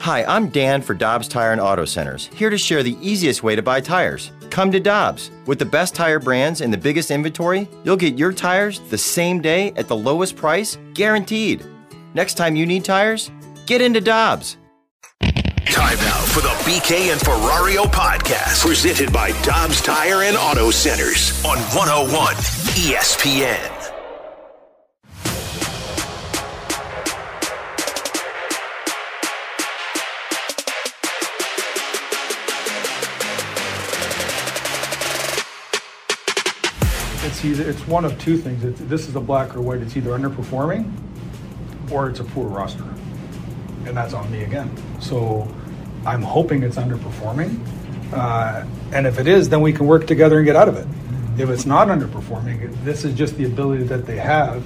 Hi, I'm Dan for Dobbs Tire and Auto Centers, here to share the easiest way to buy tires. Come to Dobbs. With the best tire brands and the biggest inventory, you'll get your tires the same day at the lowest price, guaranteed. Next time you need tires, get into Dobbs. Time now for the BK and Ferrario podcast, presented by Dobbs Tire and Auto Centers on 101 ESPN. It's either it's one of two things. It's, this is a black or white. It's either underperforming or it's a poor roster, and that's on me again. So I'm hoping it's underperforming, uh, and if it is, then we can work together and get out of it. If it's not underperforming, this is just the ability that they have.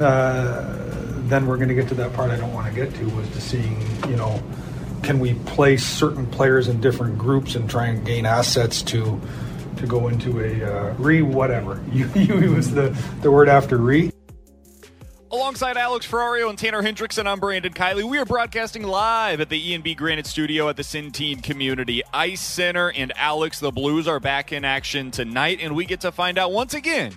Uh, then we're going to get to that part I don't want to get to was to seeing you know can we place certain players in different groups and try and gain assets to to go into a uh, re whatever you, you use the the word after re Alongside Alex Ferrario and Tanner Hendrickson, I'm Brandon Kiley. We are broadcasting live at the E&B Granite Studio at the Centene Community Ice Center, and Alex, the Blues are back in action tonight, and we get to find out once again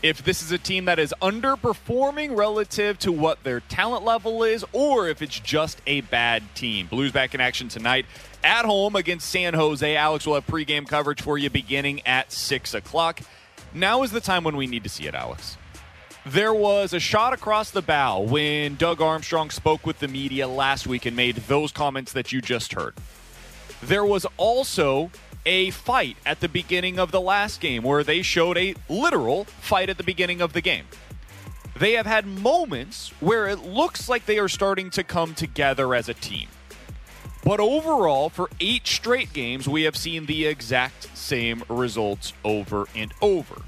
if this is a team that is underperforming relative to what their talent level is, or if it's just a bad team. Blues back in action tonight at home against San Jose. Alex will have pregame coverage for you beginning at 6 o'clock. Now is the time when we need to see it, Alex. There was a shot across the bow when Doug Armstrong spoke with the media last week and made those comments that you just heard. There was also a fight at the beginning of the last game where they showed a literal fight at the beginning of the game. They have had moments where it looks like they are starting to come together as a team. But overall, for eight straight games, we have seen the exact same results over and over.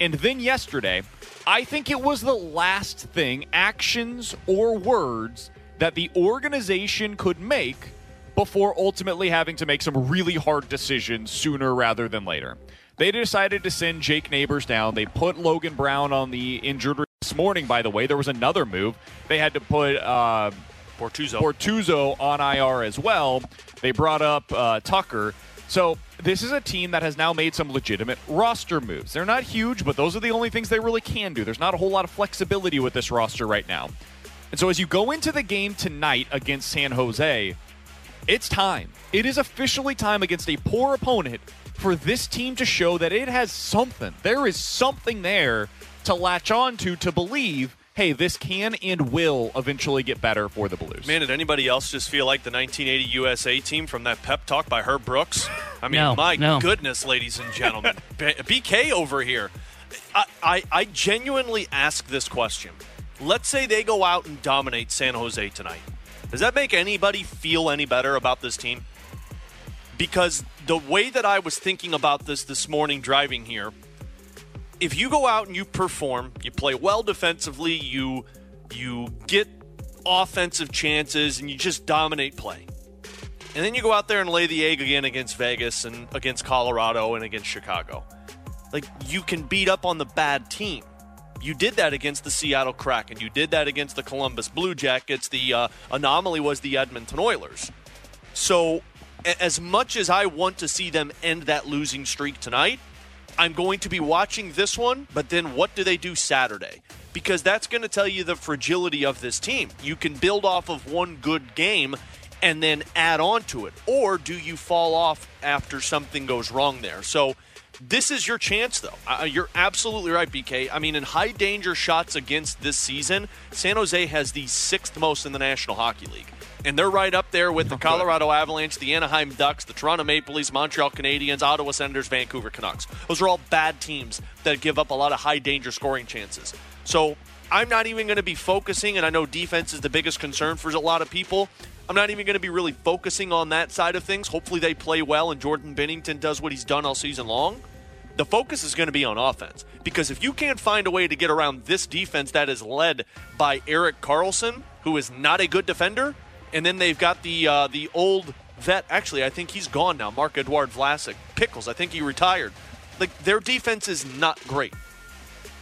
And then yesterday, I think it was the last thing, actions or words, that the organization could make before ultimately having to make some really hard decisions sooner rather than later. They decided to send Jake Neighbours down. They put Logan Brown on the injured this morning. By the way, there was another move. They had to put uh, Bortuzzo. On IR as well. They brought up uh, Tucker. So this is a team that has now made some legitimate roster moves. They're not huge, but those are the only things they really can do. There's not a whole lot of flexibility with this roster right now. And so as you go into the game tonight against San Jose, it's time. It is officially time against a poor opponent for this team to show that it has something. There is something there to latch on to to believe, hey, this can and will eventually get better for the Blues. Man, did anybody else just feel like the 1980 USA team from that pep talk by Herb Brooks? I mean, No, my no. goodness, ladies and gentlemen. BK over here. I, I, I genuinely ask this question. Let's say they go out and dominate San Jose tonight. Does that make anybody feel any better about this team? Because the way that I was thinking about this this morning driving here, if you go out and you perform, you play well defensively, you you get offensive chances and you just dominate play. And then you go out there and lay the egg again against Vegas and against Colorado and against Chicago. Like you can beat up on the bad team. You did that against the Seattle Kraken. You did that against the Columbus Blue Jackets. The uh, anomaly was the Edmonton Oilers. So, as much as I want to see them end that losing streak tonight, I'm going to be watching this one, but then what do they do Saturday? Because that's going to tell you the fragility of this team. You can build off of one good game and then add on to it, or do you fall off after something goes wrong there? So, this is your chance, though. Uh, you're absolutely right, BK. I mean, in high danger shots against this season, San Jose has the sixth most in the National Hockey League. And they're right up there with the oh, Colorado Avalanche, the Anaheim Ducks, the Toronto Maple Leafs, Montreal Canadiens, Ottawa Senators, Vancouver Canucks. Those are all bad teams that give up a lot of high danger scoring chances. So I'm not even going to be focusing, and I know defense is the biggest concern for a lot of people. I'm not even going to be really focusing on that side of things. Hopefully they play well and Jordan Binnington does what he's done all season long. The focus is going to be on offense because if you can't find a way to get around this defense that is led by Erik Karlsson, who is not a good defender, and then they've got the uh, the old vet. Actually, I think he's gone now. Marc-Edouard Vlasic, Pickles. I think he retired. Like their defense is not great.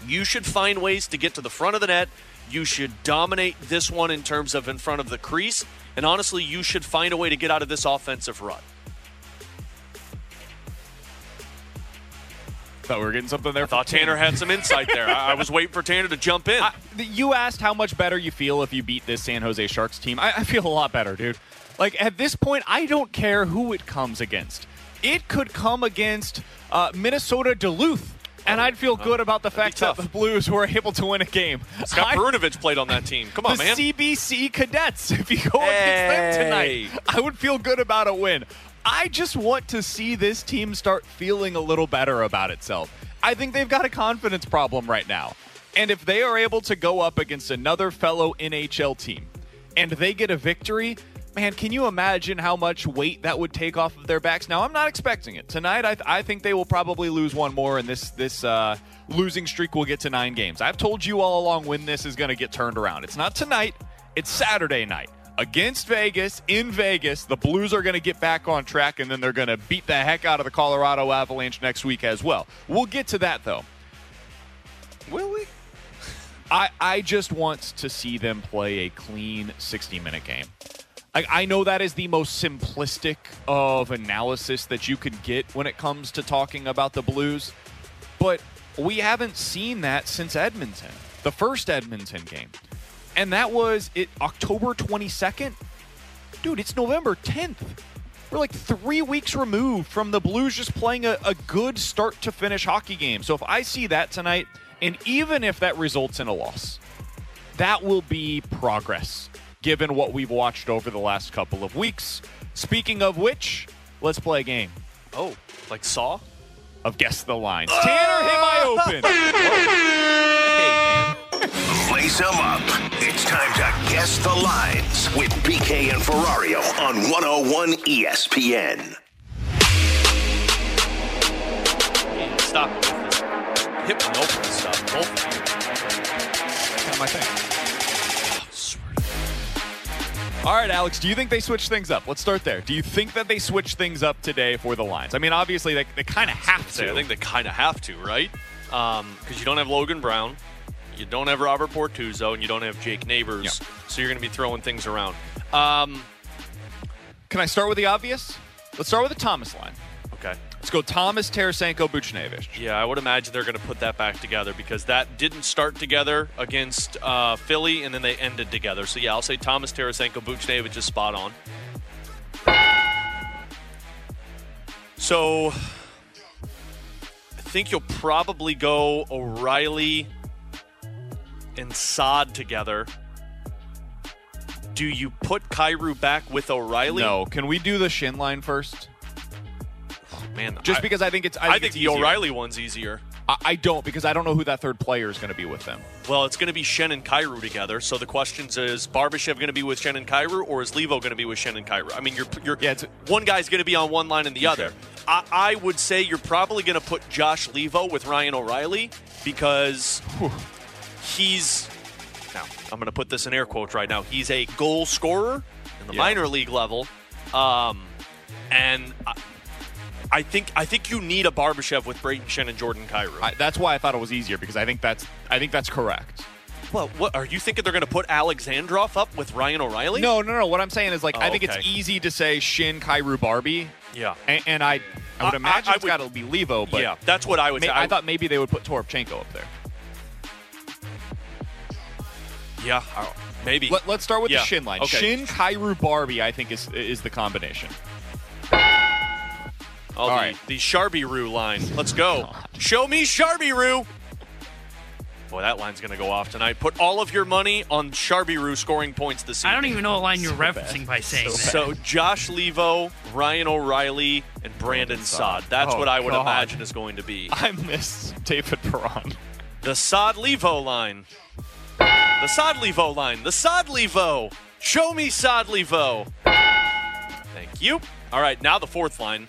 You should find ways to get to the front of the net. You should dominate this one in terms of in front of the crease. And honestly, you should find a way to get out of this offensive rut. Thought we were getting something there. I thought Tanner had some insight there. I, I was waiting for Tanner to jump in. I, you asked how much better you feel if you beat this San Jose Sharks team. I, I feel a lot better, dude. Like at this point, I don't care who it comes against. It could come against uh, Minnesota Duluth. And I'd feel good about the fact that the Blues were able to win a game. Scott I- Perunovich played on that team. Come on, the man. CBC Cadets. If you go against them tonight, I would feel good about a win. I just want to see this team start feeling a little better about itself. I think they've got a confidence problem right now. And if they are able to go up against another fellow NHL team and they get a victory, man, can you imagine how much weight that would take off of their backs? Now, I'm not expecting it. Tonight, I, I think they will probably lose one more, and this, this uh, losing streak will get to nine games. I've told you all along when this is going to get turned around. It's not tonight, it's Saturday night. Against Vegas, in Vegas, the Blues are going to get back on track, and then they're going to beat the heck out of the Colorado Avalanche next week as well. We'll get to that, though. Will we? I, I just want to see them play a clean 60 minute game. I, I know that is the most simplistic of analysis that you could get when it comes to talking about the Blues, but we haven't seen that since Edmonton, the first Edmonton game. And that was it October 22nd. Dude, it's November 10th. We're like three weeks removed from the Blues just playing a, a good start to finish hockey game. So if I see that tonight, and even if that results in a loss, that will be progress given what we've watched over the last couple of weeks. Speaking of which, let's play a game Oh, like Saw? of Guess the Lines. Tanner, hit my open. Hey, man. Lace them up. It's time to guess the lines with BK and Ferrario on 101 ESPN. Stop it with this hip and open stuff. Both of you. Kind of my thing. Swear. All right, Alex, do you think they switch things up? Let's start there. Do you think that they switch things up today for the lines? I mean, obviously, they, they kind of have to. I think they kind of have to, right? Um, because you don't have Logan Brown, you don't have Robert Bortuzzo, and you don't have Jake Neighbours. Yeah. So you're going to be throwing things around. Um, Can I start with the obvious? Let's start with the Thomas line. okay. Let's go Thomas, Tarasenko, Buchnevich. Yeah, I would imagine they're going to put that back together because that didn't start together against uh, Philly, and then they ended together. So yeah, I'll say Thomas Tarasenko, Buchnevich is spot on. So I think you'll probably go O'Reilly and Saad together. Do you put Kyrou back with O'Reilly? No, can we do the Schenn line first? Oh, man. Just I, because I think it's. I I think, the easier. O'Reilly one's easier. I, I don't because I don't know who that third player is going to be with them. Well, it's going to be Schenn and Kyrou together. So the questions is Barbashev going to be with Schenn and Kyrou, or is Leivo going to be with Schenn and Kyrou? I mean, you're, you're Yeah, one guy's going to be on one line and the other. I, I would say you're probably going to put Josh Leivo with Ryan O'Reilly because he's now I'm going to put this in air quotes right now. He's a goal scorer in the Yeah. minor league level, um, and. I, I think I think you need a Barbashev with Brayden Schenn and Jordan Kyrou. I, that's why I thought it was easier because I think that's. I think that's correct. Well, what are you thinking? They're going to put Alexandrov up with Ryan O'Reilly? No, no, no. What I'm saying is like I Oh, think okay. it's easy to say Schenn, Kyrou, Barbie, Yeah. and, and I. I would I- imagine I it's would- got to be Leivo, but yeah, that's what I would may- say. I thought maybe they would put Toropchenko up there. Yeah, maybe. Let, us start with Yeah, the Schenn line. okay. Schenn, Kyrou, Barbie. I think is is the combination. oh, the, right. the Sharby Roo line. Let's go. Oh, Show me Sharby Roo. Boy, that line's going to go off tonight. Put all of your money on Charbiru scoring points this season. I don't even know what line you're referencing by saying that. So Josh Leivo, Ryan O'Reilly, and Brandon Saad. That's Oh, what I would God. imagine is going to be I miss David Perron. the Saad Leivo line. The Saad Leivo line. The Saad Leivo. Show me Saad Leivo. Thank you. All right, now the fourth line.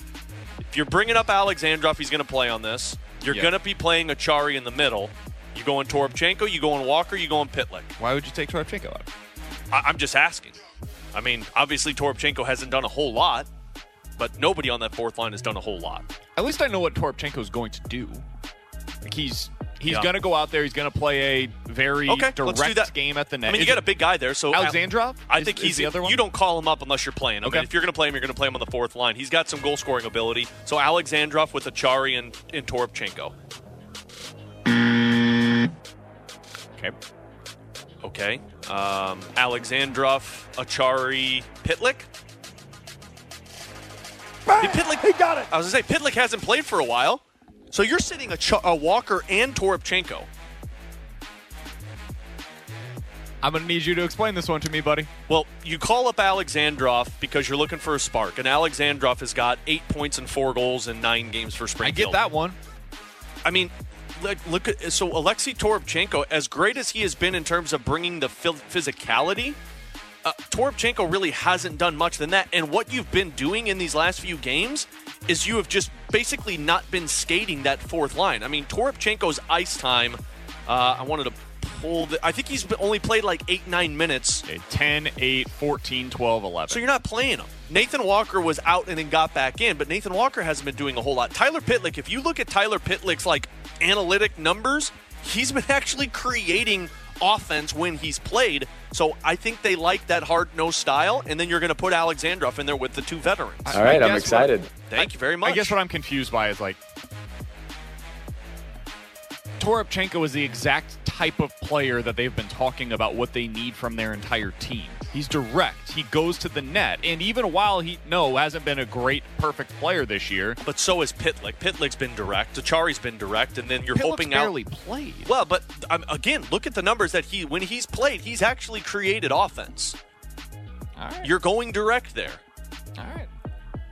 If you're bringing up Alexandrov, he's going to play on this. You're Yeah. going to be playing Acciari in the middle. You going Toropchenko, you going Walker, you going Pitlick. Why would you take Toropchenko out? I- I'm just asking. I mean, obviously Toropchenko hasn't done a whole lot, but nobody on that fourth line has done a whole lot. At least I know what Toropchenko is going to do. Like he's he's Yeah. going to go out there. He's going to play a very Okay, direct game at the net. I mean, you Is got it a big guy there, so Alexandrov. I Is- think is he's the other one. You don't call him up unless you're playing him. Okay. And if you're going to play him, you're going to play him on the fourth line. He's got some goal scoring ability. So Alexandrov with Acciari and, and Toropchenko. Okay. Okay. Um, Alexandrov, Acciari, Pitlick. Hey, Pitlick. He got it. I was going to say, Pitlick hasn't played for a while. So you're sitting a, Ch- a Walker and Toropchenko. I'm going to need you to explain this one to me, buddy. Well, you call up Alexandrov because you're looking for a spark, and Alexandrov has got eight points and four goals in nine games for Springfield. I get that one. I mean, look, look at so Alexei Toropchenko, as great as he has been in terms of bringing the phys- physicality, uh, Toropchenko really hasn't done much than that. And what you've been doing in these last few games is you have just basically not been skating that fourth line. I mean, Toropchenko's ice time. Uh, I wanted to pull. The, I think he's only played like eight nine minutes. Okay, 10, 8, 14, 12, 11. So you're not playing him. Nathan Walker was out and then got back in, but Nathan Walker hasn't been doing a whole lot. Tyler Pitlick, if you look at Tyler Pitlick's like analytic numbers, he's been actually creating offense when he's played. So I think they like that hard nosed style, and then you're going to put Alexandrov in there with the two veterans. All right, I I'm excited. what- Thank you very much. I guess what I'm confused by is like Toropchenko is the exact type of player that they've been talking about what they need from their entire team. He's direct. He goes to the net. And even while he no hasn't been a great perfect player this year, but so is Pitlick. Pitlick's been direct. Acciari's been direct, and then you're Pitlick's hoping out. barely played. Well, but um, again, look at the numbers that he when he's played, he's actually created offense. All right. You're going direct there. All right.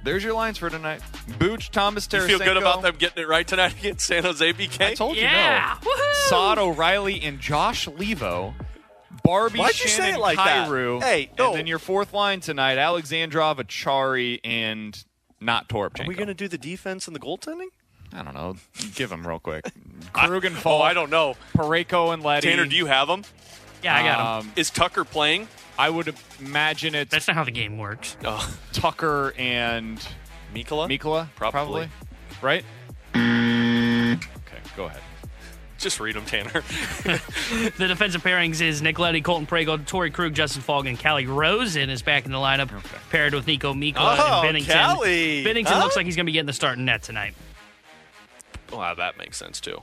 There's your lines for tonight. Booch, Thomas, You feel good about them getting it right tonight against San Jose BK? I told you Yeah. no. Woohoo! Saad O'Reilly and Josh Leivo. Barbie, Why'd you say it like that? Hey, no. And then your fourth line tonight, Alexandrov, Acciari, and not Torp. Are we going to do the defense and the goaltending? I don't know. Give them real quick. Krug and Faulk. Oh, I don't know. Parayko and Leddy. Tanner, do you have them? Yeah, I got them. Um, Is Tucker playing? I would imagine it's That's not how the game works. Oh, Tucker and Mikkola? Mikkola, Probably. Right? Mm. okay, go ahead. Just read them, Tanner. The defensive pairings is Nick Leddy, Colton Parayko, Torey Krug, Justin Faulk, and Calle Rosen is back in the lineup, okay. paired with Niko Mikkola Oh, and Binnington. Calle. Binnington Huh? looks like he's going to be getting the start in net tonight. wow, that makes sense, too.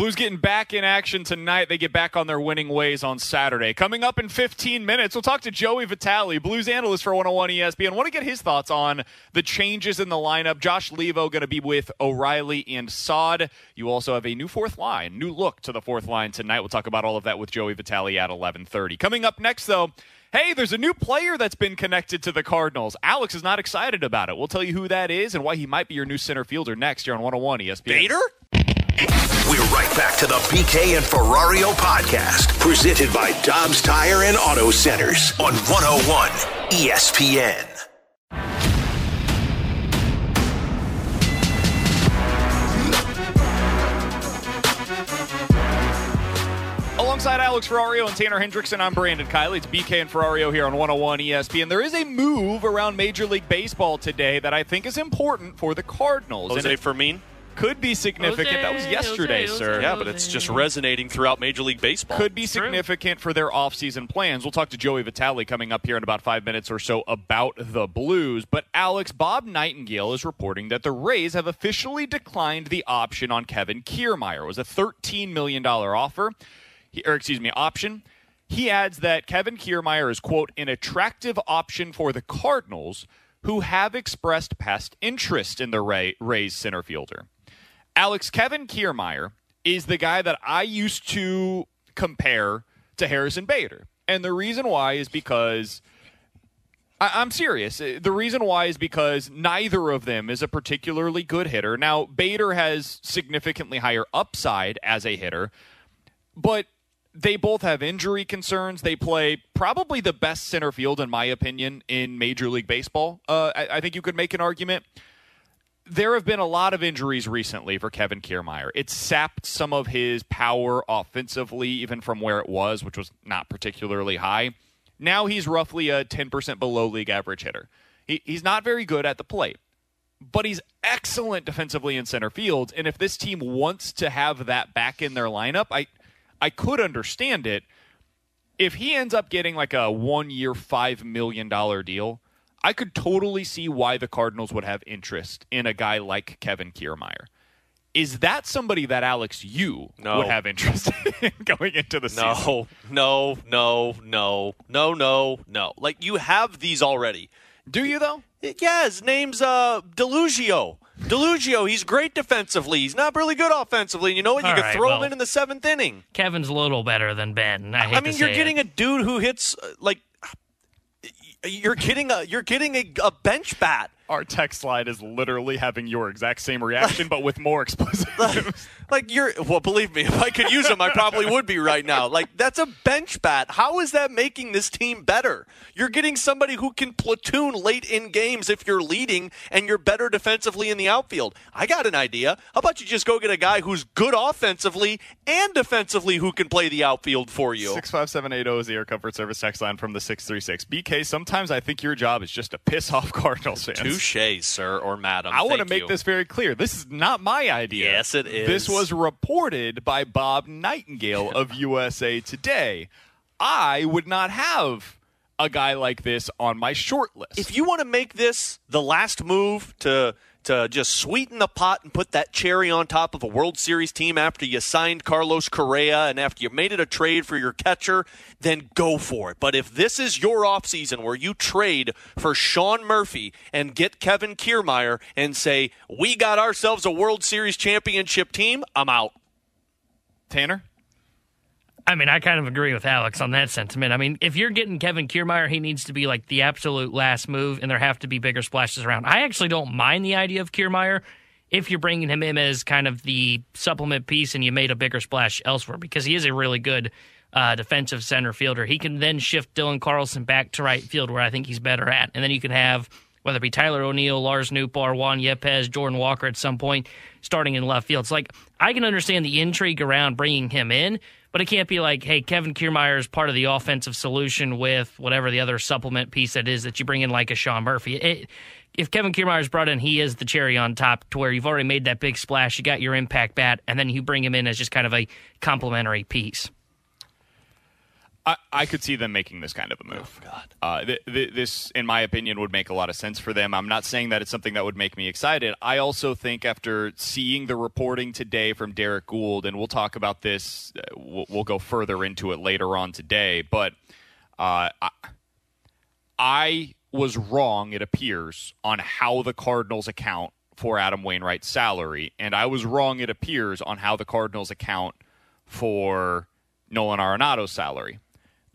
Blues getting back in action tonight. They get back on their winning ways on Saturday. Coming up in 15 minutes, we'll talk to Joey Vitale, Blues analyst for 101 ESPN. Want to get his thoughts on the changes in the lineup. Josh Leivo going to be with O'Reilly and Saad. You also have a new fourth line, new look to the fourth line tonight. We'll talk about all of that with Joey Vitale at 11:30. Coming up next, though. Hey, there's a new player that's been connected to the Cardinals. Alex is not excited about it. We'll tell you who that is and why he might be your new center fielder next here on 101 ESPN. Bader? We're right back to the BK and Ferrario podcast, presented by Dobbs Tire and Auto Centers on 101 ESPN. Alongside Alex Ferrario and Tanner Hendrickson, I'm Brandon Kiley. It's BK and Ferrario here on 101 ESPN. There is a move around Major League Baseball today that I think is important for the Cardinals. Jose and it Fermin? Could be significant. that was yesterday, Jose, sir. Jose. Yeah, but it's just resonating throughout Major League Baseball. Could be True. significant for their offseason plans. We'll talk to Joey Vitale coming up here in about five minutes or so about the Blues. But Alex, Bob Nightingale is reporting that the Rays have officially declined the option on Kevin Kiermaier. It was a $13 million offer, he, or excuse me, option. He adds that Kevin Kiermaier is, quote, an attractive option for the Cardinals, who have expressed past interest in the Ray, Rays center fielder. Alex Kevin Kiermaier is the guy that I used to compare to Harrison Bader. And the reason why is because I, am serious. The reason why is because neither of them is a particularly good hitter. Now, Bader has significantly higher upside as a hitter, but they both have injury concerns. They play probably the best center field, in my opinion, in Major League Baseball. Uh, I, I think you could make an argument there have been a lot of injuries recently for Kevin Kiermaier. It sapped some of his power offensively, even from where it was, which was not particularly high. Now he's roughly a 10% below league average hitter. He, he's not very good at the plate, but he's excellent defensively in center field. And if this team wants to have that back in their lineup, I, I could understand it. If he ends up getting like a one year, $5 million deal, I could totally see why the Cardinals would have interest in a guy like Kevin Kiermaier. Is that somebody that Alex you no. would have interest in going into the no, season? No, no, no, no, no, no. Like you have these already. Do you though? Yeah, his name's uh DeLuzio. DeLuzio, he's great defensively. He's not really good offensively. And you know what? You All could right, throw well, him in in the seventh inning. Kevin's a little better than Ben. I, I mean, you're getting it. a dude who hits uh, like you're getting a you're getting a, a bench bat. Our text slide is literally having your exact same reaction, but with more explosives. Like, you're well, believe me, if I could use them, I probably would be right now. Like that's a bench bat. How is that making this team better? You're getting somebody who can platoon late in games if you're leading and you're better defensively in the outfield. I got an idea. How about you just go get a guy who's good offensively and defensively who can play the outfield for you? Six five seven eight zero is the Air Comfort Service text line from the six three six. BK, sometimes I think your job is just to piss off Cardinals fans. Touche, sir or madam. I want to make you. this very clear. This is not my idea. Yes, it is. This was reported by Bob Nightingale of USA Today. I would not have a guy like this on my short list. if you want to make this the last move to to just sweeten the pot and put that cherry on top of a World Series team after you signed Carlos Correa and after you made it a trade for your catcher, then go for it. But if this is your offseason where you trade for Sean Murphy and get Kevin Kiermaier and say, "We got ourselves a World Series championship team," I'm out. Tanner? I mean, I kind of agree with Alex on that sentiment. I mean, if you're getting Kevin Kiermaier, he needs to be like the absolute last move, and there have to be bigger splashes around. I actually don't mind the idea of Kiermaier if you're bringing him in as kind of the supplement piece and you made a bigger splash elsewhere because he is a really good uh, defensive center fielder. He can then shift Dylan Carlson back to right field where I think he's better at. And then you can have whether it be Tyler O'Neill, Lars Nootbaar, Juan Yepez, Jordan Walker at some point starting in left field. It's like I can understand the intrigue around bringing him in, but it can't be like, hey, Kevin Kiermaier is part of the offensive solution with whatever the other supplement piece that is that you bring in like a Sean Murphy. It, if Kevin Kiermaier is brought in, he is the cherry on top to where you've already made that big splash, you got your impact bat, and then you bring him in as just kind of a complementary piece. I, I could see them making this kind of a move. Oh, God. Uh, th- th- this, in my opinion, would make a lot of sense for them. I'm not saying that it's something that would make me excited. I also think after seeing the reporting today from Derrick Goold, and we'll talk about this, uh, we'll, we'll go further into it later on today, but uh, I, I was wrong, it appears, on how the Cardinals account for Adam Wainwright's salary, and I was wrong, it appears, on how the Cardinals account for Nolan Arenado's salary.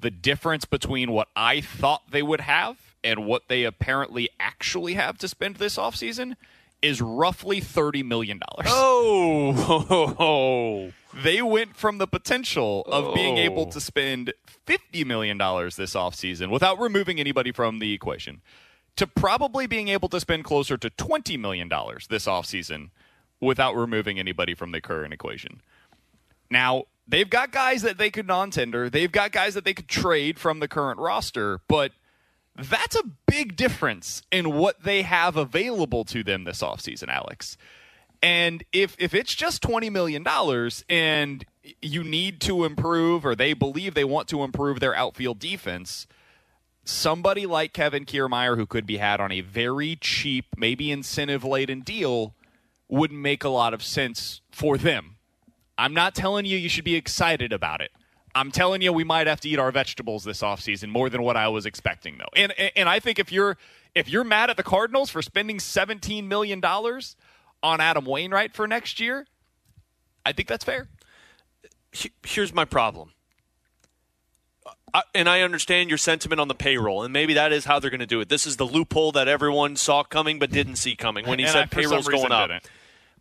The difference between what I thought they would have and what they apparently actually have to spend this offseason is roughly $30 million. Oh, They went from the potential of being oh. able to spend $50 million this offseason without removing anybody from the equation to probably being able to spend closer to $20 million this offseason without removing anybody from the current equation. Now, they've got guys that they could non tender, they've got guys that they could trade from the current roster, but that's a big difference in what they have available to them this offseason, Alex. And if if it's just twenty million dollars and you need to improve, or they believe they want to improve their outfield defense, somebody like Kevin Kiermaier, who could be had on a very cheap, maybe incentive laden deal, would make a lot of sense for them. I'm not telling you you should be excited about it. I'm telling you we might have to eat our vegetables this offseason more than what I was expecting though. And and I think if you're if you're mad at the Cardinals for spending 17 million dollars on Adam Wainwright for next year, I think that's fair. here's my problem. I, and I understand your sentiment on the payroll, and maybe that is how they're going to do it. This is the loophole that everyone saw coming but didn't see coming when he And said I, payroll's going up. didn't.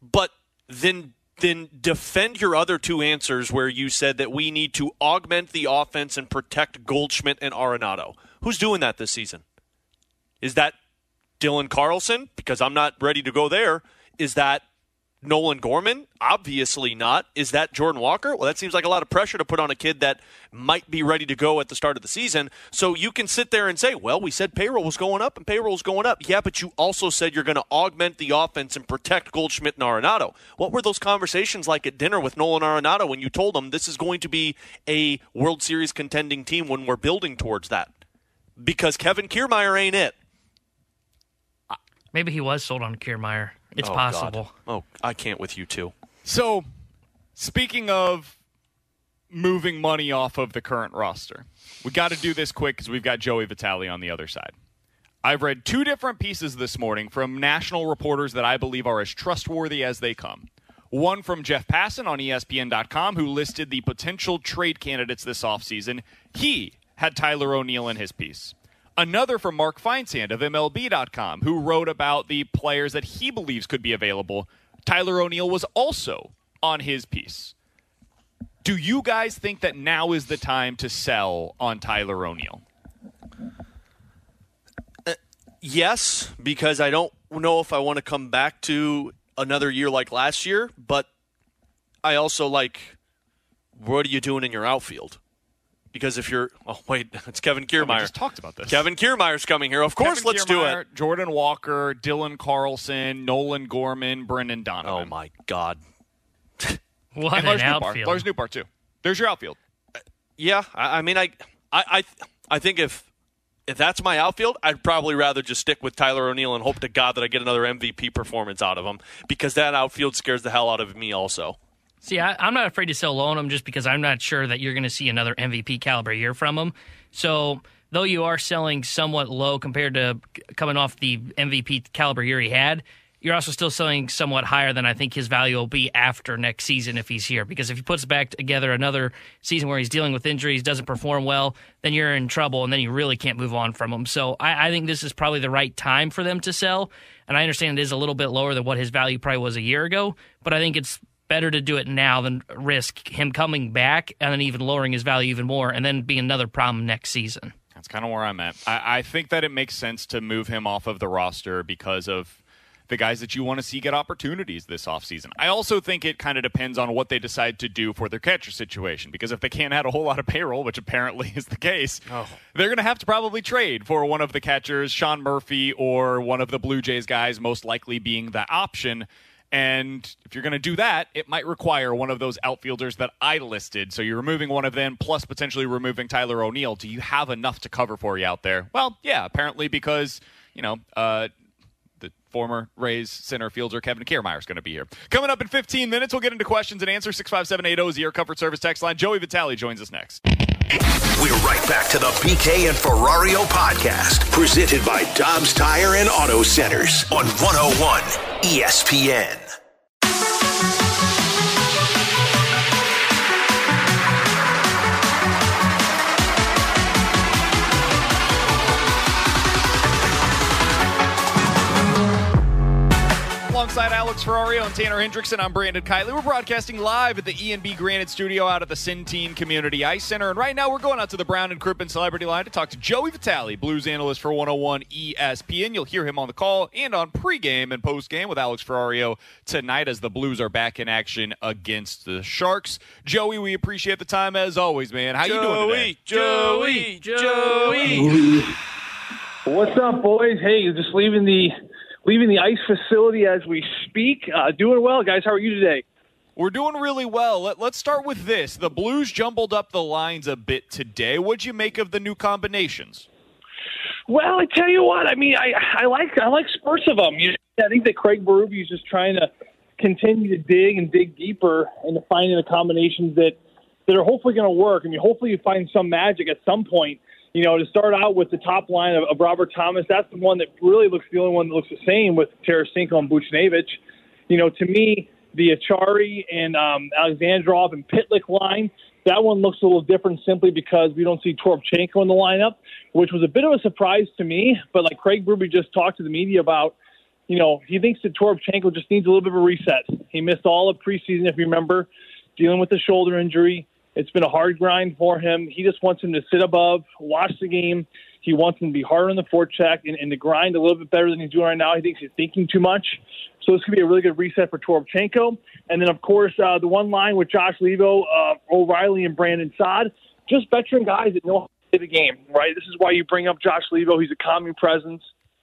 But then then defend your other two answers where you said that we need to augment the offense and protect Goldschmidt and Arenado. Who's doing that this season? Is that Dylan Carlson? Because I'm not ready to go there. Is that Nolan Gorman? Obviously not. Is that Jordan Walker? Well, that seems like a lot of pressure to put on a kid that might be ready to go at the start of the season. So you can sit there and say, well, we said payroll was going up and payroll was going up. Yeah, but you also said you're going to augment the offense and protect Goldschmidt and Arenado. What were those conversations like at dinner with Nolan Arenado when you told him this is going to be a World Series contending team when we're building towards that? Because Kevin Kiermaier ain't it. Maybe he was sold on Kiermaier. It's Oh, God. possible. Oh, I can't with you too. So, speaking of moving money off of the current roster, we got to do this quick because we've got Joey Vitale on the other side. I've read two different pieces this morning from national reporters that I believe are as trustworthy as they come. One from Jeff Passan on ESPN.com, who listed the potential trade candidates this offseason. He had Tyler O'Neill in his piece. Another from Mark Feinsand of MLB.com, who wrote about the players that he believes could be available. Tyler O'Neill was also on his piece. Do you guys think that now is the time to sell on Tyler O'Neill? Uh, yes, because I don't know if I want to come back to another year like last year, but I also like what are you doing in your outfield? Because if you're oh wait, it's Kevin We Kiermaier. just talked about this. Kevin Kiermaier's coming here. Of course, Kevin let's do it. Jordan Walker, Dylan Carlson, Nolan Gorman, Brendan Donovan. Oh my God. What And an Lars Nootbaar. outfield. Lars Nootbaar too. There's your outfield. Uh, yeah, I, I mean, I, I, I, I think if if that's my outfield, I'd probably rather just stick with Tyler O'Neill and hope to God that I get another MVP performance out of him because that outfield scares the hell out of me also. See, I, I'm not afraid to sell low on him just because I'm not sure that you're going to see another MVP caliber year from him. So, though you are selling somewhat low compared to coming off the MVP caliber year he had, you're also still selling somewhat higher than I think his value will be after next season if he's here. Because if he puts back together another season where he's dealing with injuries, doesn't perform well, then you're in trouble, and then you really can't move on from him. So, I, I think this is probably the right time for them to sell. And I understand it is a little bit lower than what his value probably was a year ago, but I think it's better to do it now than risk him coming back and then even lowering his value even more and then be another problem next season. That's kind of where I'm at. I, I think that it makes sense to move him off of the roster because of the guys that you want to see get opportunities this offseason. I also think it kind of depends on what they decide to do for their catcher situation because if they can't add a whole lot of payroll, which apparently is the case, oh. they're going to have to probably trade for one of the catchers, Sean Murphy or one of the Blue Jays guys, most likely being the option. And if you're going to do that, it might require one of those outfielders that I listed. So you're removing one of them, plus potentially removing Tyler O'Neill. Do you have enough to cover for you out there? Well, yeah, apparently because, you know, uh, the former Rays center fielder Kevin Kiermaier is going to be here. Coming up in 15 minutes, we'll get into questions and answers. 65780 is the Air Comfort Service text line. Joey Vitale joins us next. We're right back to the BK and Ferrario podcast, presented by Dobbs Tire and Auto Centers on 101 ESPN. Alex Ferrario and Tanner Hendrickson, I'm Brandon Kiley. We're broadcasting live at the E&B Granite Studio out at the Centene Community Ice Center. And right now we're going out to the Brown and Crippen Celebrity Line to talk to Joey Vitale, Blues analyst for 101 ESPN. You'll hear him on the call and on pregame and postgame with Alex Ferrario tonight as the Blues are back in action against the Sharks. Joey, we appreciate the time as always, man. How you doing today? Joey, Joey, Joey. What's up, boys? Hey, you're just leaving the leaving the ice facility as we speak. Uh, doing well, guys. How are you today? We're doing really well. Let, let's start with this. The Blues jumbled up the lines a bit today. What'd you make of the new combinations? Well, I tell you what. I mean, I I like I like spurts of them. You know, I think that Craig Berube is just trying to continue to dig and dig deeper into finding the combinations that that are hopefully going to work. I mean, hopefully you find some magic at some point. You know, to start out with the top line of, of Robert Thomas, that's the one that really looks the only one that looks the same with Tarasenko and Buchnevich. You know, to me, the Acciari and um, Alexandrov and Pitlick line. That one looks a little different simply because we don't see Toropchenko in the lineup, which was a bit of a surprise to me. But like Craig Berube just talked to the media about, you know, he thinks that Toropchenko just needs a little bit of a reset. He missed all of preseason, if you remember, dealing with the shoulder injury. It's been a hard grind for him. He just wants him to sit above, watch the game. He wants him to be harder on the forecheck and, and to grind a little bit better than he's doing right now. He thinks he's thinking too much. So this could be a really good reset for Toropchenko. And then, of course, uh, the one line with Josh Leivo, uh, O'Reilly, and Brandon Saad, just veteran guys that know how to play the game, right? This is why you bring up Josh Leivo. He's a calming presence.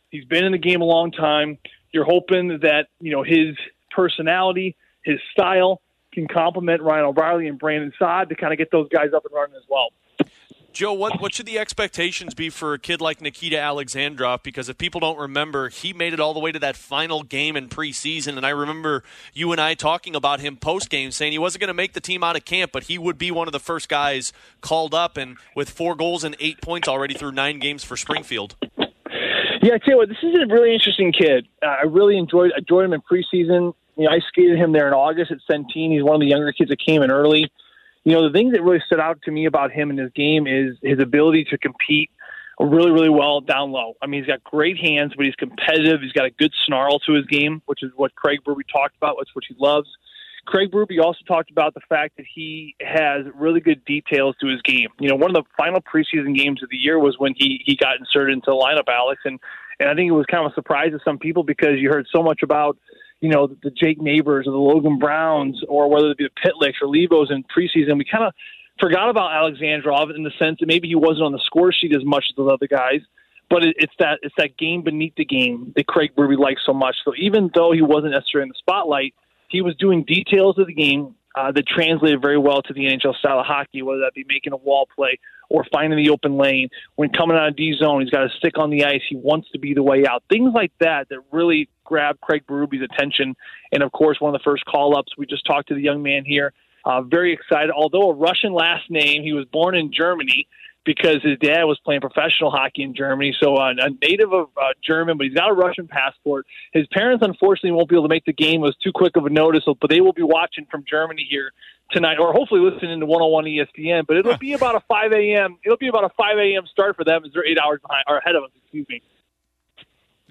He's been in the game a long time. You're hoping that, you know, his personality, his style can complement Ryan O'Reilly and Brandon Saad to kind of get those guys up and running as well. Joe, what, what should the expectations be for a kid like Nikita Alexandrov? Because if people don't remember, he made it all the way to that final game in preseason. And I remember you and I talking about him post game, saying he wasn't going to make the team out of camp, but he would be one of the first guys called up. And with four goals and eight points already through nine games for Springfield. Yeah, I tell you what, this is a really interesting kid. Uh, I really enjoyed enjoyed him in preseason. You know, I skated him there in August at Centene. He's one of the younger kids that came in early you know, the thing that really stood out to me about him in his game is his ability to compete really, really well down low. I mean, he's got great hands, but he's competitive. He's got a good snarl to his game, which is what Craig Berube talked about. That's what he loves. Craig Berube also talked about the fact that he has really good details to his game. You know, one of the final preseason games of the year was when he he got inserted into the lineup, Alex, and and I think it was kind of a surprise to some people because you heard so much about you know, the Jake Neighbours or the Logan Browns or whether it be the Pitlicks or Leivos in preseason, we kind of forgot about Alexandrov in the sense that maybe he wasn't on the score sheet as much as the other guys. But it, it's that it's that game beneath the game that Craig Ruby likes so much. So even though he wasn't necessarily in the spotlight, he was doing details of the game uh, that translated very well to the NHL style of hockey, whether that be making a wall play or finding the open lane. When coming out of D zone, he's got a stick on the ice. He wants to be the way out. Things like that that really grab Craig Berube's attention. And of course, one of the first call ups, we just talked to the young man here. Uh, very excited. Although a Russian last name, he was born in Germany because his dad was playing professional hockey in Germany. So uh, a native of uh, German, but he's got a Russian passport. His parents, unfortunately, won't be able to make the game. It was too quick of a notice, but they will be watching from Germany here tonight, or hopefully listening to 101 ESPN. But it'll be about a 5 a.m. It'll be about a 5 a.m. start for them as they're eight hours behind or ahead of us. Excuse me.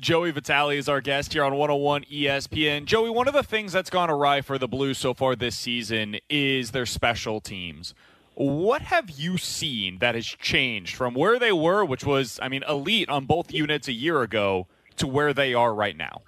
Joey Vitale is our guest here on 101 ESPN. Joey, one of the things that's gone awry for the Blues so far this season is their special teams. What have you seen that has changed from where they were, which was, I mean, elite on both units a year ago, to where they are right now?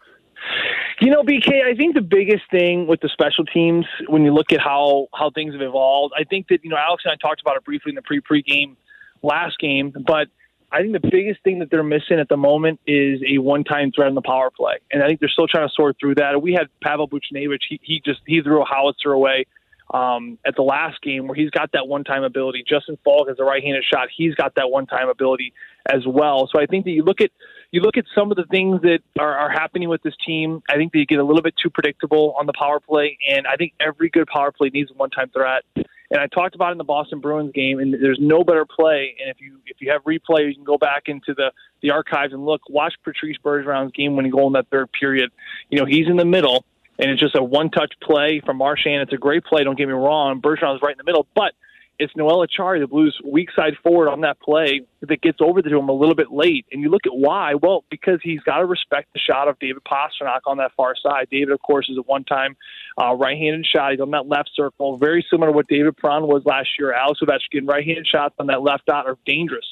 You know, BK, I think the biggest thing with the special teams, when you look at how how things have evolved, I think that you know Alex and I talked about it briefly in the pre pre game last game, but I think the biggest thing that they're missing at the moment is a one time threat in the power play, and I think they're still trying to sort through that. We had Pavel Buchnevich; he, he just he threw a howitzer away um, at the last game where he's got that one time ability. Justin Faulk has a right handed shot; he's got that one time ability as well. So I think that you look at you look at some of the things that are, are happening with this team. I think they get a little bit too predictable on the power play, and I think every good power play needs a one time threat. And I talked about in the Boston Bruins game, and there's no better play. And if you if you have replay, you can go back into the the archives and look. Watch Patrice Bergeron's game winning goal in that third period. You know he's in the middle, and it's just a one touch play from Marchand. It's a great play. Don't get me wrong. Bergeron's right in the middle, but it's Noel Acciari, the Blues' weak side forward on that play that gets over to him a little bit late. And you look at why. Well, because he's got to respect the shot of David Pastrnak on that far side. David, of course, is a one-time uh, right-handed shot. He's on that left circle, very similar to what David Perron was last year. Alex Ovechkin, right-handed shots on that left dot are dangerous.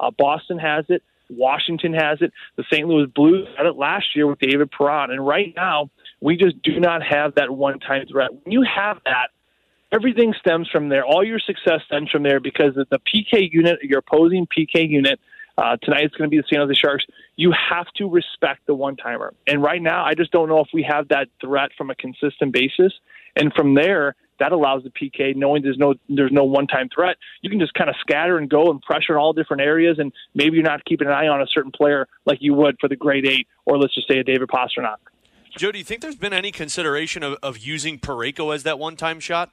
Uh, Boston has it. Washington has it. The St. Louis Blues had it last year with David Perron. And right now, we just do not have that one-time threat. When you have that, everything stems from there. All your success stems from there because the PK unit, your opposing PK unit, uh, tonight it's going to be the San Jose Sharks. You have to respect the one timer. And right now, I just don't know if we have that threat from a consistent basis. And from there, that allows the PK, knowing there's no there's no one time threat, you can just kind of scatter and go and pressure in all different areas. And maybe you're not keeping an eye on a certain player like you would for the grade eight, or let's just say a David Pastrnak. Joe, do you think there's been any consideration of, of using Parayko as that one time shot?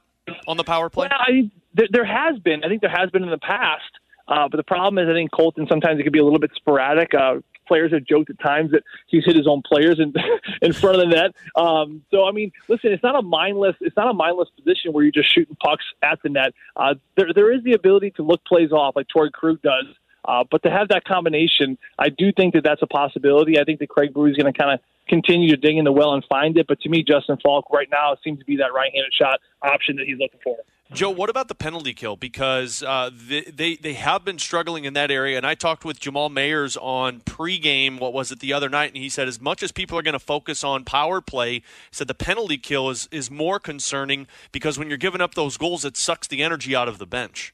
on the power play? Well, I, there, there has been. I think there has been in the past. Uh, but the problem is, I think Colton sometimes it could be a little bit sporadic. Uh, players have joked at times that he's hit his own players in in front of the net. Um, so I mean, listen, it's not a mindless it's not a mindless position where you're just shooting pucks at the net. Uh, there there is the ability to look plays off like Torey Krug does. Uh, but to have that combination, I do think that that's a possibility. I think that Craig Berube is going to kind of continue to dig in the well and find it. But to me, Justin Faulk right now seems to be that right-handed shot option that he's looking for. Joe, what about the penalty kill? Because uh, they, they, they have been struggling in that area. And I talked with Jamal Mayers on pregame. What was it the other night? And he said, as much as people are going to focus on power play, said the penalty kill is is more concerning because when you're giving up those goals, it sucks the energy out of the bench.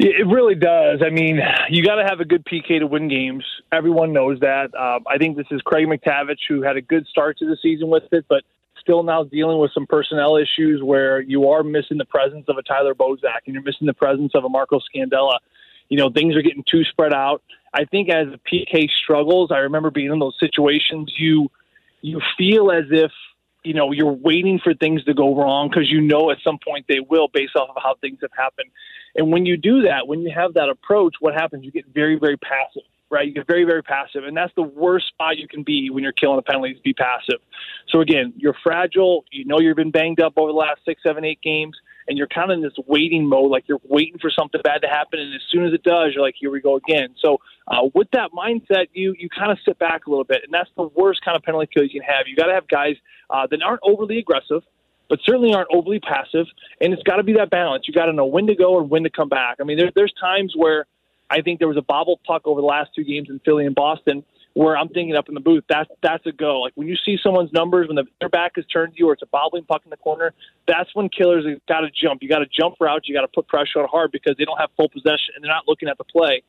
It really does. I mean, you got to have a good PK to win games. Everyone knows that. Um, I think this is Craig MacTavish who had a good start to the season with it, but still now dealing with some personnel issues where you are missing the presence of a Tyler Bozak and you're missing the presence of a Marco Scandella. You know, things are getting too spread out. I think as the PK struggles, I remember being in those situations, you you feel as if you know you're waiting for things to go wrong because you know at some point they will based off of how things have happened and when you do that when you have that approach what happens you get very very passive right? You get very, very passive. And that's the worst spot you can be when you're killing a penalty to be passive. So again, you're fragile. You know you've been banged up over the last six, seven, eight games, and you're kind of in this waiting mode, like you're waiting for something bad to happen. And as soon as it does, you're like, here we go again. So uh, with that mindset, you you kind of sit back a little bit, and that's the worst kind of penalty kill you can have. You got to have guys uh, that aren't overly aggressive but certainly aren't overly passive. And it's got to be that balance. You got to know when to go and when to come back. I mean, there, there's times where I think there was a bobble puck over the last two games in Philly and Boston where I'm thinking up in the booth, that's that's a go. Like when you see someone's numbers when the, their back is turned to you or it's a bobbling puck in the corner, that's when killers got to jump. You got to jump routes. You got to put pressure on hard because they don't have full possession and they're not looking at the play.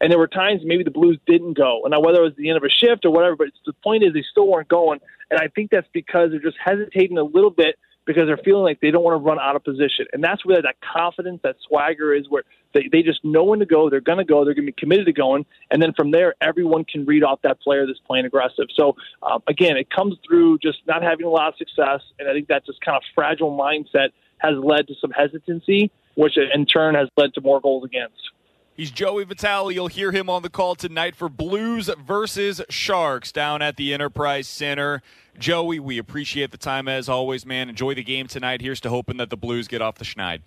And there were times maybe the Blues didn't go, and now whether it was the end of a shift or whatever, but the point is they still weren't going. And I think that's because they're just hesitating a little bit because they're feeling like they don't want to run out of position. And that's where that confidence, that swagger is where they, they just know when to go. They're going to go. They're going to be committed to going. And then from there, everyone can read off that player that's playing aggressive. So, um, again, it comes through just not having a lot of success. And I think that just kind of fragile mindset has led to some hesitancy, which in turn has led to more goals against. He's Joey Vitale. You'll hear him on the call tonight for Blues versus Sharks down at the Enterprise Center. Joey, we appreciate the time as always, man. Enjoy the game tonight. Here's to hoping that the Blues get off the schneid.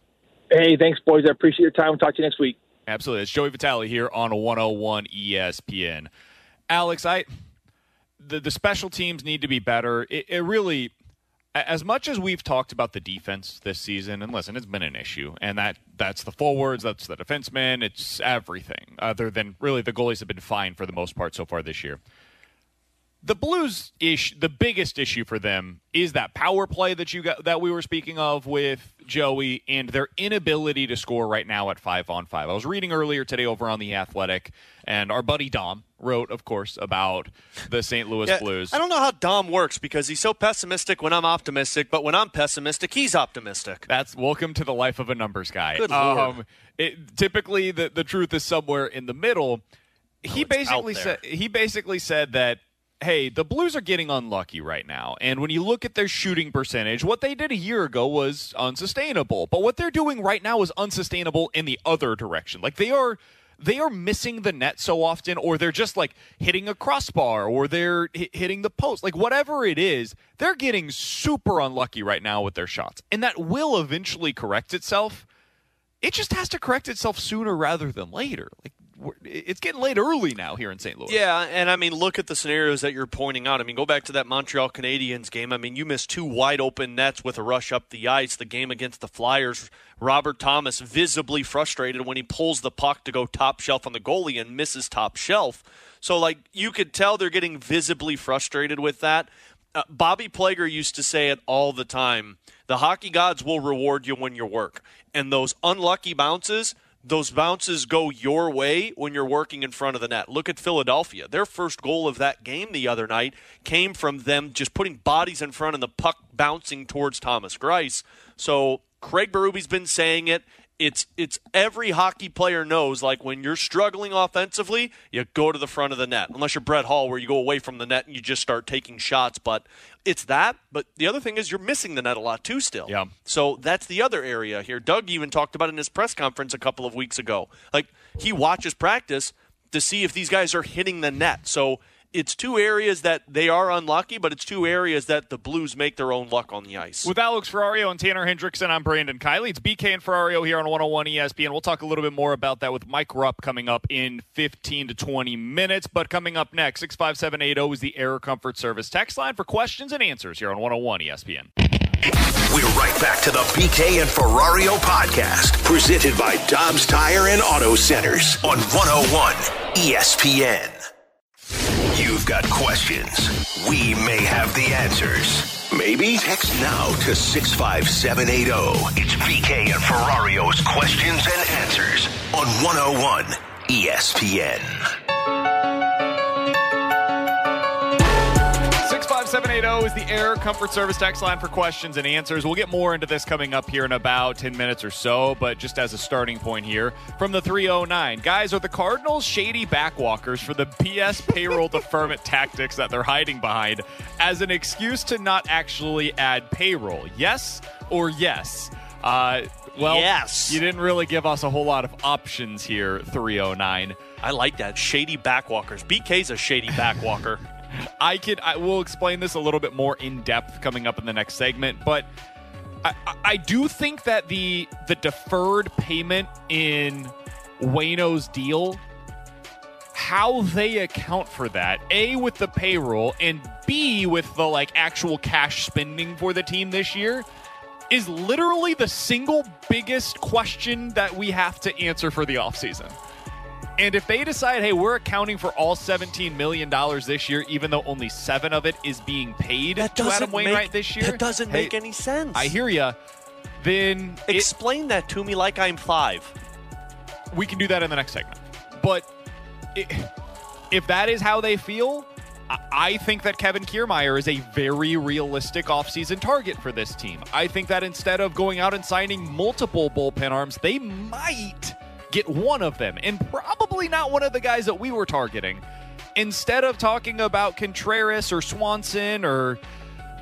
Hey, thanks, boys. I appreciate your time. We'll talk to you next week. Absolutely. It's Joey Vitale here on 101 ESPN. Alex, I the, the special teams need to be better. It, it really as much as we've talked about the defense this season, and listen, it's been an issue, and that that's the forwards, that's the defensemen, it's everything. Other than really, the goalies have been fine for the most part so far this year. The Blues ish, the biggest issue for them is that power play that you got that we were speaking of with Joey, and their inability to score right now at five on five. I was reading earlier today over on the Athletic, and our buddy Dom wrote, of course, about the St. Louis Yeah, Blues. I don't know how Dom works because he's so pessimistic when I'm optimistic, but when I'm pessimistic, he's optimistic. That's welcome to the life of a numbers guy. Good lord. Um, it, typically, the the truth is somewhere in the middle. He basically said he basically said that hey, the Blues are getting unlucky right now, and when you look at their shooting percentage, what they did a year ago was unsustainable. But what they're doing right now is unsustainable in the other direction. Like they are. They are missing the net so often, or they're just like hitting a crossbar, or they're hi- hitting the post. Like whatever it is, they're getting super unlucky right now with their shots, and that will eventually correct itself it just has to correct itself sooner rather than later. Like it's getting late early now here in St. Louis. Yeah, and I mean, look at the scenarios that you're pointing out. I mean, go back to that Montreal Canadiens game. I mean, you missed two wide open nets with a rush up the ice. The game against the Flyers, Robert Thomas visibly frustrated when he pulls the puck to go top shelf on the goalie and misses top shelf. So, like, you could tell they're getting visibly frustrated with that. Uh, Bobby Plager used to say it all the time the hockey gods will reward you when you work. And those unlucky bounces, those bounces go your way when you're working in front of the net. Look at Philadelphia. Their first goal of that game the other night came from them just putting bodies in front and the puck bouncing towards Thomas Grice. So Craig Berube's been saying it. It's it's every hockey player knows like when you're struggling offensively, you go to the front of the net. Unless you're Brett Hull where you go away from the net and you just start taking shots, but it's that, but the other thing is you're missing the net a lot too still. Yeah. So that's the other area here. Doug even talked about in his press conference a couple of weeks ago. Like he watches practice. to see if these guys are hitting the net. So it's two areas that they are unlucky, but it's two areas that the Blues make their own luck on the ice. With Alex Ferrario and Tanner Hendrickson, I'm Brandon Kiley. It's BK and Ferrario here on 101 ESPN. We'll talk a little bit more about that with Mike Rupp coming up in 15 to 20 minutes. But coming up next, 65780 is the Air Comfort Service text line for questions and answers here on 101 ESPN. We're right back to the BK and Ferrario podcast, presented by Dobbs Tire and Auto Centers on 101 ESPN. You've got questions. We may have the answers. Maybe text now to 65780. It's BK and Ferrario's questions and answers on 101 ESPN. 65780 is the Air Comfort Service text line for questions and answers. We'll get more into this coming up here in about 10 minutes or so, but just as a starting point here from the 309. Guys, are the Cardinals shady backwalkers for the PS payroll deferment tactics that they're hiding behind as an excuse to not actually add payroll? Yes or yes? Uh, well, Yes. you didn't really give us a whole lot of options here, 309. I like that. Shady backwalkers. BK's a shady backwalker. I could I will explain this a little bit more in depth coming up in the next segment, but I, I- do think that the the deferred payment in Wayno's deal, how they account for that, A with the payroll and B with the like actual cash spending for the team this year is literally the single biggest question that we have to answer for the offseason. And if they decide, hey, we're accounting for all $17 million this year, even though only seven of it is being paid That to Adam Wainwright make, this year, That doesn't hey, make any sense. I hear you. Then it- Explain that to me like I'm five. we can do that in the next segment. But i if that is how they feel, I- I think that Kevin Kiermaier is a very realistic offseason target for this team. I think that instead of going out and signing multiple bullpen arms, they might get one of them, and probably not one of the guys that we were targeting. Instead of talking about Contreras or Swanson or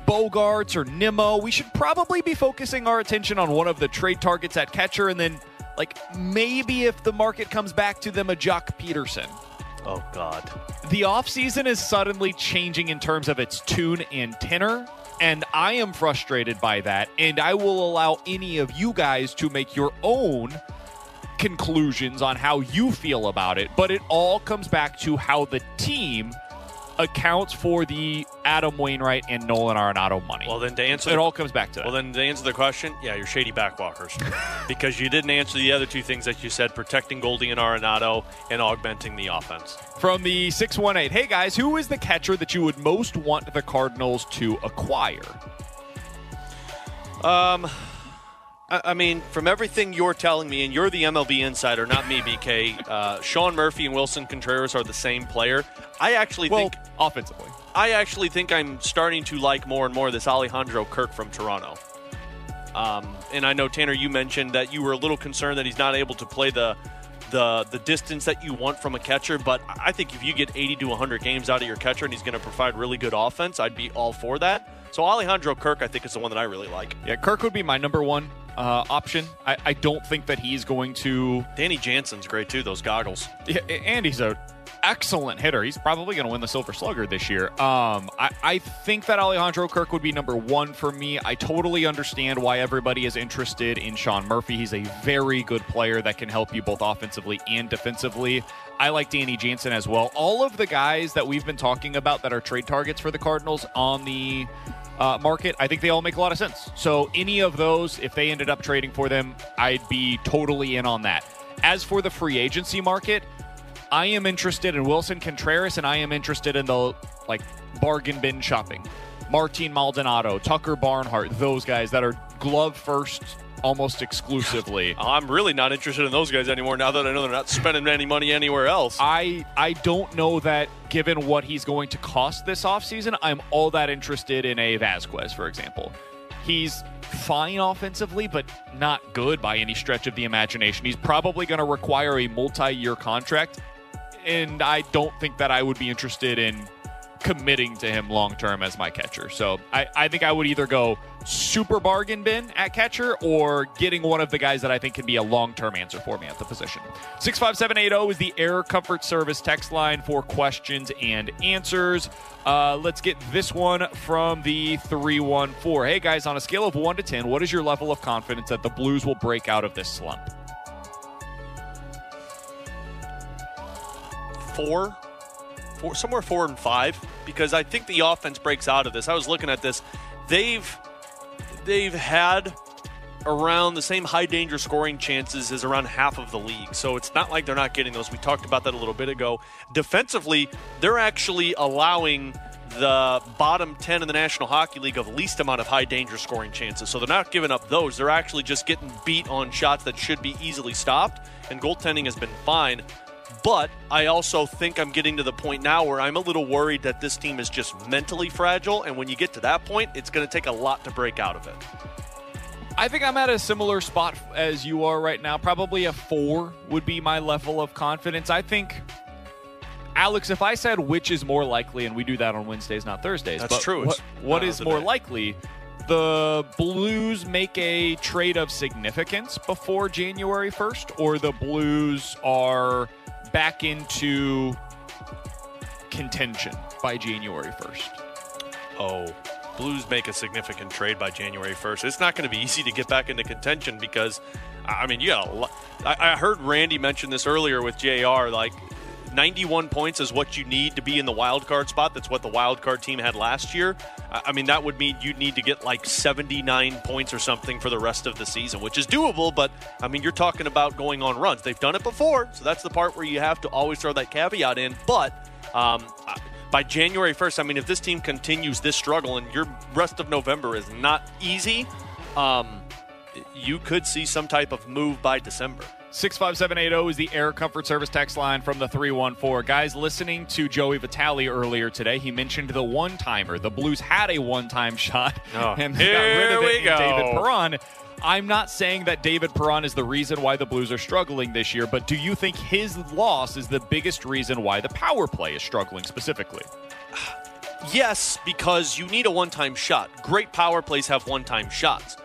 Bogaerts or Nimmo, we should probably be focusing our attention on one of the trade targets at catcher, and then, like, maybe if the market comes back to them, a Joc Pederson. Oh God. The offseason is suddenly changing in terms of its tune and tenor, and I am frustrated by that, and I will allow any of you guys to make your own conclusions on how you feel about it, but it all comes back to how the team accounts for the Adam Wainwright and Nolan Arenado money. Well, then to answer it the- all comes back to that. Well, then to answer the question, yeah, you're shady backwalkers because you didn't answer the other two things that you said: protecting Goldie and Arenado and augmenting the offense. From the 618, hey guys, who is the catcher that you would most want the Cardinals to acquire? Um, I, mean, from everything you're telling me, and you're the MLB insider, not me, BK. Uh, Sean Murphy and Willson Contreras are the same player. I actually Well, think offensively. I actually think I'm starting to like more and more this Alejandro Kirk from Toronto. Um, and I know Tanner, you mentioned that you were a little concerned that he's not able to play the the the distance that you want from a catcher. But I think if you get 80 to 100 games out of your catcher and he's going to provide really good offense, I'd be all for that. So Alejandro Kirk, I think, is the one that I really like. Yeah, Kirk would be my number one uh, option. I, I don't think that he's going to. Danny Jansen's great too. Those goggles. Yeah, and he's a excellent hitter. He's probably going to win the Silver Slugger this year. Um, I, I think that Alejandro Kirk would be number one for me. I totally understand why everybody is interested in Sean Murphy. He's a very good player that can help you both offensively and defensively. I like Danny Jansen as well. All of the guys that we've been talking about that are trade targets for the Cardinals on the uh, market, I think they all make a lot of sense. So any of those, if they ended up trading for them, I'd be totally in on that. As for the free agency market, I am interested in Willson Contreras, and I am interested in the like bargain bin shopping. Martin Maldonado, Tucker Barnhart, those guys that are glove first almost exclusively. I'm really not interested in those guys anymore now that I know they're not spending any money anywhere else. I I don't know that given what he's going to cost this offseason, I'm all that interested in a Vazquez, for example. He's fine offensively, but not good by any stretch of the imagination. He's probably going to require a multi year contract, and I don't think that I would be interested in committing to him long term as my catcher. So I, I think I would either go super bargain bin at catcher or getting one of the guys that I think can be a long term answer for me at the position. 65780 is the Air Comfort Service text line for questions and answers. Uh, let's get this one from the 314. Hey guys, on a scale of 1 to 10, what is your level of confidence that the Blues will break out of this slump? Four four, somewhere four and five because I think the offense breaks out of this. I was looking at this; they've they've had around the same high danger scoring chances as around half of the league. So it's not like they're not getting those. We talked about that a little bit ago. Defensively, they're actually allowing the bottom 10 in the National Hockey League of least amount of high danger scoring chances. So they're not giving up those. They're actually just getting beat on shots that should be easily stopped. And goaltending has been fine. But I also think I'm getting to the point now where I'm a little worried that this team is just mentally fragile. And when you get to that point, it's going to take a lot to break out of it. I think I'm at a similar spot as you are right now. Probably a four would be my level of confidence. I think, Alex, if I said which is more likely, and we do that on Wednesdays, not Thursdays. That's but true. What, is more day. likely? The Blues make a trade of significance before January 1st, or the Blues are back into contention by January 1st. Oh, Blues make a significant trade by January 1st. It's not going to be easy to get back into contention because, I mean, you got a lot. I, I heard Randy mention this earlier with JR. Like, 91 points is what you need to be in the wild card spot. That's what the wild card team had last year. I mean, that would mean you'd need to get like 79 points or something for the rest of the season, which is doable. But I mean, you're talking about going on runs. They've done it before, so that's the part where you have to always throw that caveat in. But um, by January 1st, I mean, if this team continues this struggle and your rest of November is not easy, um, you could see some type of move by December. 65780 is the Air Comfort Service text line from the 314. Guys, listening to Joey Vitale earlier today, he mentioned the one timer. The Blues had a one time shot Oh, and they got rid of it in. David Perron. I'm not saying that David Perron is the reason why the Blues are struggling this year, but do you think his loss is the biggest reason why the power play is struggling specifically? Yes, because you need a one time shot. Great power plays have one time shots.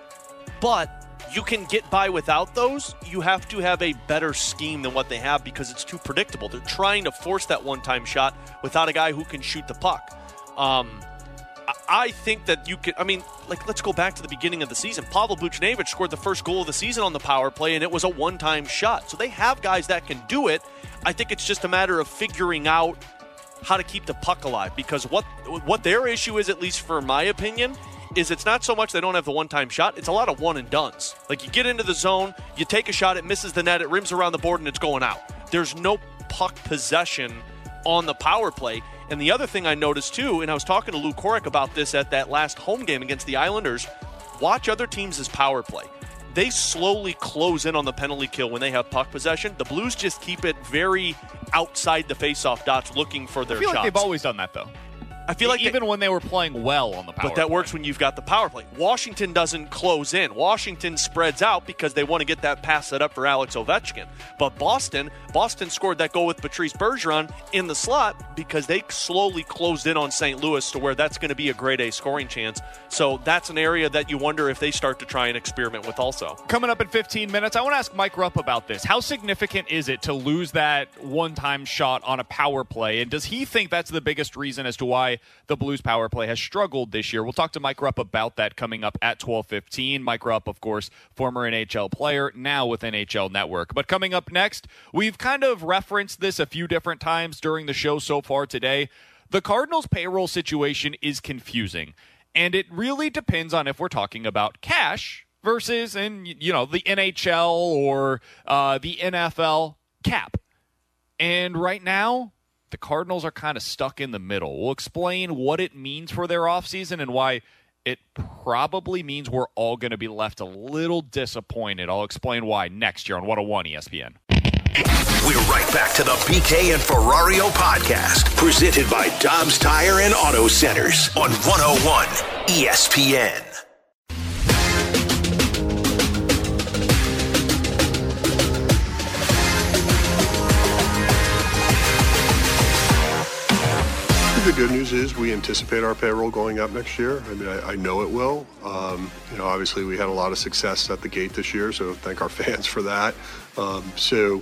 But you can get by without those. You have to have a better scheme than what they have because it's too predictable. They're trying to force that one time shot without a guy who can shoot the puck. Um, I- think that you could. I mean, like, let's go back to the beginning of the season. Pavel Buchnevich scored the first goal of the season on the power play, and it was a one time shot. So they have guys that can do it. I think it's just a matter of figuring out how to keep the puck alive because what what their issue is at least for my opinion is it's not so much they don't have the one-time shot it's a lot of one and dones like you get into the zone you take a shot it misses the net it rims around the board and it's going out there's no puck possession on the power play and the other thing I noticed too and I was talking to Lou Korac about this at that last home game against the Islanders watch other teams' power play they slowly close in on the penalty kill when they have puck possession. The Blues just keep it very outside the faceoff dots, looking for their I feel shots. like they've always done that, though. I feel like even when they were playing well on the power play. but that play. works when you've got the power play. Washington doesn't close in. Washington spreads out because they want to get that pass set up for Alex Ovechkin. But Boston, Boston scored that goal with Patrice Bergeron in the slot because they slowly closed in on St. Louis to where that's going to be a grade A scoring chance. So that's an area that you wonder if they start to try and experiment with also. Coming up in 15 minutes, I want to ask Mike Rupp about this. How significant is it to lose that one time shot on a power play? And does he think that's the biggest reason as to why the Blues power play has struggled this year? We'll talk to Mike Rupp about that coming up at 12:15. Mike Rupp, of course, former NHL player, now with NHL Network. But coming up next, we've kind of referenced this a few different times during the show so far today. The Cardinals payroll situation is confusing, and it really depends on if we're talking about cash versus and you know the NHL or uh, the NFL cap. And right now, the Cardinals are kind of stuck in the middle. We'll explain what it means for their offseason and why it probably means we're all going to be left a little disappointed. I'll explain why next year on 101 ESPN. We're right back to the BK and Ferrario podcast, presented by Dobbs Tire and Auto Centers on 101 ESPN. The good news is we anticipate our payroll going up next year. I mean, I, I know it will. Um, you know, obviously we had a lot of success at the gate this year, so thank our fans for that. Um, so,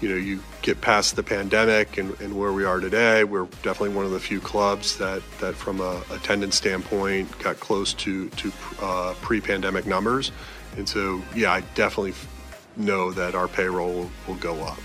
you know, you get past the pandemic and, and, where we are today, we're definitely one of the few clubs that, that from a attendance standpoint, got close to, to uh, pre-pandemic numbers. And so, yeah, I definitely know that our payroll will, will go up.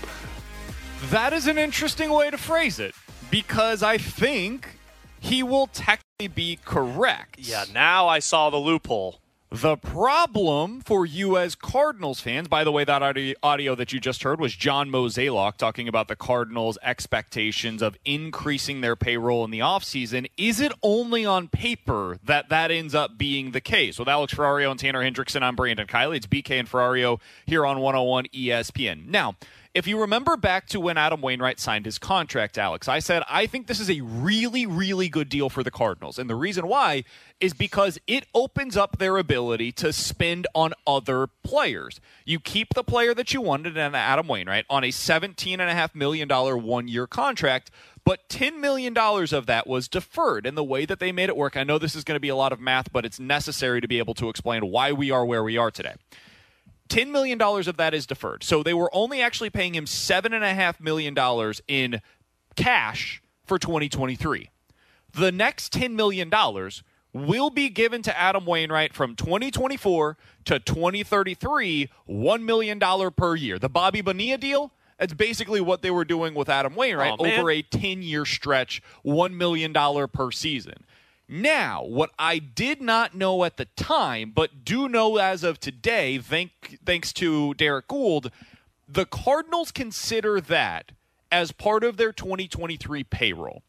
That is an interesting way to phrase it because I think he will technically be correct. Yeah, now I saw the loophole. The problem for you as Cardinals fans, by the way, that audio that you just heard was John Mozeliak talking about the Cardinals' expectations of increasing their payroll in the offseason. Is it only on paper that that ends up being the case? With Alex Ferrario and Tanner Hendrickson, I'm Brandon Kiley. It's BK and Ferrario here on 101 ESPN. Now, if you remember back to when Adam Wainwright signed his contract, Alex, I said, I think this is a really, really good deal for the Cardinals. And the reason why is because it opens up their ability to spend on other players. You keep the player that you wanted in Adam Wainwright on a $17.5 million one year contract, but $10 million of that was deferred. And the way that they made it work, I know this is going to be a lot of math, but it's necessary to be able to explain why we are where we are today. $10 million of that is deferred. So they were only actually paying him $7.5 million in cash for 2023. The next $10 million will be given to Adam Wainwright from 2024 to 2033, $1 million per year. The Bobby Bonilla deal, that's basically what they were doing with Adam Wainwright oh, over a 10 year stretch, $1 million per season. Now, what I did not know at the time, but do know as of today, thank, thanks to Derrick Goold, the Cardinals consider that as part of their 2023 payroll.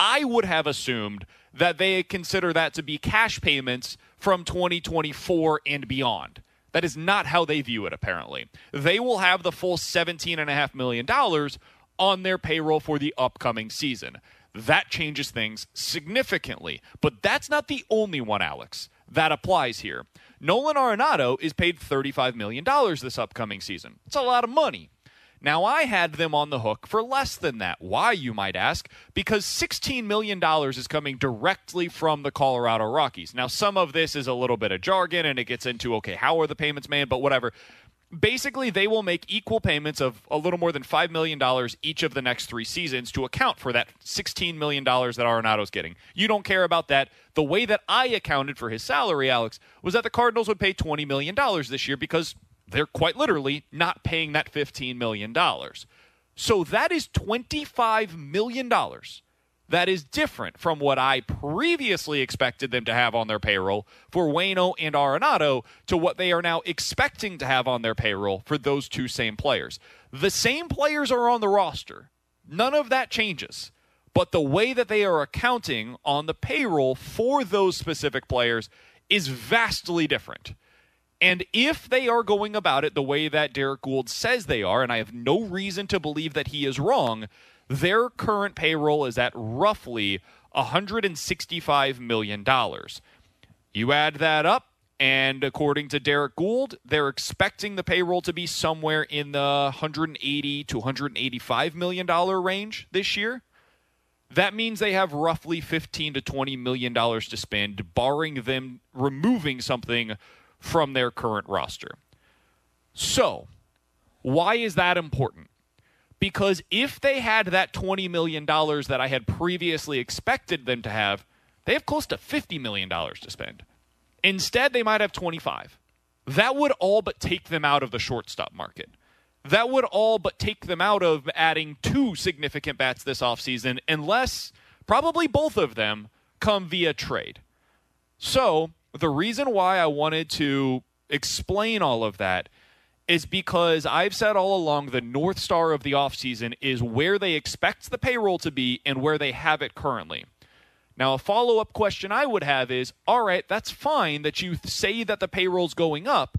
I would have assumed that they consider that to be cash payments from 2024 and beyond. That is not how they view it, apparently. They will have the full $17.5 million on their payroll for the upcoming season that changes things significantly. But that's not the only one, Alex, that applies here. Nolan Arenado is paid $35 million this upcoming season. It's a lot of money. Now, I had them on the hook for less than that. Why, you might ask? Because $16 million is coming directly from the Colorado Rockies. Now, some of this is a little bit of jargon and it gets into, okay, how are the payments made, but whatever basically they will make equal payments of a little more than $5 million each of the next three seasons to account for that $16 million that Arenado's getting. You don't care about that. The way that I accounted for his salary, Alex, was that the Cardinals would pay $20 million this year because they're quite literally not paying that $15 million. So that is $25 million that is different from what I previously expected them to have on their payroll for Wayno and Arenado to what they are now expecting to have on their payroll for those two same players. The same players are on the roster. None of that changes. But the way that they are accounting on the payroll for those specific players is vastly different. And if they are going about it the way that Derrick Goold says they are, and I have no reason to believe that he is wrong, their current payroll is at roughly $165 million. You add that up, and according to Derrick Goold, they're expecting the payroll to be somewhere in the 180 to 185 million dollar range this year. That means they have roughly 15 to 20 million dollars to spend, barring them removing something from their current roster. So, why is that important? Because if they had that $20 million that I had previously expected them to have, they have close to $50 million to spend. Instead, they might have 25. That would all but take them out of the shortstop market. That would all but take them out of adding two significant bats this offseason, unless probably both of them come via trade. So, the reason why I wanted to explain all of that is because I've said all along the North Star of the offseason is where they expect the payroll to be and where they have it currently. Now, a follow up question I would have is all right, that's fine that you say that the payroll's going up,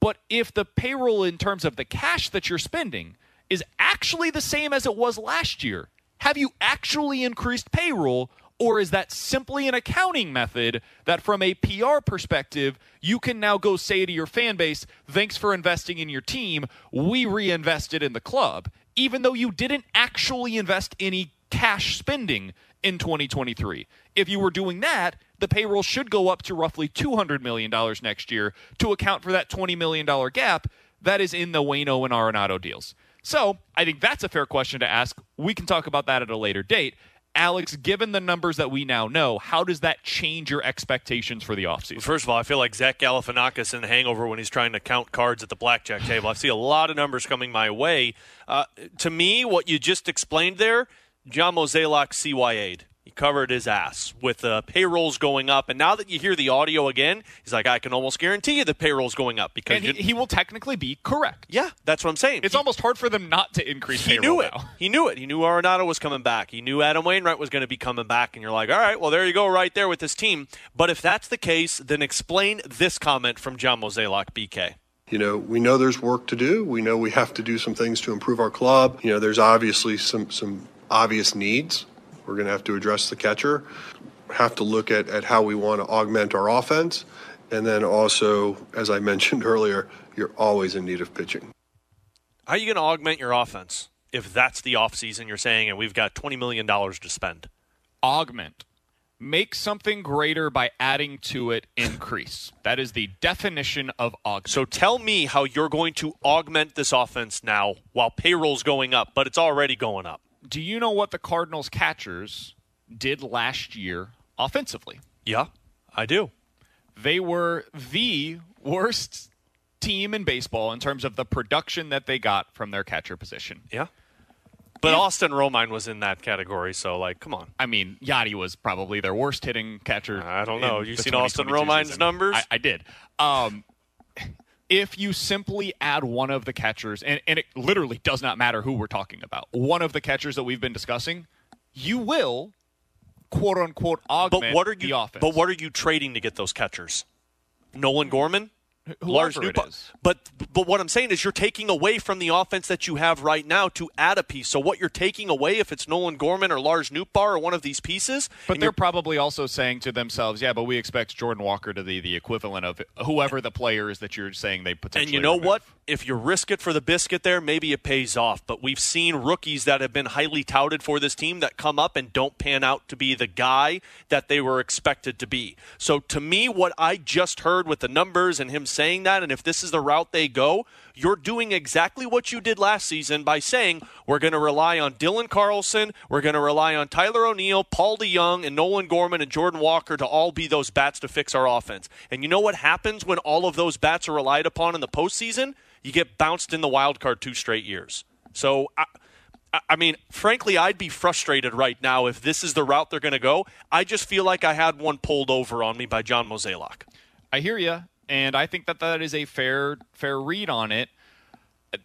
but if the payroll in terms of the cash that you're spending is actually the same as it was last year, have you actually increased payroll or is that simply an accounting method that, from a PR perspective, you can now go say to your fan base, thanks for investing in your team. We reinvested in the club, even though you didn't actually invest any cash spending in 2023. If you were doing that, the payroll should go up to roughly $200 million next year to account for that $20 million gap that is in the Wayno and Arenado deals. So I think that's a fair question to ask. We can talk about that at a later date. Alex, given the numbers that we now know, how does that change your expectations for the offseason? First of all, I feel like Zach Galifianakis in the Hangover when he's trying to count cards at the blackjack table. I see a lot of numbers coming my way. Uh, to me, what you just explained there, John Mozeliak CYA'd covered his ass with the uh, payrolls going up. And now that you hear the audio again, he's like, I can almost guarantee you the payroll's going up because he, he, will technically be correct. Yeah, that's what I'm saying. It's he, almost hard for them not to increase. He knew it. Now. He knew it. He knew Arenado was coming back. He knew Adam Wainwright was going to be coming back. And you're like, all right, well there you go, right there with this team. But if that's the case, then explain this comment from John Mozeliak, BK. You know, we know there's work to do. We know we have to do some things to improve our club. You know, there's obviously some some obvious needs we're going to have to address the catcher, have to look at, at how we want to augment our offense. And then also, as I mentioned earlier, you're always in need of pitching. How are you going to augment your offense if that's the offseason you're saying and we've got $20 million to spend? Augment. Make something greater by adding to it, increase. that is the definition of augment. So tell me how you're going to augment this offense now while payroll's going up, but it's already going up do you know what the Cardinals catchers did last year offensively? Yeah, I do. They were the worst team in baseball in terms of the production that they got from their catcher position. Yeah. But yeah. Austin Romine was in that category, so like, come on. I mean, Yadi was probably their worst hitting catcher. I don't know. You seen Austin Romine's season. numbers? I, I did. Um, if you simply add one of the catchers, and, and it literally does not matter who we're talking about, one of the catchers that we've been discussing, you will quote unquote augment but what are you, the offense. But what are you trading to get those catchers? Nolan Gorman? Lars Nootbaar. But but what I'm saying is you're taking away from the offense that you have right now to add a piece. So what you're taking away, if it's Nolan Gorman or Lars Nootbaar or one of these pieces, but they're probably also saying to themselves, "Yeah, but we expect Jordan Walker to be the equivalent of whoever the player is that you're saying they potentially." And you know remove. what? If you risk it for the biscuit, there maybe it pays off. But we've seen rookies that have been highly touted for this team that come up and don't pan out to be the guy that they were expected to be. So to me, what I just heard with the numbers and him saying that, and if this is the route they go, you're doing exactly what you did last season by saying we're going to rely on Dylan Carlson, we're going to rely on Tyler O'Neill, Paul DeJong, and Nolan Gorman and Jordan Walker to all be those bats to fix our offense. And you know what happens when all of those bats are relied upon in the postseason? You get bounced in the wild card two straight years. So. I, I mean, frankly, I'd be frustrated right now if this is the route they're going to go. I just feel like I had one pulled over on me by John Mozeliak. I hear you and I think that that is a fair fair read on it.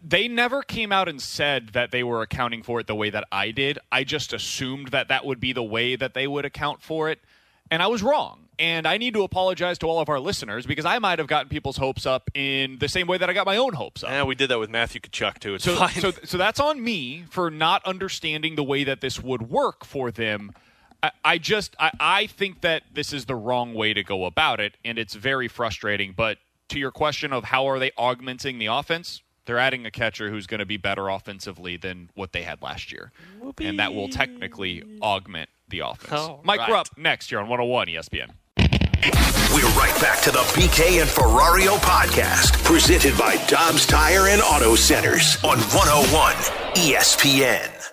They never came out and said that they were accounting for it the way that I did. I just assumed that that would be the way that they would account for it, and I was wrong. And I need to apologize to all of our listeners because I might have gotten people's hopes up in the same way that I got my own hopes up. Yeah, we did that with Matthew Tkachuk too. It's so, fine. So, so that's on me for not understanding the way that this would work for them I, just I, I think that this is the wrong way to go about it, and it's very frustrating. But to your question of how are they augmenting the offense, they're adding a catcher who's going to be better offensively than what they had last year, Whoopee. and that will technically augment the offense. Oh, Mike right. Rupp next year on 101 ESPN. We're right back to the BK and Ferrario podcast, presented by Dobbs Tire and Auto Centers on 101 ESPN.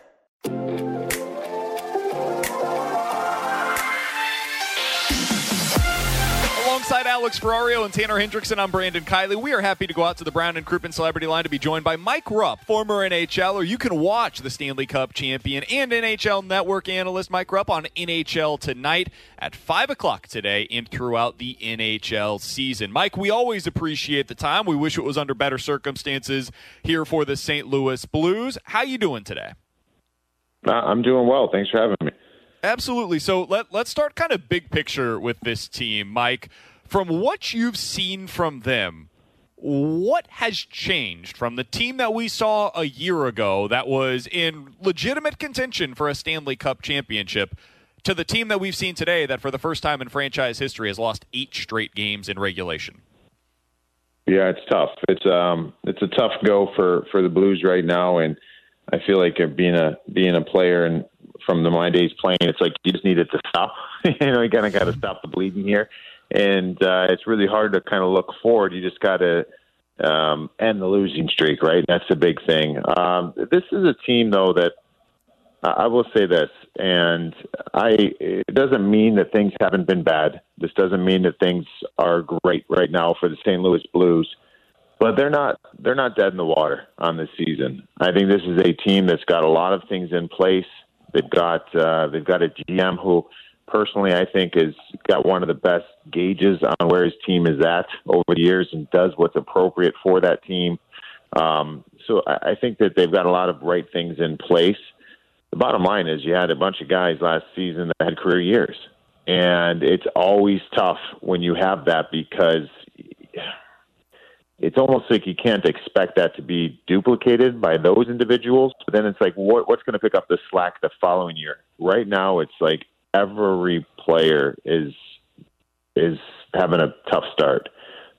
Alex Ferrario and Tanner Hendrickson, I'm Brandon Kiley. We are happy to go out to the Brown and Crouppen Celebrity Line to be joined by Mike Rupp, former NHLer. You can watch the Stanley Cup champion and NHL Network analyst Mike Rupp on NHL tonight at 5 o'clock today and throughout the NHL season. Mike, we always appreciate the time. We wish it was under better circumstances here for the St. Louis Blues. How you doing today? Uh, I'm doing well. Thanks for having me. Absolutely. So let, let's start kind of big picture with this team, Mike. From what you've seen from them, what has changed from the team that we saw a year ago that was in legitimate contention for a Stanley Cup championship to the team that we've seen today that for the first time in franchise history has lost eight straight games in regulation? Yeah, it's tough. It's um it's a tough go for for the Blues right now and I feel like being a being a player and from the my days playing. It's like you just need it to stop. you know, you kind of got to stop the bleeding here, and uh, it's really hard to kind of look forward. You just got to um, end the losing streak, right? That's the big thing. Um, this is a team though that I will say this, and I it doesn't mean that things haven't been bad. This doesn't mean that things are great right now for the St. Louis Blues, but they're not they're not dead in the water on this season. I think this is a team that's got a lot of things in place. They've got uh, they've got a GM who personally I think has got one of the best gauges on where his team is at over the years and does what's appropriate for that team. Um, so I, I think that they've got a lot of right things in place the bottom line is you had a bunch of guys last season that had career years. And it's always tough when you have that because it's almost like you can't expect that to be duplicated by those individuals. But then it's like, what, what's going to pick up the slack the following year? Right now, it's like every player is is having a tough start.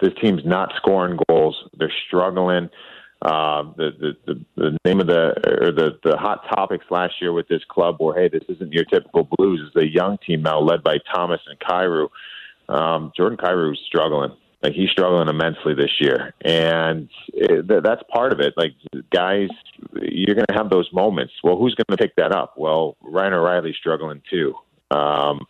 This team's not scoring goals. They're struggling. Uh, the, the, the the name of the or the the hot topics last year with this club were hey this isn't your typical Blues it's a young team now led by Thomas and Kyrou. Um, Jordan is struggling like he's struggling immensely this year and it, that's part of it like guys you're going to have those moments well who's going to pick that up well Ryan O'Reilly's struggling too um,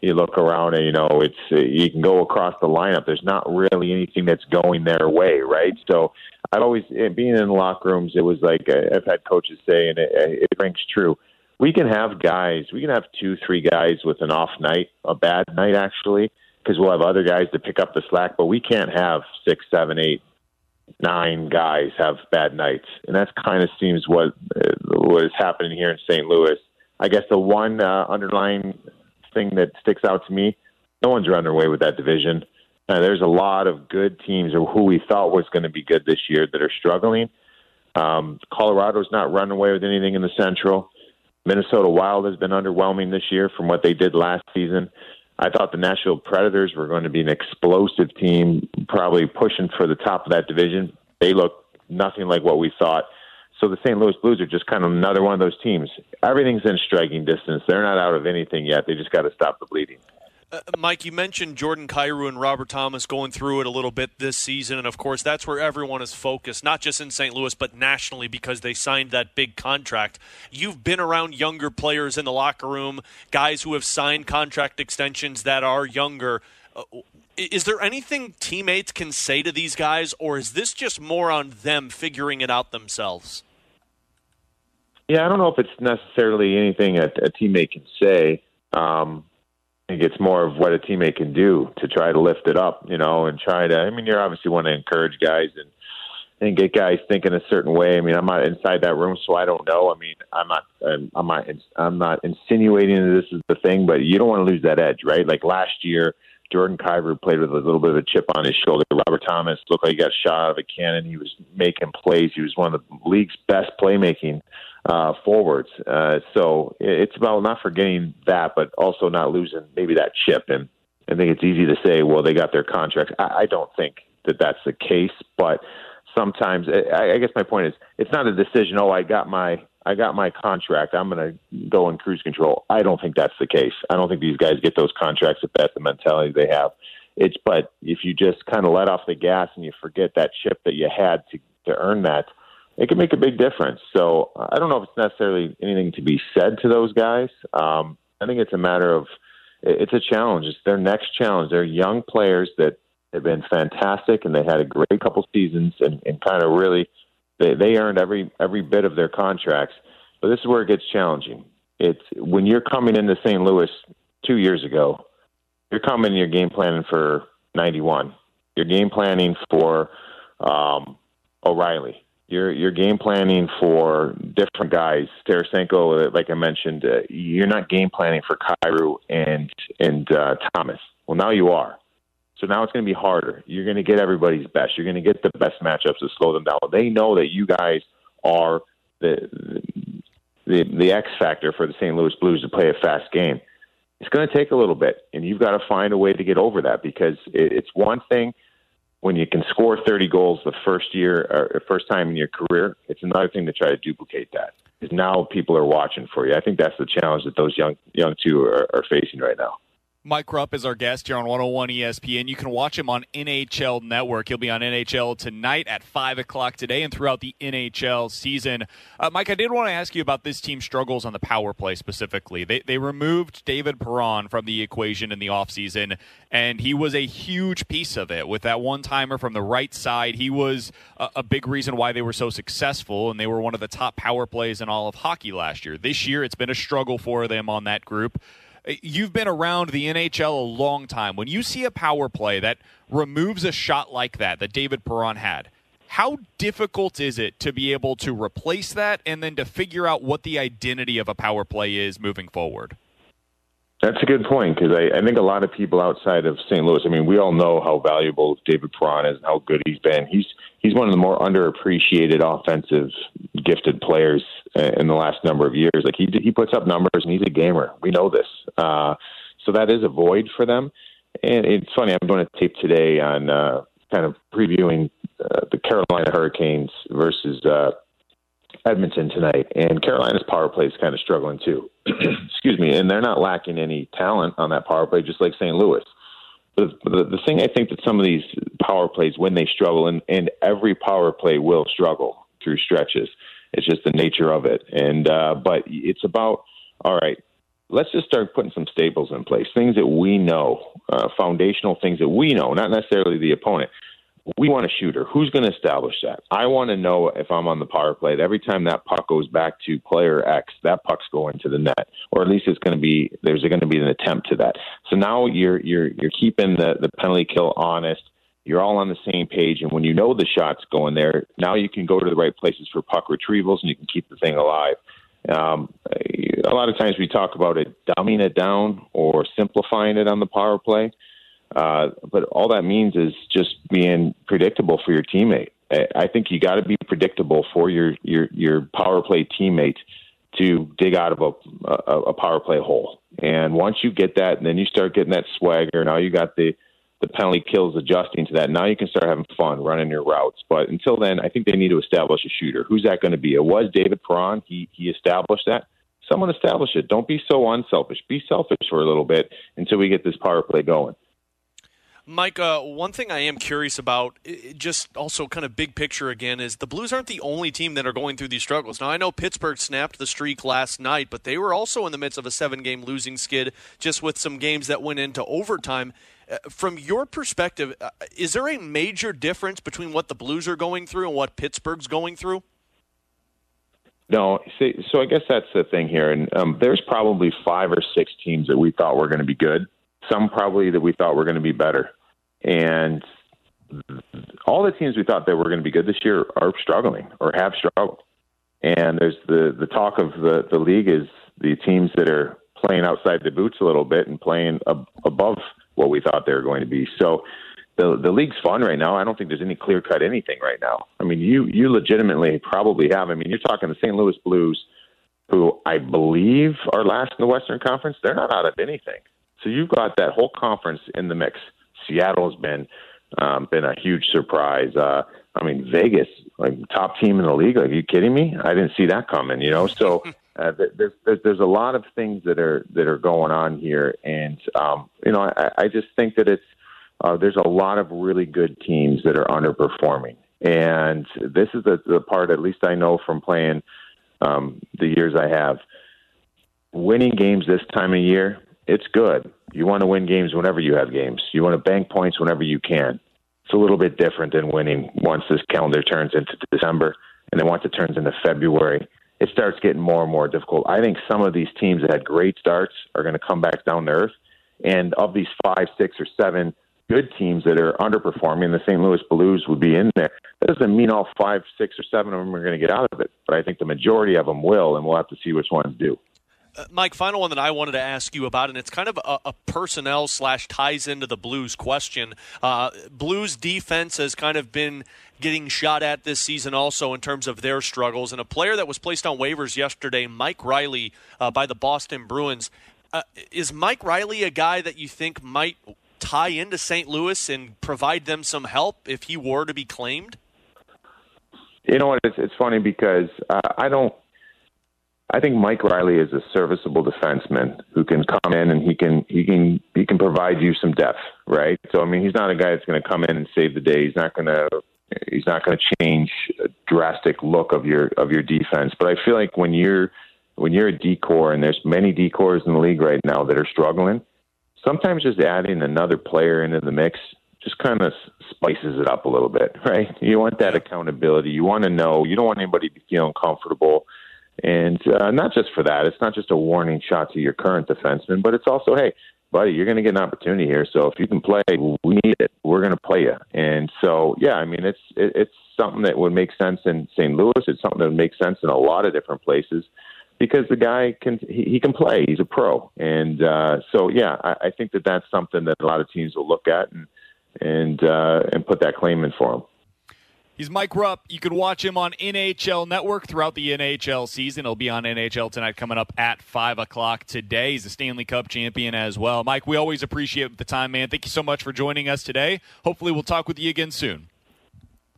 you look around and you know it's you can go across the lineup. There's not really anything that's going their way, right? So I've always being in locker rooms. It was like uh, I've had coaches say, and it, it rings true. We can have guys. We can have two, three guys with an off night, a bad night actually, because we'll have other guys to pick up the slack. But we can't have six, seven, eight, nine guys have bad nights, and that's kind of seems what uh, what is happening here in St. Louis. I guess the one uh, underlying thing that sticks out to me. No one's running away with that division. Uh, there's a lot of good teams or who we thought was going to be good this year that are struggling. Um, Colorado's not running away with anything in the Central. Minnesota Wild has been underwhelming this year from what they did last season. I thought the Nashville Predators were going to be an explosive team, probably pushing for the top of that division. They look nothing like what we thought. So the St. Louis Blues are just kind of another one of those teams. Everything's in striking distance. They're not out of anything yet. They just got to stop the bleeding. Uh, Mike, you mentioned Jordan Kyrou and Robert Thomas going through it a little bit this season, and of course, that's where everyone is focused, not just in St. Louis, but nationally because they signed that big contract. You've been around younger players in the locker room, guys who have signed contract extensions that are younger. Uh, is there anything teammates can say to these guys, or is this just more on them figuring it out themselves? Yeah, I don't know if it's necessarily anything a, a teammate can say. Um, I think it's more of what a teammate can do to try to lift it up, you know, and try to. I mean, you obviously want to encourage guys and and get guys thinking a certain way. I mean, I'm not inside that room, so I don't know. I mean, I'm not, I'm, I'm not, I'm not insinuating that this is the thing, but you don't want to lose that edge, right? Like last year, Jordan Kyrou played with a little bit of a chip on his shoulder. Robert Thomas looked like he got shot out of a cannon. He was making plays. He was one of the league's best playmaking uh, forwards. Uh, so it's about not forgetting that, but also not losing maybe that chip. And I think it's easy to say, well, they got their contracts. I, I don't think that that's the case, but sometimes I, I guess my point is it's not a decision. Oh, I got my I got my contract. I'm going to go in cruise control. I don't think that's the case. I don't think these guys get those contracts if that's the mentality they have. It's but if you just kind of let off the gas and you forget that chip that you had to to earn that, it can make a big difference. So I don't know if it's necessarily anything to be said to those guys. Um, I think it's a matter of it's a challenge. It's their next challenge. They're young players that have been fantastic and they had a great couple seasons and, and kind of really they, they earned every every bit of their contracts. But this is where it gets challenging. It's when you're coming into St. Louis two years ago, you're coming you're game planning for 91. You're game planning for um, O'Reilly you're you're game planning for different guys. Tarasenko, like I mentioned, uh, you're not game planning for Kyrou and and uh, Thomas. Well, now you are. So now it's going to be harder. You're going to get everybody's best. You're going to get the best matchups to slow them down. They know that you guys are the the the X factor for the St. Louis Blues to play a fast game. It's going to take a little bit, and you've got to find a way to get over that because it's one thing when you can score 30 goals the first year or first time in your career, it's another thing to try to duplicate that. Because now people are watching for you. I think that's the challenge that those young young two are, are facing right now. Mike Rupp is our guest here on 101 ESPN. You can watch him on NHL Network. He'll be on NHL tonight at 5 o'clock today and throughout the NHL season. Uh, Mike, I did want to ask you about this team's struggles on the power play specifically. They, they removed David Perron from the equation in the offseason, and he was a huge piece of it with that one timer from the right side. He was a, a big reason why they were so successful, and they were one of the top power plays in all of hockey last year. This year, it's been a struggle for them on that group. Uh, you've been around the NHL a long time. When you see a power play that removes a shot like that, that David Perron had, how difficult is it to be able to replace that and then to figure out what the identity of a power play is moving forward? That's a good point because I, I think a lot of people outside of St. Louis. I mean, we all know how valuable David Perron is and how good he's been. He's he's one of the more underappreciated offensive gifted players uh, in the last number of years. Like he he puts up numbers and he's a gamer. We know this. Uh, so that is a void for them. And it's funny. I'm doing a tape today on uh, kind of previewing uh, the Carolina Hurricanes versus uh, Edmonton tonight, and Carolina's power play is kind of struggling too. Excuse me, and they're not lacking any talent on that power play, just like St. Louis. The, the, thing I think that some of these power plays, when they struggle, and, and every power play will struggle through stretches. It's just the nature of it. And uh, but it's about all right. Let's just start putting some staples in place, things that we know, uh, foundational things that we know, not necessarily the opponent we want a shooter. Who's going to establish that? I want to know if I'm on the power play that every time that puck goes back to player X, that puck's going to the net, or at least it's going to be there's going to be an attempt to that. So now you're you're you're keeping the the penalty kill honest. You're all on the same page, and when you know the shot's going there, now you can go to the right places for puck retrievals, and you can keep the thing alive. Um, a lot of times we talk about it dumbing it down or simplifying it on the power play. Uh, but all that means is just being predictable for your teammate. I think you got to be predictable for your your your power play teammate to dig out of a, a, a power play hole. And once you get that, and then you start getting that swagger. Now you got the the penalty kills adjusting to that. Now you can start having fun running your routes. But until then, I think they need to establish a shooter. Who's that going to be? It was David Perron. He he established that. Someone establish it. Don't be so unselfish. Be selfish for a little bit until we get this power play going. Mike, uh, one thing I am curious about, just also kind of big picture again, is the Blues aren't the only team that are going through these struggles. Now, I know Pittsburgh snapped the streak last night, but they were also in the midst of a seven game losing skid just with some games that went into overtime. Uh, from your perspective, uh, is there a major difference between what the Blues are going through and what Pittsburgh's going through? No, see, so I guess that's the thing here. And um, there's probably five or six teams that we thought were going to be good. Some probably that we thought were going to be better and all the teams we thought that were going to be good this year are struggling or have struggled. And there's the the talk of the the league is the teams that are playing outside the boots a little bit and playing ab- above what we thought they were going to be. So the the league's fun right now. I don't think there's any clear cut anything right now. I mean, you you legitimately probably have. I mean, you're talking the St. Louis Blues, who I believe are last in the Western Conference. They're not out of anything. So you've got that whole conference in the mix. Seattle's been um, been a huge surprise. Uh, I mean, Vegas, like top team in the league. Like, are you kidding me? I didn't see that coming. You know, so uh, there's, there's there's a lot of things that are that are going on here, and um, you know, I, I just think that it's uh, there's a lot of really good teams that are underperforming, and this is the, the part, at least I know from playing um, the years I have. Winning games this time of year it's good. You want to win games whenever you have games. You want to bank points whenever you can. It's a little bit different than winning once this calendar turns into December and then once it turns into February. It starts getting more and more difficult. I think some of these teams that had great starts are going to come back down to earth. And of these five, six, or seven good teams that are underperforming, the St. Louis Blues would be in there. That doesn't mean all five, six, or seven of them are going to get out of it, but I think the majority of them will, and we'll have to see which ones do. Uh, Mike, final one that I wanted to ask you about, and it's kind of a, a personnel slash ties into the Blues question. Uh, Blues defense has kind of been getting shot at this season also in terms of their struggles. And a player that was placed on waivers yesterday, Mike Reilly, uh, by the Boston Bruins. Uh, is Mike Reilly a guy that you think might tie into St. Louis and provide them some help if he were to be claimed? You know what? It's, it's funny because uh, I don't I think Mike Reilly is a serviceable defenseman who can come in and he can he can he can provide you some depth, right? So I mean, he's not a guy that's going to come in and save the day. He's not going to he's not going to change a drastic look of your of your defense. But I feel like when you're when you're a decor and there's many decors in the league right now that are struggling, sometimes just adding another player into the mix just kind of spices it up a little bit, right? You want that accountability. You want to know. You don't want anybody to feel uncomfortable. And uh, not just for that, it's not just a warning shot to your current defenseman, but it's also, hey, buddy, you're going to get an opportunity here. So if you can play, we need it. We're going to play you. And so, yeah, I mean, it's it, it's something that would make sense in St. Louis. It's something that would make sense in a lot of different places because the guy can he, he can play. He's a pro, and uh, so yeah, I, I think that that's something that a lot of teams will look at and and uh, and put that claim in for him. He's Mike Rupp. You can watch him on NHL Network throughout the NHL season. He'll be on NHL tonight coming up at 5 o'clock today. He's a Stanley Cup champion as well. Mike, we always appreciate the time, man. Thank you so much for joining us today. Hopefully, we'll talk with you again soon.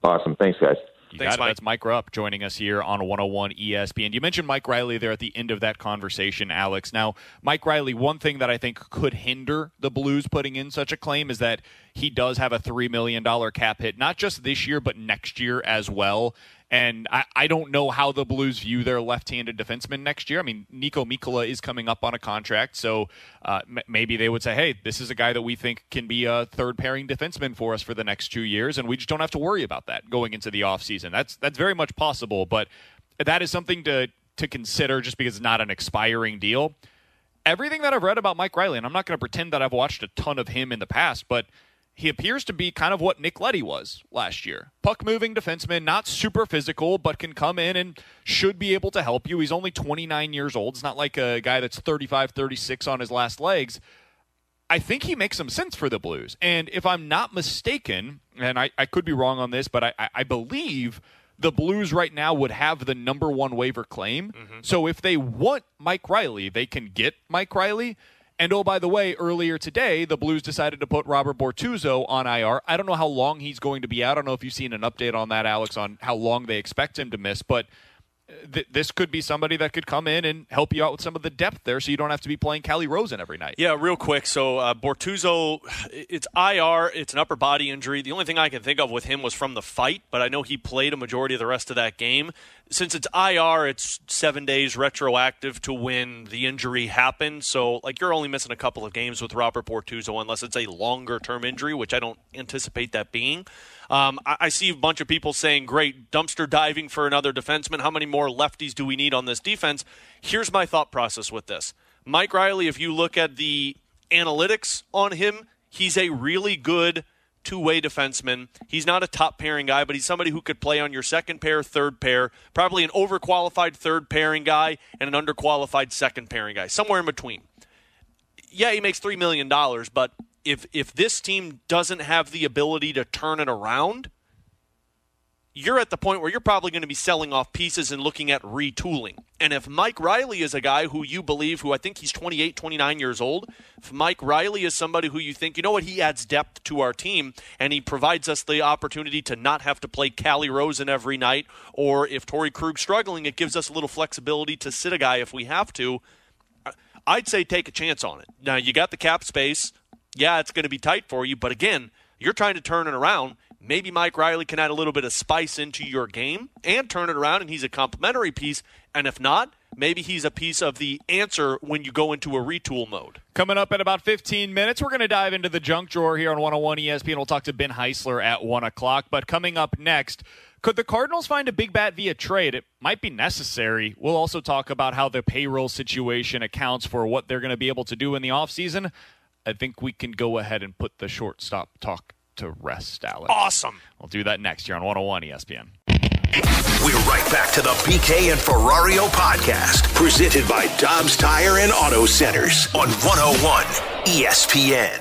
Awesome. Thanks, guys. You Thanks. Mike. That's Mike Rupp joining us here on 101 ESPN. You mentioned Mike Reilly there at the end of that conversation, Alex. Now, Mike Reilly, one thing that I think could hinder the Blues putting in such a claim is that he does have a $3 million cap hit, not just this year, but next year as well. And I, I don't know how the Blues view their left-handed defenseman next year. I mean, Niko Mikkola is coming up on a contract, so uh, m- maybe they would say, "Hey, this is a guy that we think can be a third-pairing defenseman for us for the next two years, and we just don't have to worry about that going into the offseason." That's that's very much possible, but that is something to to consider just because it's not an expiring deal. Everything that I've read about Mike Reilly, and I'm not going to pretend that I've watched a ton of him in the past, but he appears to be kind of what Nick Leddy was last year. Puck moving defenseman, not super physical, but can come in and should be able to help you. He's only 29 years old. It's not like a guy that's 35, 36 on his last legs. I think he makes some sense for the Blues. And if I'm not mistaken, and I, I could be wrong on this, but I, I- I believe the Blues right now would have the number one waiver claim. Mm-hmm. So if they want Mike Reilly, they can get Mike Reilly. And oh, by the way, earlier today, the Blues decided to put Robert Bortuzzo on IR. I don't know how long he's going to be out. I don't know if you've seen an update on that, Alex, on how long they expect him to miss. But th- this could be somebody that could come in and help you out with some of the depth there so you don't have to be playing Calle Rosen every night. Yeah, real quick. So uh, Bortuzzo, it's IR. It's an upper body injury. The only thing I can think of with him was from the fight, but I know he played a majority of the rest of that game. Since it's IR, it's seven days retroactive to when the injury happened. So, like, you're only missing a couple of games with Robert Bortuzzo unless it's a longer term injury, which I don't anticipate that being. Um, I, I see a bunch of people saying, great, dumpster diving for another defenseman. How many more lefties do we need on this defense? Here's my thought process with this Mike Reilly, if you look at the analytics on him, he's a really good two way defenseman. He's not a top pairing guy, but he's somebody who could play on your second pair, third pair, probably an overqualified third pairing guy and an underqualified second pairing guy, somewhere in between. Yeah, he makes $3 million, but if, if this team doesn't have the ability to turn it around, you're at the point where you're probably going to be selling off pieces and looking at retooling. And if Mike Reilly is a guy who you believe, who I think he's 28, 29 years old, if Mike Reilly is somebody who you think, you know what, he adds depth to our team and he provides us the opportunity to not have to play Calle Rosen every night, or if Torey Krug's struggling, it gives us a little flexibility to sit a guy if we have to. I'd say take a chance on it. Now, you got the cap space. Yeah, it's going to be tight for you, but again, you're trying to turn it around. Maybe Mike Reilly can add a little bit of spice into your game and turn it around, and he's a complementary piece. And if not, maybe he's a piece of the answer when you go into a retool mode. Coming up in about 15 minutes, we're going to dive into the junk drawer here on 101 ESPN. We'll talk to Ben Heisler at 1 o'clock. But coming up next, could the Cardinals find a big bat via trade? It might be necessary. We'll also talk about how the payroll situation accounts for what they're going to be able to do in the offseason. I think we can go ahead and put the shortstop talk to rest, Alex. Awesome. We'll do that next year on 101 ESPN. We're right back to the BK and Ferrario podcast, presented by Dobbs Tire and Auto Centers on 101 ESPN.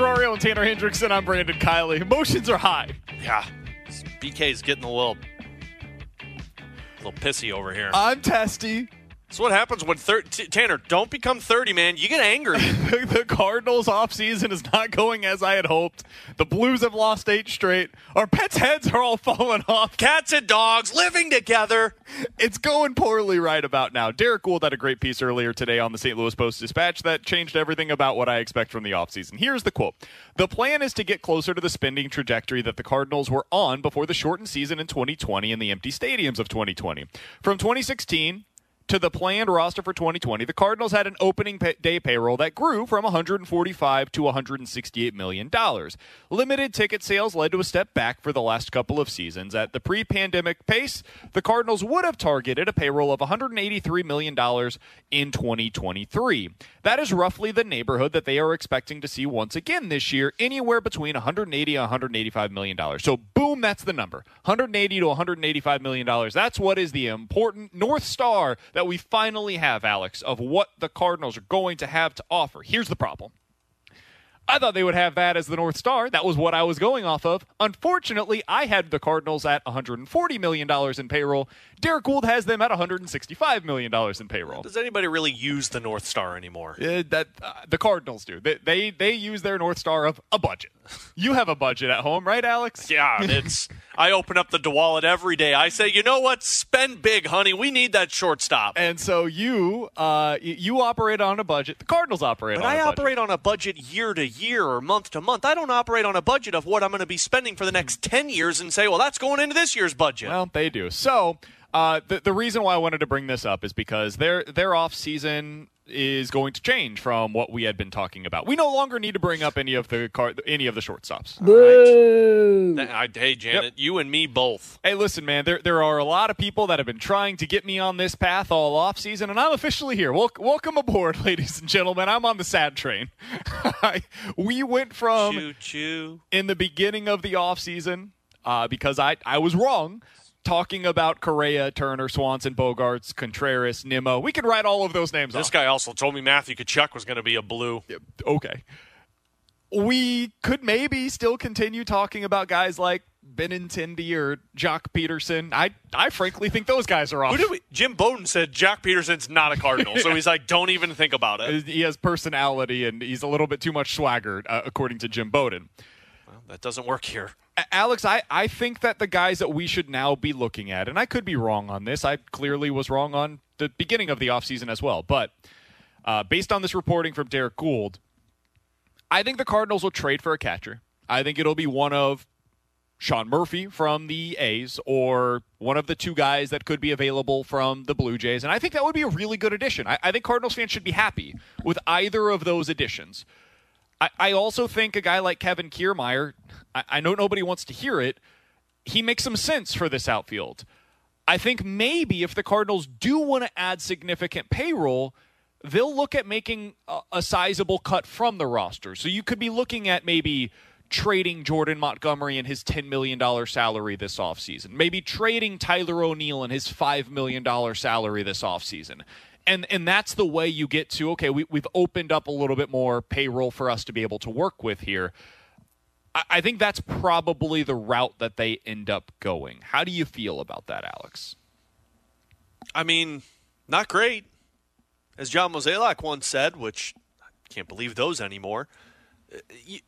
Ferrario and Tanner Hendrickson, I'm Brandon Kiley. Emotions are high. Yeah, BK's getting a little A little pissy over here. I'm testy. That's what happens when thir- T- Tanner. Don't become thirty, man. You get angry. the Cardinals offseason is not going as I had hoped. The Blues have lost eight straight. Our pets' heads are all falling off. Cats and dogs living together. It's going poorly right about now. Derrick Goold had a great piece earlier today on the St. Louis Post Dispatch that changed everything about what I expect from the offseason. Here's the quote The plan is to get closer to the spending trajectory that the Cardinals were on before the shortened season in 2020 and the empty stadiums of 2020. From 2016, to the planned roster for 2020, the Cardinals had an opening pay- day payroll that grew from 145 to 168 million dollars. Limited ticket sales led to a step back for the last couple of seasons. At the pre-pandemic pace, the Cardinals would have targeted a payroll of 183 million dollars in 2023. That is roughly the neighborhood that they are expecting to see once again this year, anywhere between 180 and 185 million dollars. So boom, that's the number. 180 to 185 million dollars. That's what is the important north star that we finally have, Alex, of what the Cardinals are going to have to offer. Here's the problem. I thought they would have that as the North Star. That was what I was going off of. Unfortunately, I had the Cardinals at $140 million in payroll. Derrick Goold has them at $165 million in payroll. Does anybody really use the North Star anymore? Uh, that uh, the Cardinals do. They, they they use their North Star of a budget. You have a budget at home, right, Alex? Yeah, it's. I open up the wallet every day. I say, you know what? Spend big, honey. We need that shortstop. And so you uh, you operate on a budget. The Cardinals operate But on I a budget. operate on a budget year to year or month to month. I don't operate on a budget of what I'm going to be spending for the next 10 years and say, well, that's going into this year's budget. Well, they do. So uh, the the reason why I wanted to bring this up is because their their off season is going to change from what we had been talking about. We no longer need to bring up any of the car, any of the shortstops. Th- I, hey, Janet, you and me both. Hey, listen, man. There there are a lot of people that have been trying to get me on this path all off season, and I'm officially here. Wel- welcome aboard, ladies and gentlemen. I'm on the sad train. we went from Choo choo. in the beginning of the off season uh, because I I was wrong. Talking about Correa, Turner, Swanson, Bogaerts, Contreras, Nimmo. We can write all of those names This off. guy also told me Matthew Tkachuk was going to be a blue. okay. We could maybe still continue talking about guys like Benintendi or Joc Pederson. I I frankly think those guys are off. We? Jim Bowden said Joc Pederson's not a Cardinal, so he's like, don't even think about it. he has personality and he's a little bit too much swagger, uh, according to Jim Bowden. Well, that doesn't work here. Alex, I, I think that the guys that we should now be looking at, and I could be wrong on this, I clearly was wrong on the beginning of the offseason as well, but uh, based on this reporting from Derrick Goold, I think the Cardinals will trade for a catcher. I think it'll be one of Sean Murphy from the A's or one of the two guys that could be available from the Blue Jays. And I think that would be a really good addition. I, I think Cardinals fans should be happy with either of those additions. I, I also think a guy like Kevin Kiermaier, I, I know nobody wants to hear it, he makes some sense for this outfield. I think maybe if the Cardinals do want to add significant payroll, they'll look at making a, a sizable cut from the roster. So you could be looking at maybe trading Jordan Montgomery and his $10 million salary this offseason. Maybe trading Tyler O'Neill and his $5 million salary this offseason. And, and that's the way you get to, okay, we, we've opened up a little bit more payroll for us to be able to work with here. I, I think that's probably the route that they end up going. How do you feel about that, Alex? I mean, not great. As John Mozeliak once said, which I can't believe those anymore.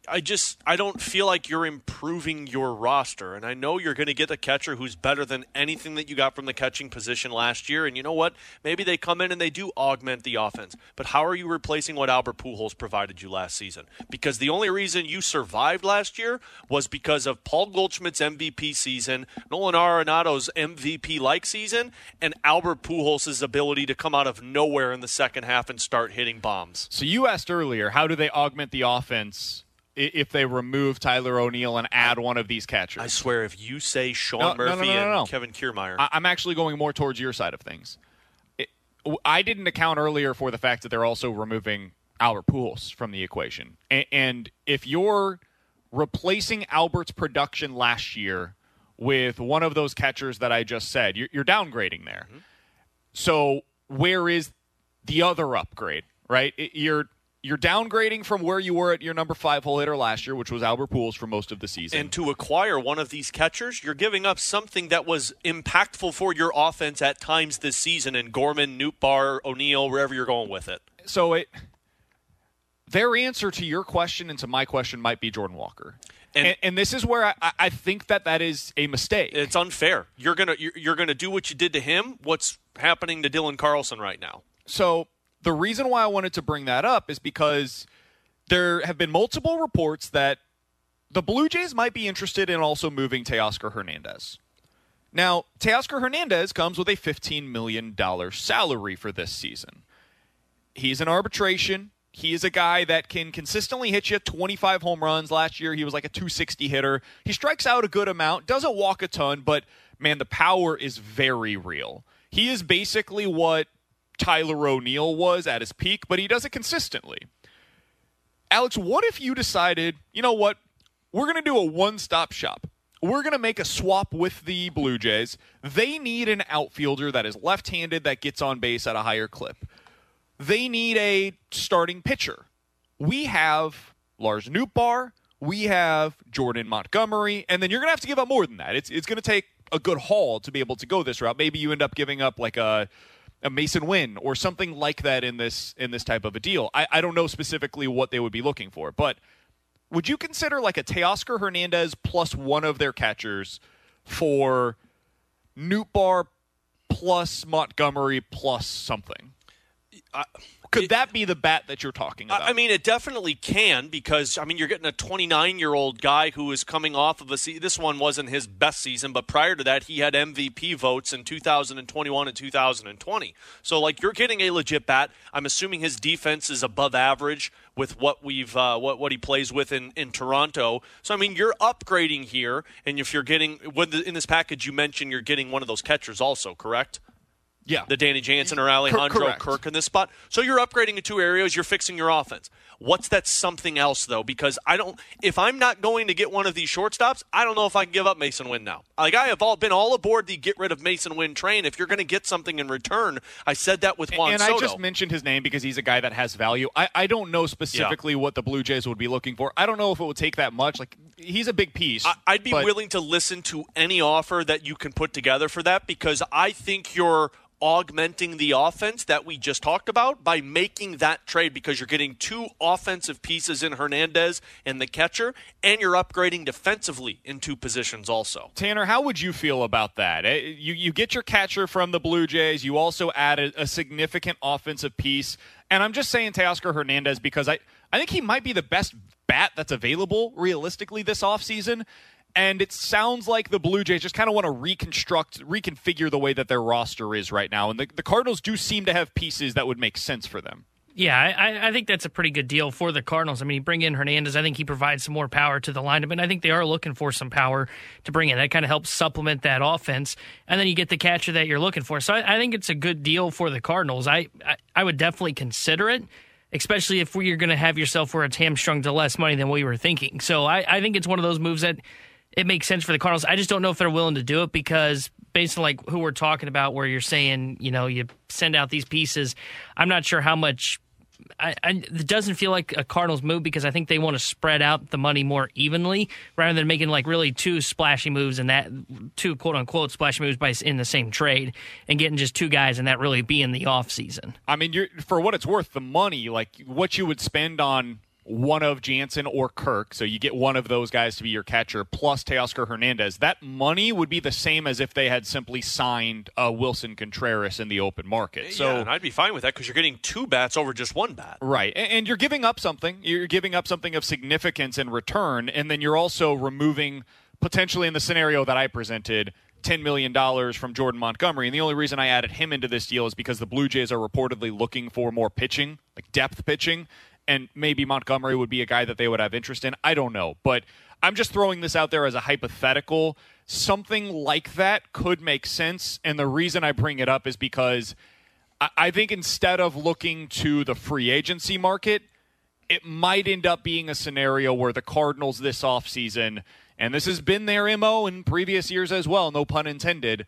I just I don't feel like you're improving your roster, and I know you're going to get a catcher who's better than anything that you got from the catching position last year. And you know what? Maybe they come in and they do augment the offense, but how are you replacing what Albert Pujols provided you last season? Because the only reason you survived last year was because of Paul Goldschmidt's MVP season, Nolan Arenado's MVP-like season, and Albert Pujols' ability to come out of nowhere in the second half and start hitting bombs. So you asked earlier, how do they augment the offense if they remove Tyler O'Neill and add one of these catchers? I swear, if you say Sean No, Murphy no, no, and Kevin Kiermaier, I- I'm actually going more towards your side of things. It, I didn't account earlier for the fact that they're also removing Albert Pujols from the equation. A- and if you're replacing Albert's production last year with one of those catchers that I just said, you're, you're downgrading there. Mm-hmm. So where is the other upgrade? Right? It- you're you're downgrading from where you were at your number five hole hitter last year, which was Albert Pujols for most of the season. And to acquire one of these catchers, you're giving up something that was impactful for your offense at times this season in Gorman, Nootbaar, O'Neill, wherever you're going with it. So it their answer to your question and to my question might be Jordan Walker. And, and, and this is where I, I, think that that is a mistake. It's unfair. You're gonna you're, you're gonna do what you did to him. What's happening to Dylan Carlson right now? So the reason why I wanted to bring that up is because there have been multiple reports that the Blue Jays might be interested in also moving Teoscar Hernandez. Now, Teoscar Hernandez comes with a $15 million salary for this season. He's in arbitration. He is a guy that can consistently hit you 25 home runs. Last year, he was like a 260 hitter. He strikes out a good amount, doesn't walk a ton, but man, the power is very real. He is basically what Tyler O'Neill was at his peak, but he does it consistently. Alex, what if you decided, you know what? We're going to do a one stop shop. We're going to make a swap with the Blue Jays. They need an outfielder that is left handed that gets on base at a higher clip they need a starting pitcher. We have Lars Nootbaar, we have Jordan Montgomery, and then you're going to have to give up more than that. It's it's going to take a good haul to be able to go this route. Maybe you end up giving up like a a Masyn Winn or something like that in this in this type of a deal. I, I don't know specifically what they would be looking for, but would you consider like a Teoscar Hernandez plus one of their catchers for Nootbaar plus Montgomery plus something? I, could that be the bat that you're talking about? I mean, it definitely can because I mean you're getting a 29 year old guy who is coming off of a season. This one wasn't his best season, but prior to that, he had MVP votes in 2021 and 2020. So like you're getting a legit bat. I'm assuming his defense is above average with what we've uh, what what he plays with in, in Toronto. So I mean you're upgrading here, and if you're getting in this package you mentioned you're getting one of those catchers also, correct? Yeah. The Danny Jansen or Alejandro Kirk in this spot. So you're upgrading in two areas, you're fixing your offense. What's that something else though? Because I don't if I'm not going to get one of these shortstops, I don't know if I can give up Masyn Winn now. Like I have all been all aboard the get rid of Masyn Winn train. If you're going to get something in return, I said that with Juan and Soto. I just mentioned his name because he's a guy that has value. I, I don't know specifically yeah. what the Blue Jays would be looking for. I don't know if it would take that much. Like he's a big piece. I, would be but... willing to listen to any offer that you can put together for that because I think you're augmenting the offense that we just talked about by making that trade because you're getting two offensive pieces in Hernandez and the catcher, and you're upgrading defensively in two positions also. Tanner, how would you feel about that? Eh, you, you get your catcher from the Blue Jays, you also added a significant offensive piece. And I'm just saying Teoscar Hernandez because I, I think he might be the best bat that's available realistically this offseason. And it sounds like the Blue Jays just kind of want to reconstruct, reconfigure the way that their roster is right now. And the, the Cardinals do seem to have pieces that would make sense for them. Yeah, I, I, think that's a pretty good deal for the Cardinals. I mean, you bring in Hernandez. I think he provides some more power to the lineup, and I think they are looking for some power to bring in. That kind of helps supplement that offense, and then you get the catcher that you're looking for. So I, I think it's a good deal for the Cardinals. I, I, I would definitely consider it, especially if you're going to have yourself where it's hamstrung to less money than we were thinking. So I, I think it's one of those moves that – it makes sense for the Cardinals. I just don't know if they're willing to do it because based on like who we're talking about, where you're saying you know you send out these pieces, I'm not sure how much. I, I, it doesn't feel like a Cardinals move because I think they want to spread out the money more evenly rather than making like really two splashy moves and that two quote unquote splashy moves by in the same trade and getting just two guys and that really be in the off season. I mean, you're, for what it's worth, the money like what you would spend on one of Jansen or Kirk, so you get one of those guys to be your catcher, plus Teoscar Hernandez. That money would be the same as if they had simply signed uh, Willson Contreras in the open market. So yeah, I'd be fine with that because you're getting two bats over just one bat. Right, and, and you're giving up something. You're giving up something of significance in return, and then you're also removing potentially in the scenario that I presented. $10 million from Jordan Montgomery. And the only reason I added him into this deal is because the Blue Jays are reportedly looking for more pitching, like depth pitching and maybe Montgomery would be a guy that they would have interest in. I don't know, but I'm just throwing this out there as a hypothetical. Something like that could make sense, and the reason I bring it up is because I think instead of looking to the free agency market, it might end up being a scenario where the Cardinals this offseason, and this has been their MO in previous years as well, no pun intended,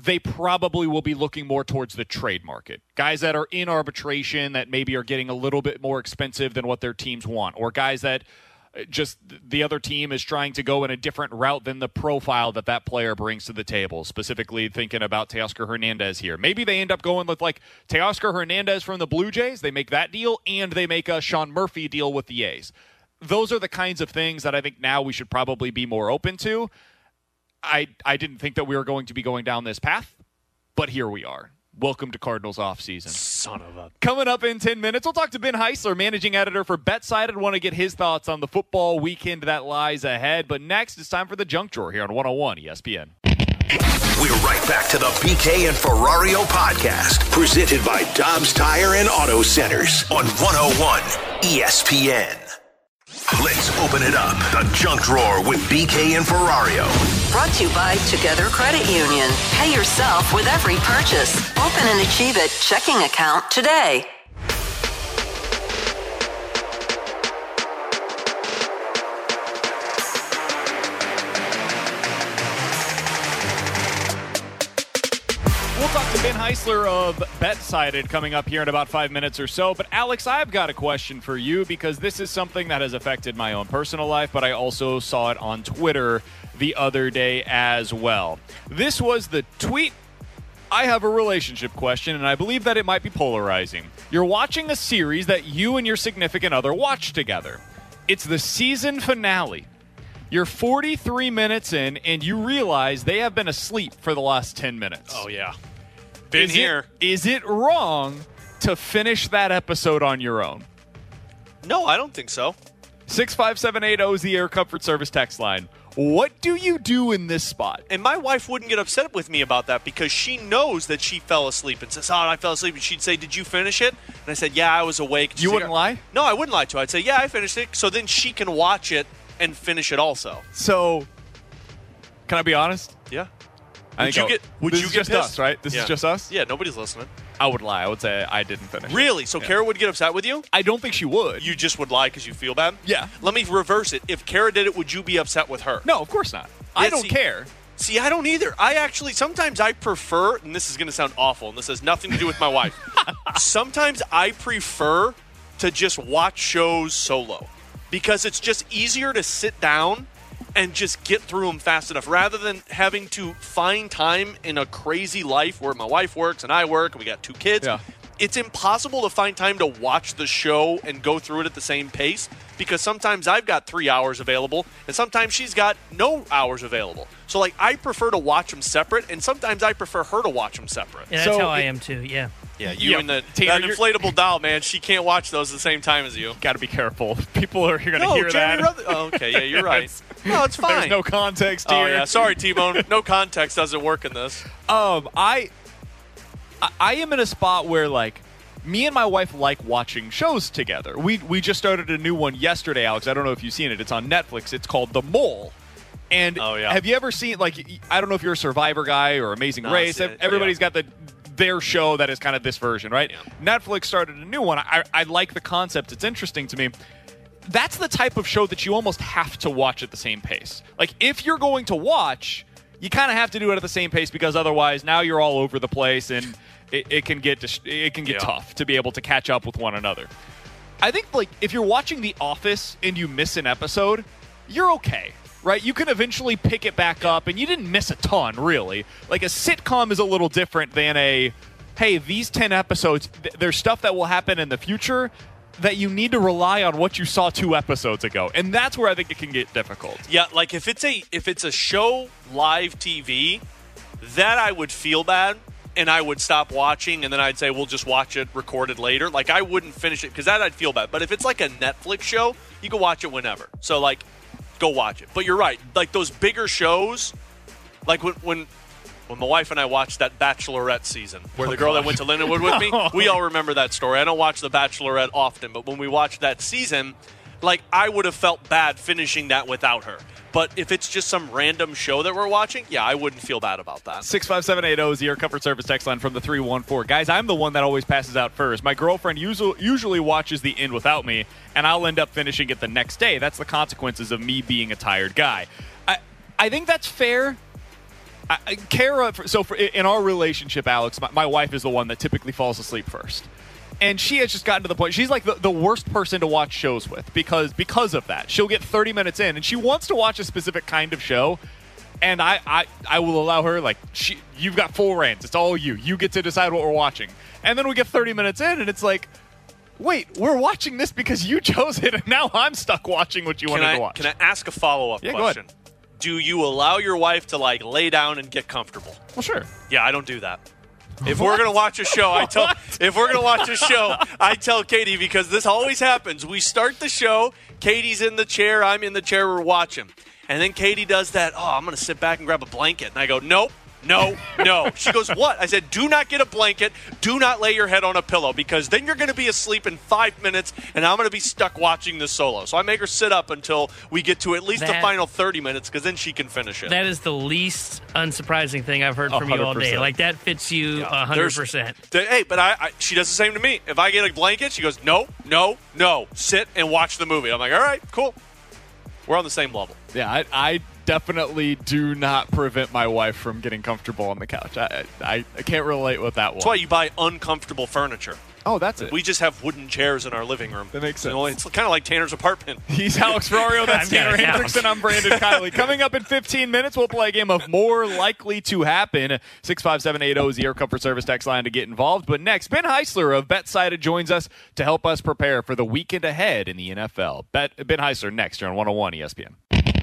they probably will be looking more towards the trade market. Guys that are in arbitration that maybe are getting a little bit more expensive than what their teams want, or guys that uh, just the other team is trying to go in a different route than the profile that that player brings to the table. Specifically, thinking about Teoscar Hernandez here. Maybe they end up going with like Teoscar Hernandez from the Blue Jays. They make that deal, and they make a Sean Murphy deal with the A's. Those are the kinds of things that I think now we should probably be more open to. I I didn't think that we were going to be going down this path, but here we are. Welcome to Cardinals offseason. Son of a. Coming up in 10 minutes, we'll talk to Ben Heisler, managing editor for BetSided. Want to get his thoughts on the football weekend that lies ahead. But next, it's time for the junk drawer here on 101 ESPN. We're right back to the BK and Ferrario podcast, presented by Dobbs Tire and Auto Centers on 101 ESPN. Let's open it up. The junk drawer with BK and Ferrario. Brought to you by Together Credit Union. Pay yourself with every purchase. Open an Achieve It checking account today. Ben Heisler of BetSided coming up here in about five minutes or so. But Alex, I've got a question for you because this is something that has affected my own personal life, but I also saw it on Twitter the other day as well. This was the tweet. I have a relationship question, and I believe that it might be polarizing. You're watching a series that you and your significant other watch together. It's the season finale. You're 43 minutes in, and you realize they have been asleep for the last 10 minutes. Oh, yeah. Been is here. It, is it wrong to finish that episode on your own? No, I don't think so. 65780 is the Air Comfort Service text line. What do you do in this spot? And my wife wouldn't get upset with me about that because she knows that she fell asleep and says, "Oh, I fell asleep." And she'd say, "Did you finish it?" And I said, "Yeah, I was awake." You wouldn't lie? No, I wouldn't lie to her. I'd say, "Yeah, I finished it." So then she can watch it and finish it also. So, can I be honest? Yeah. I Would think you get? Would this you get just pissed? us, right? This Yeah. is just us. Yeah, nobody's listening. I would lie. I would say I didn't finish. Really? So Yeah. Kara would get upset with you? I don't think she would. You just would lie because you feel bad? Yeah. Let me reverse it. If Kara did it, would you be upset with her? No, of course not. I don't see- care. See, I don't either. I actually sometimes I prefer, and this is going to sound awful, and this has nothing to do with my wife. sometimes I prefer to just watch shows solo because it's just easier to sit down and just get through them fast enough rather than having to find time in a crazy life where my wife works and I work and we got two kids. Yeah. It's impossible to find time to watch the show and go through it at the same pace because sometimes I've got three hours available and sometimes she's got no hours available. So, like, I prefer to watch them separate and sometimes I prefer her to watch them separate. Yeah, that's So how I it- am too. Yeah. Yeah, you Yeah, and the Tanner, that inflatable doll, man. She can't watch those at the same time as you. Got to be careful. People are going to No, hear that. Ruther- oh, okay, yeah, you're right. no, it's fine. There's no context oh here. yeah, sorry, T-Bone. No context doesn't work in this. Um, I, I, am in a spot where like me and my wife like watching shows together. We we just started a new one yesterday, Alex. I don't know if you've seen it. It's on Netflix. It's called The Mole. And Oh, yeah. have you ever seen like I don't know if you're a Survivor guy or Amazing No, Race. Everybody's Yeah. got the their show that is kind of this version, right? Netflix started a new one. I, I like the concept. It's interesting to me. That's the type of show that you almost have to watch at the same pace. Like if you're going to watch, you kind of have to do it at the same pace because otherwise now you're all over the place and it, it can get dis- it can get Yeah. tough to be able to catch up with one another. I think like if you're watching The Office and you miss an episode, you're okay. Right? You can eventually pick it back up and you didn't miss a ton, really. Like a sitcom is a little different than a hey, these 10 episodes th- there's stuff that will happen in the future that you need to rely on what you saw 2 episodes ago. And that's where I think it can get difficult. Yeah, like if it's a if it's a show live TV, that I would feel bad and I would stop watching and then I'd say we'll just watch it recorded later. Like I wouldn't finish it because that I'd feel bad. But if it's like a Netflix show, you can watch it whenever. So like, go watch it. But you're right. Like those bigger shows, like when when. When my wife and I watched that Bachelorette season, where the oh, girl that went to Lindenwood with me, we all remember that story. I don't watch the Bachelorette often, but when we watched that season, like I would have felt bad finishing that without her. But if it's just some random show that we're watching, yeah, I wouldn't feel bad about that. 65780 is Air Comfort Service text line from the 314. Guys, I'm the one that always passes out first. My girlfriend usually, watches the end without me, and I'll end up finishing it the next day. That's the consequences of me being a tired guy. I, I think that's fair. I- Kara, so for, in our relationship, Alex, my, my wife is the one that typically falls asleep first. And she has just gotten to the point. She's like the, the worst person to watch shows with because because of that. She'll get 30 minutes in and she wants to watch a specific kind of show. And I, I, I will allow her like she you've got full reins. It's all you. You get to decide what we're watching. And then we get 30 minutes in and it's like, wait, we're watching this because you chose it, and now I'm stuck watching what you Can wanted I, to watch. can I ask a follow up Yeah, question? Do you allow your wife to like lay down and get comfortable? well, sure. Yeah, I don't do that. If we're gonna watch a show, I tell if we're gonna watch a show, I tell Katie because this always happens. We start the show, Katie's in the chair, I'm in the chair, we're watching, and then Katie does that. Oh, I'm gonna sit back and grab a blanket, and I go, nope. No, no. She goes, What? I said, Do not get a blanket. Do not lay your head on a pillow because then you're going to be asleep in five minutes and I'm going to be stuck watching the solo. So I make her sit up until we get to at least the final 30 minutes because then she can finish it. That is the least unsurprising thing I've heard from you all day. Like that fits you a hundred There's- percent. Th- Hey, but I, I she does the same to me. If I get a blanket, she goes, no, no, no, sit and watch the movie. I'm like, all right, cool. We're on the same level. Yeah, I, I definitely do not prevent my wife from getting comfortable on the couch. I, I, I can't relate with that one. That's why you buy uncomfortable furniture. Oh, that's it. We just have wooden chairs in our living room. That makes You know, sense. it's kind of like Tanner's apartment. He's Alex Ferrario. That's Tanner a. Hendrickson. I'm Brandon Kiley. Coming up in 15 minutes, we'll play a game of More Likely to Happen. 65780 is the Air Comfort Service text line to get involved. But next, Ben Heisler of BetSided joins us to help us prepare for the weekend ahead in the NFL. Bet, ben Heisler next here on 101 ESPN.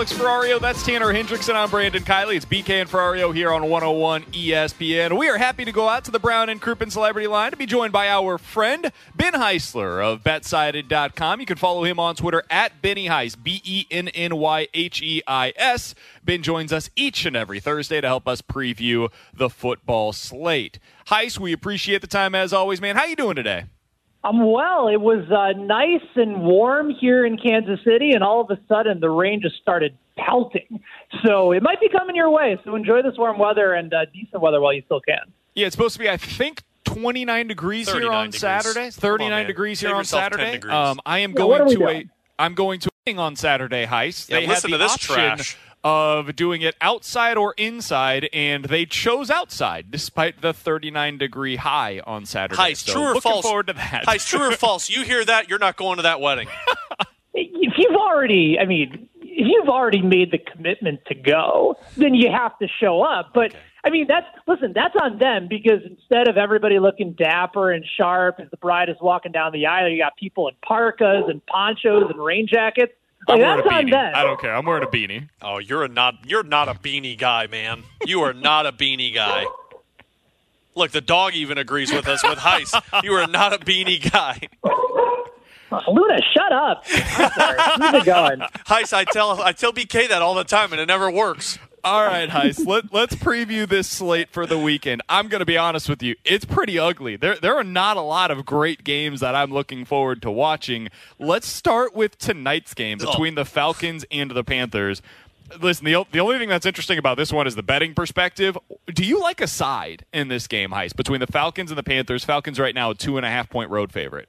Alex Ferrario. That's Tanner Hendrickson. I'm Brandon Kiley. It's BK and Ferrario here on 101 ESPN. We are happy to go out to the Brown and Crouppen Celebrity Line to be joined by our friend Ben Heisler of BetSided.com. You can follow him on Twitter at Benny Heis, B E N N Y H E I S. Ben joins us each and every Thursday to help us preview the football slate. Heis, we appreciate the time as always, man. How you doing today? I'm well. It was uh, nice and warm here in Kansas City, and all of a sudden the rain just started pelting. So it might be coming your way. So enjoy this warm weather and uh, decent weather while you still can. Yeah, it's supposed to be, I think, 29 degrees here on degrees. Saturday. 39 on, man. degrees Save here on Saturday. Um, I am Yeah, going to a. doing? I'm going to a on Saturday heist. Yeah, they listen had to this option trash. Of doing it outside or inside, and they chose outside despite the 39 degree high on Saturday. Heist, So true or looking false? forward to that. Heist, true or false? You hear that? You're not going to that wedding. If you've already, I mean, if you've already made the commitment to go, then you have to show up. But I mean, that's listen, that's on them because instead of everybody looking dapper and sharp as the bride is walking down the aisle, you got people in parkas and ponchos and rain jackets. I'm Like, wearing that's a beanie. them. I don't care. I'm wearing a beanie. Oh, you're a not you're not a beanie guy, man. You are not a beanie guy. Look, the dog even agrees with us with Heist. You are not a beanie guy. Luna, shut up. I'm sorry. Keep it going. Heist, I tell I tell BK that all the time and it never works. All right, Heist. Let, let's preview this slate for the weekend. I'm going to be honest with you. It's pretty ugly. There, there are not a lot of great games that I'm looking forward to watching. Let's start with tonight's game between the Falcons and the Panthers. Listen, the, the only thing that's interesting about this one is the betting perspective. Do you like a side in this game, Heist, between the Falcons and the Panthers? Falcons right now a two and a half point road favorite.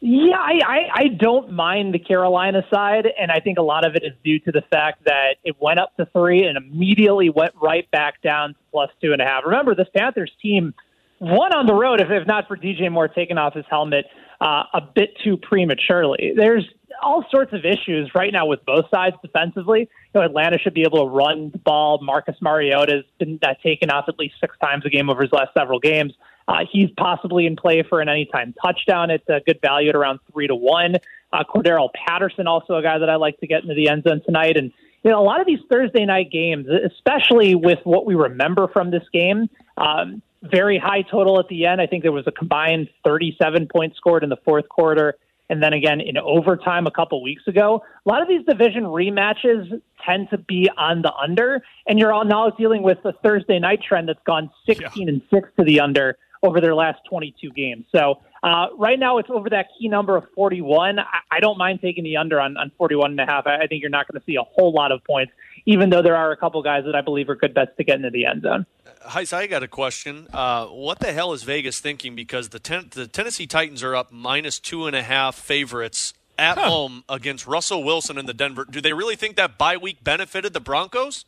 Yeah, I, I, I don't mind the Carolina side, and I think a lot of it is due to the fact that it went up to three and immediately went right back down to plus two and a half. Remember, this Panthers team won on the road, if, if not for DJ Moore taking off his helmet uh, a bit too prematurely. There's all sorts of issues right now with both sides defensively. You know, Atlanta should be able to run the ball. Marcus Mariota has been uh, taken off at least six times a game over his last several games. Uh, he's possibly in play for an anytime touchdown. It's a good value at around three to one. Uh, Cordarrelle Patterson, also a guy that I like to get into the end zone tonight. And you know, a lot of these Thursday night games, especially with what we remember from this game, um, very high total at the end. I think there was a combined 37 points scored in the fourth quarter. And then again in overtime a couple weeks ago, a lot of these division rematches tend to be on the under, and you're all now dealing with the Thursday night trend that's gone 16 and six to the under over their last 22 games. So uh, right now it's over that key number of 41. I, I don't mind taking the under on, on 41 and a half. I, I think you're not going to see a whole lot of points, even though there are a couple guys that I believe are good bets to get into the end zone. Heis, I got a question. Uh, what the hell is Vegas thinking? Because the ten- the Tennessee Titans are up minus two and a half favorites at huh. home against Russell Wilson and the Denver. Do they really think that bye week benefited the Broncos?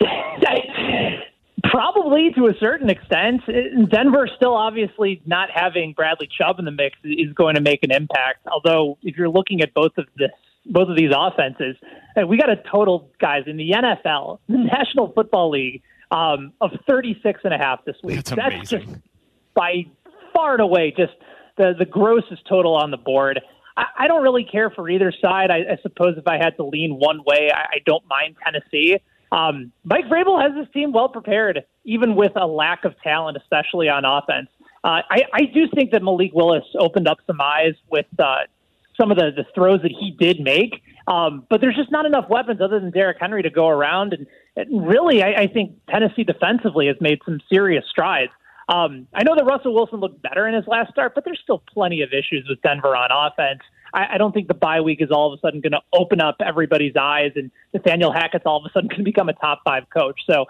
Probably to a certain extent. Denver still obviously not having Bradley Chubb in the mix is going to make an impact. Although if you're looking at both of this, both of these offenses, we got a total guys in the NFL, the National Football League, um, of 36 and a half this week. That's, That's just by far and away just the the grossest total on the board. I, I don't really care for either side. I, I suppose if I had to lean one way, I, I don't mind Tennessee. Um, Mike Vrabel has his team well prepared, even with a lack of talent, especially on offense. Uh, I, I do think that Malik Willis opened up some eyes with uh, some of the, the throws that he did make. Um, but there's just not enough weapons other than Derrick Henry to go around. And, and really, I, I think Tennessee defensively has made some serious strides. Um, I know that Russell Wilson looked better in his last start, but there's still plenty of issues with Denver on offense. I, I don't think the bye week is all of a sudden going to open up everybody's eyes and Nathaniel Hackett's all of a sudden going to become a top five coach. So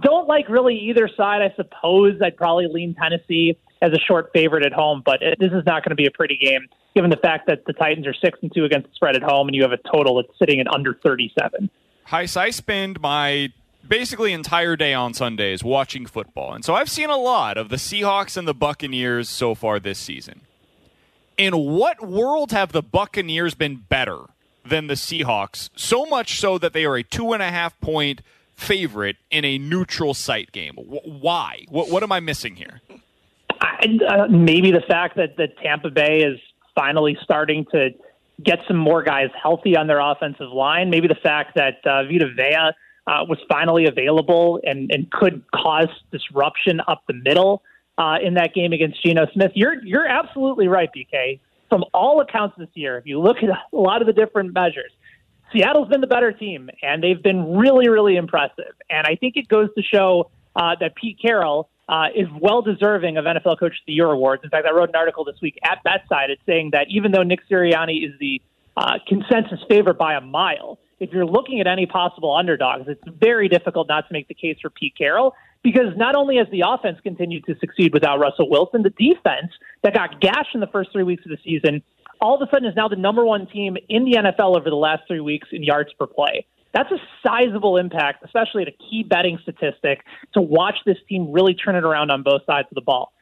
don't like really either side. I suppose I'd probably lean Tennessee as a short favorite at home, but it, this is not going to be a pretty game given the fact that the Titans are six and two against the spread at home, and you have a total that's sitting at under thirty-seven. Heis, I spend my basically entire day on Sundays watching football, and so I've seen a lot of the Seahawks and the Buccaneers so far this season. In what world have the Buccaneers been better than the Seahawks? So much so that they are a two and a half point favorite in a neutral site game. why? What, what am I missing here? I, uh, maybe the fact that, that Tampa Bay is finally starting to get some more guys healthy on their offensive line. Maybe the fact that uh, Vita Vea uh, was finally available and, and could cause disruption up the middle uh, in that game against Geno Smith. You're you're absolutely right, BK. From all accounts this year, if you look at a lot of the different measures, Seattle's been the better team, and they've been really, really impressive. And I think it goes to show uh, that Pete Carroll uh, is well deserving of NFL Coach of the Year awards. In fact, I wrote an article this week at Betside. It's saying that even though Nick Sirianni is the uh, consensus favorite by a mile, if you're looking at any possible underdogs, it's very difficult not to make the case for Pete Carroll because not only has the offense continued to succeed without Russell Wilson, the defense that got gashed in the first three weeks of the season all of a sudden is now the number one team in the NFL over the last three weeks in yards per play. That's a sizable impact, especially at a key betting statistic, to watch this team really turn it around on both sides of the ball.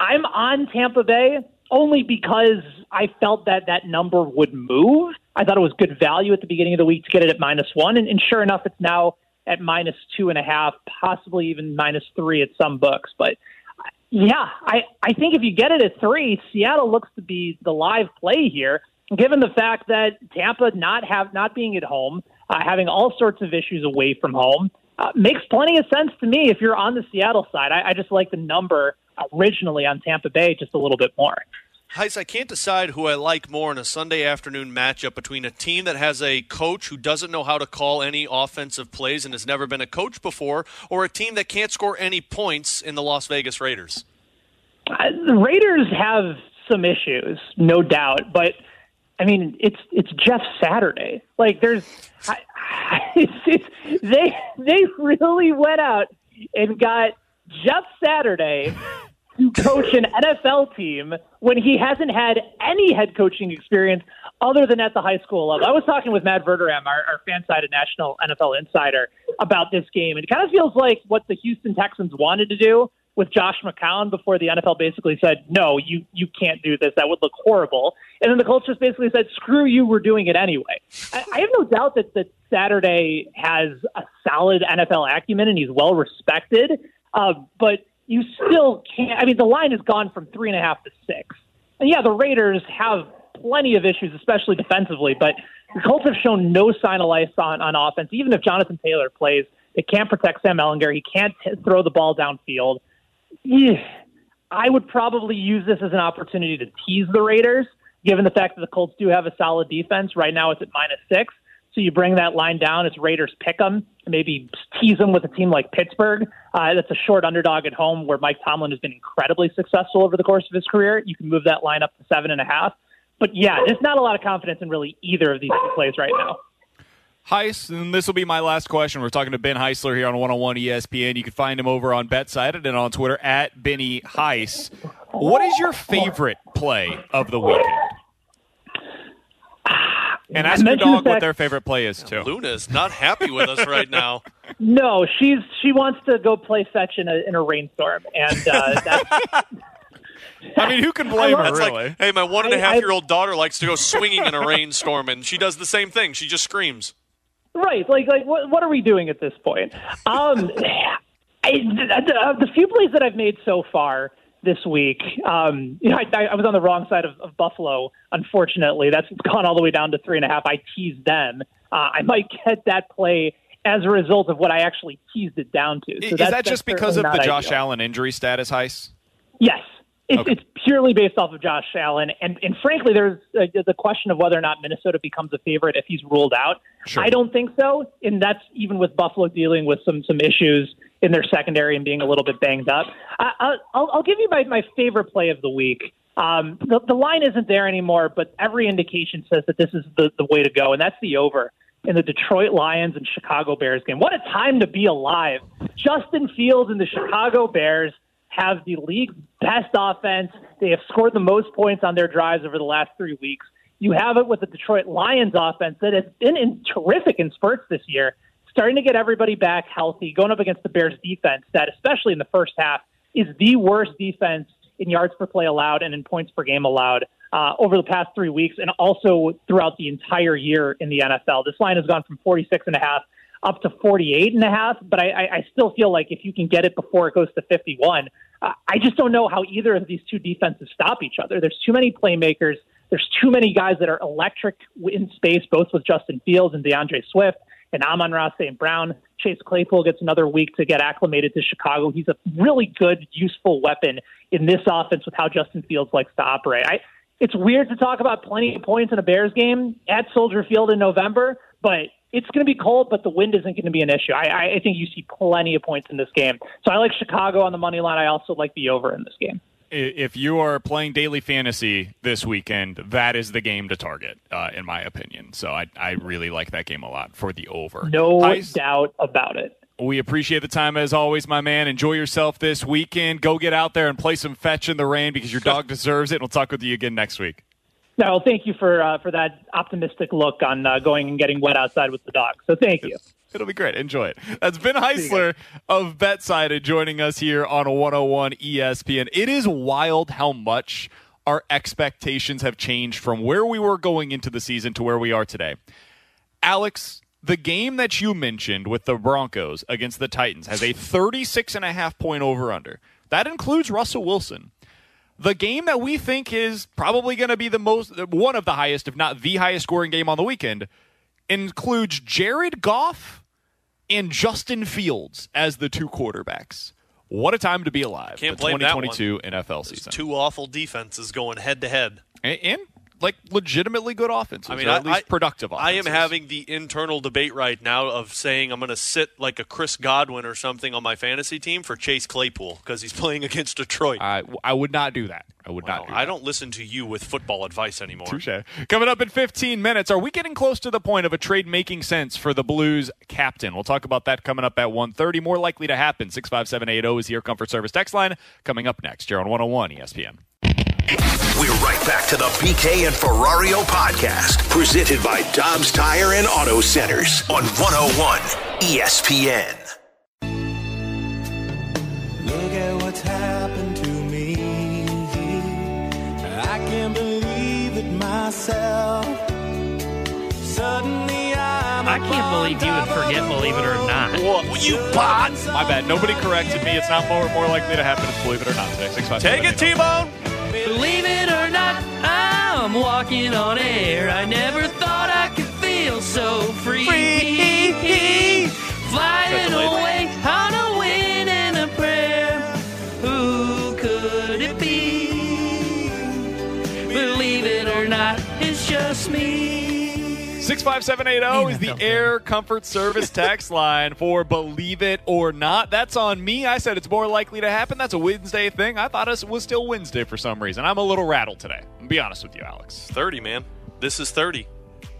I'm on Tampa Bay only because I felt that that number would move. I thought it was good value at the beginning of the week to get it at minus one, and, and sure enough, it's now at minus two and a half, possibly even minus three at some books. But yeah, I, I think if you get it at three, Seattle looks to be the live play here, given the fact that Tampa not have not being at home, uh, having all sorts of issues away from home. Uh, makes plenty of sense to me if you're on the Seattle side. I, I just like the number originally on Tampa Bay just a little bit more. Heis, I can't decide who I like more in a Sunday afternoon matchup between a team that has a coach who doesn't know how to call any offensive plays and has never been a coach before, or a team that can't score any points in the Las Vegas Raiders. Uh, the Raiders have some issues, no doubt, but I mean, it's it's Jeff Saturday. Like, there's, I, it's, it's, they they really went out and got Jeff Saturday to coach an NFL team when he hasn't had any head coaching experience other than at the high school level. I was talking with Matt Verderame, our, our fan sided national NFL insider, about this game. And it kind of feels like what the Houston Texans wanted to do with Josh McCown before the NFL basically said, no, you, you can't do this. That would look horrible. And then the Colts just basically said, screw you, we're doing it anyway. I, I have no doubt that, that Saturday has a solid NFL acumen and he's well respected. Uh, but you still can't. I mean, the line has gone from three and a half to six. And yeah, the Raiders have plenty of issues, especially defensively, but the Colts have shown no sign of life on, on offense. Even if Jonathan Taylor plays, they can't protect Sam Ehlinger. He can't t- throw the ball downfield. I would probably use this as an opportunity to tease the Raiders, given the fact that the Colts do have a solid defense. Right now, it's at minus six. So you bring that line down. It's Raiders pick them. maybe tease them with a team like Pittsburgh. Uh, that's a short underdog at home where Mike Tomlin has been incredibly successful over the course of his career. You can move that line up to seven and a half. But yeah, there's not a lot of confidence in really either of these two plays right now. Heis, and this will be my last question. We're talking to Ben Heisler here on 101 ESPN. You can find him over on BetSided and on Twitter at Benny Heis. What is your favorite play of the weekend? And ask your dog what their favorite play is too. Luna is not happy with us right now. No, she's she wants to go play fetch in a in a rainstorm, and uh, that's I mean, who can blame her, really? like, hey, my one and a I- half I- year old daughter likes to go swinging in a rainstorm, and she does the same thing. She just screams. Right. Like, like what, what are we doing at this point? Um, I, the, the few plays that I've made so far this week, um, you know, I, I was on the wrong side of, of Buffalo. Unfortunately, that's gone all the way down to three and a half. I teased them. Uh, I might get that play as a result of what I actually teased it down to. So is that's- that just because of the Josh ideal. Allen injury status, Heis? Yes. It's, Okay. it's purely based off of Josh Allen, and and frankly, there's uh, the question of whether or not Minnesota becomes a favorite if he's ruled out. Sure. I don't think so, and that's even with Buffalo dealing with some some issues in their secondary and being a little bit banged up. I, I- I'll, I'll give you my my favorite play of the week. Um, the, the line isn't there anymore, but every indication says that this is the, the way to go, and that's the over in the Detroit Lions and Chicago Bears game. What a time to be alive! Justin Fields and the Chicago Bears have the league's best offense. They have scored the most points on their drives over the last three weeks. You have it with the Detroit Lions offense that has been in terrific in spurts this year, starting to get everybody back healthy, going up against the Bears defense that, especially in the first half, is the worst defense in yards per play allowed and in points per game allowed uh, over the past three weeks and also throughout the entire year in the NFL. This line has gone from 46 and a half up to 48 and a half, but I, I, still feel like if you can get it before it goes to 51, uh, I just don't know how either of these two defenses stop each other. There's too many playmakers. There's too many guys that are electric in space, both with Justin Fields and DeAndre Swift and Amon-Ra St. Brown. Chase Claypool gets another week to get acclimated to Chicago. He's a really good, useful weapon in this offense with how Justin Fields likes to operate. I, it's weird to talk about plenty of points in a Bears game at Soldier Field in November, but it's going to be cold, but the wind isn't going to be an issue. I, I think you see plenty of points in this game. So I like Chicago on the money line. I also like the over in this game. If you are playing daily fantasy this weekend, that is the game to target, uh, in my opinion. So I, I really like that game a lot for the over. No doubt about it. we appreciate the time as always, my man. Enjoy yourself this weekend. Go get out there and play some fetch in the rain because your dog deserves it. And we'll talk with you again next week. No, thank you for uh, for that optimistic look on uh, going and getting wet outside with the dog. So thank you. It'll be great. Enjoy it. That's Ben Heisler of BetSided joining us here on 101 ESPN. It is wild how much our expectations have changed from where we were going into the season to where we are today. Alex, the game that you mentioned with the Broncos against the Titans has a 36 and a half point over under. That includes Russell Wilson. The game that we think is probably going to be the most one of the highest if not the highest scoring game on the weekend includes Jared Goff and Justin Fields as the two quarterbacks. What a time to be alive. Can't the blame that one. 2022 NFL season. Two awful defenses going head to head. and, like legitimately good offenses. I mean, I, at least I- productive offenses. I am having the internal debate right now of saying I'm going to sit like a Chris Godwin or something on my fantasy team for Chase Claypool because he's playing against Detroit. I, I would not do that. I would not do I don't listen to you with football advice anymore. Touche. Coming up in 15 minutes, are we getting close to the point of a trade making sense for the Blues captain? We'll talk about that coming up at 1.30. More likely to happen. 65780 is your comfort service text line. Coming up next, here on 101 ESPN. We're right back to the BK and Ferrario podcast, presented by Dobbs Tire and Auto Centers on 101 ESPN. Look at what's happened to me. I can't believe it myself. Suddenly I'm I can't believe you would forget Believe It or Not. What, you bot? My bad. Nobody corrected me. It's not more, more likely to happen, believe it or not, today. 657 Take it, oh. T-Bone. Believe it or not, I'm walking on air. I never thought I could feel so free. Flying away on a wind and a prayer. Who could it be? Believe it or not, it's just me. 65780 is the Air Comfort Service text line for Believe It or Not. That's on me. I said it's more likely to happen. That's a Wednesday thing. I thought it was still Wednesday for some reason. I'm a little rattled today. I'll be honest with you, Alex. 30, man. This is 30.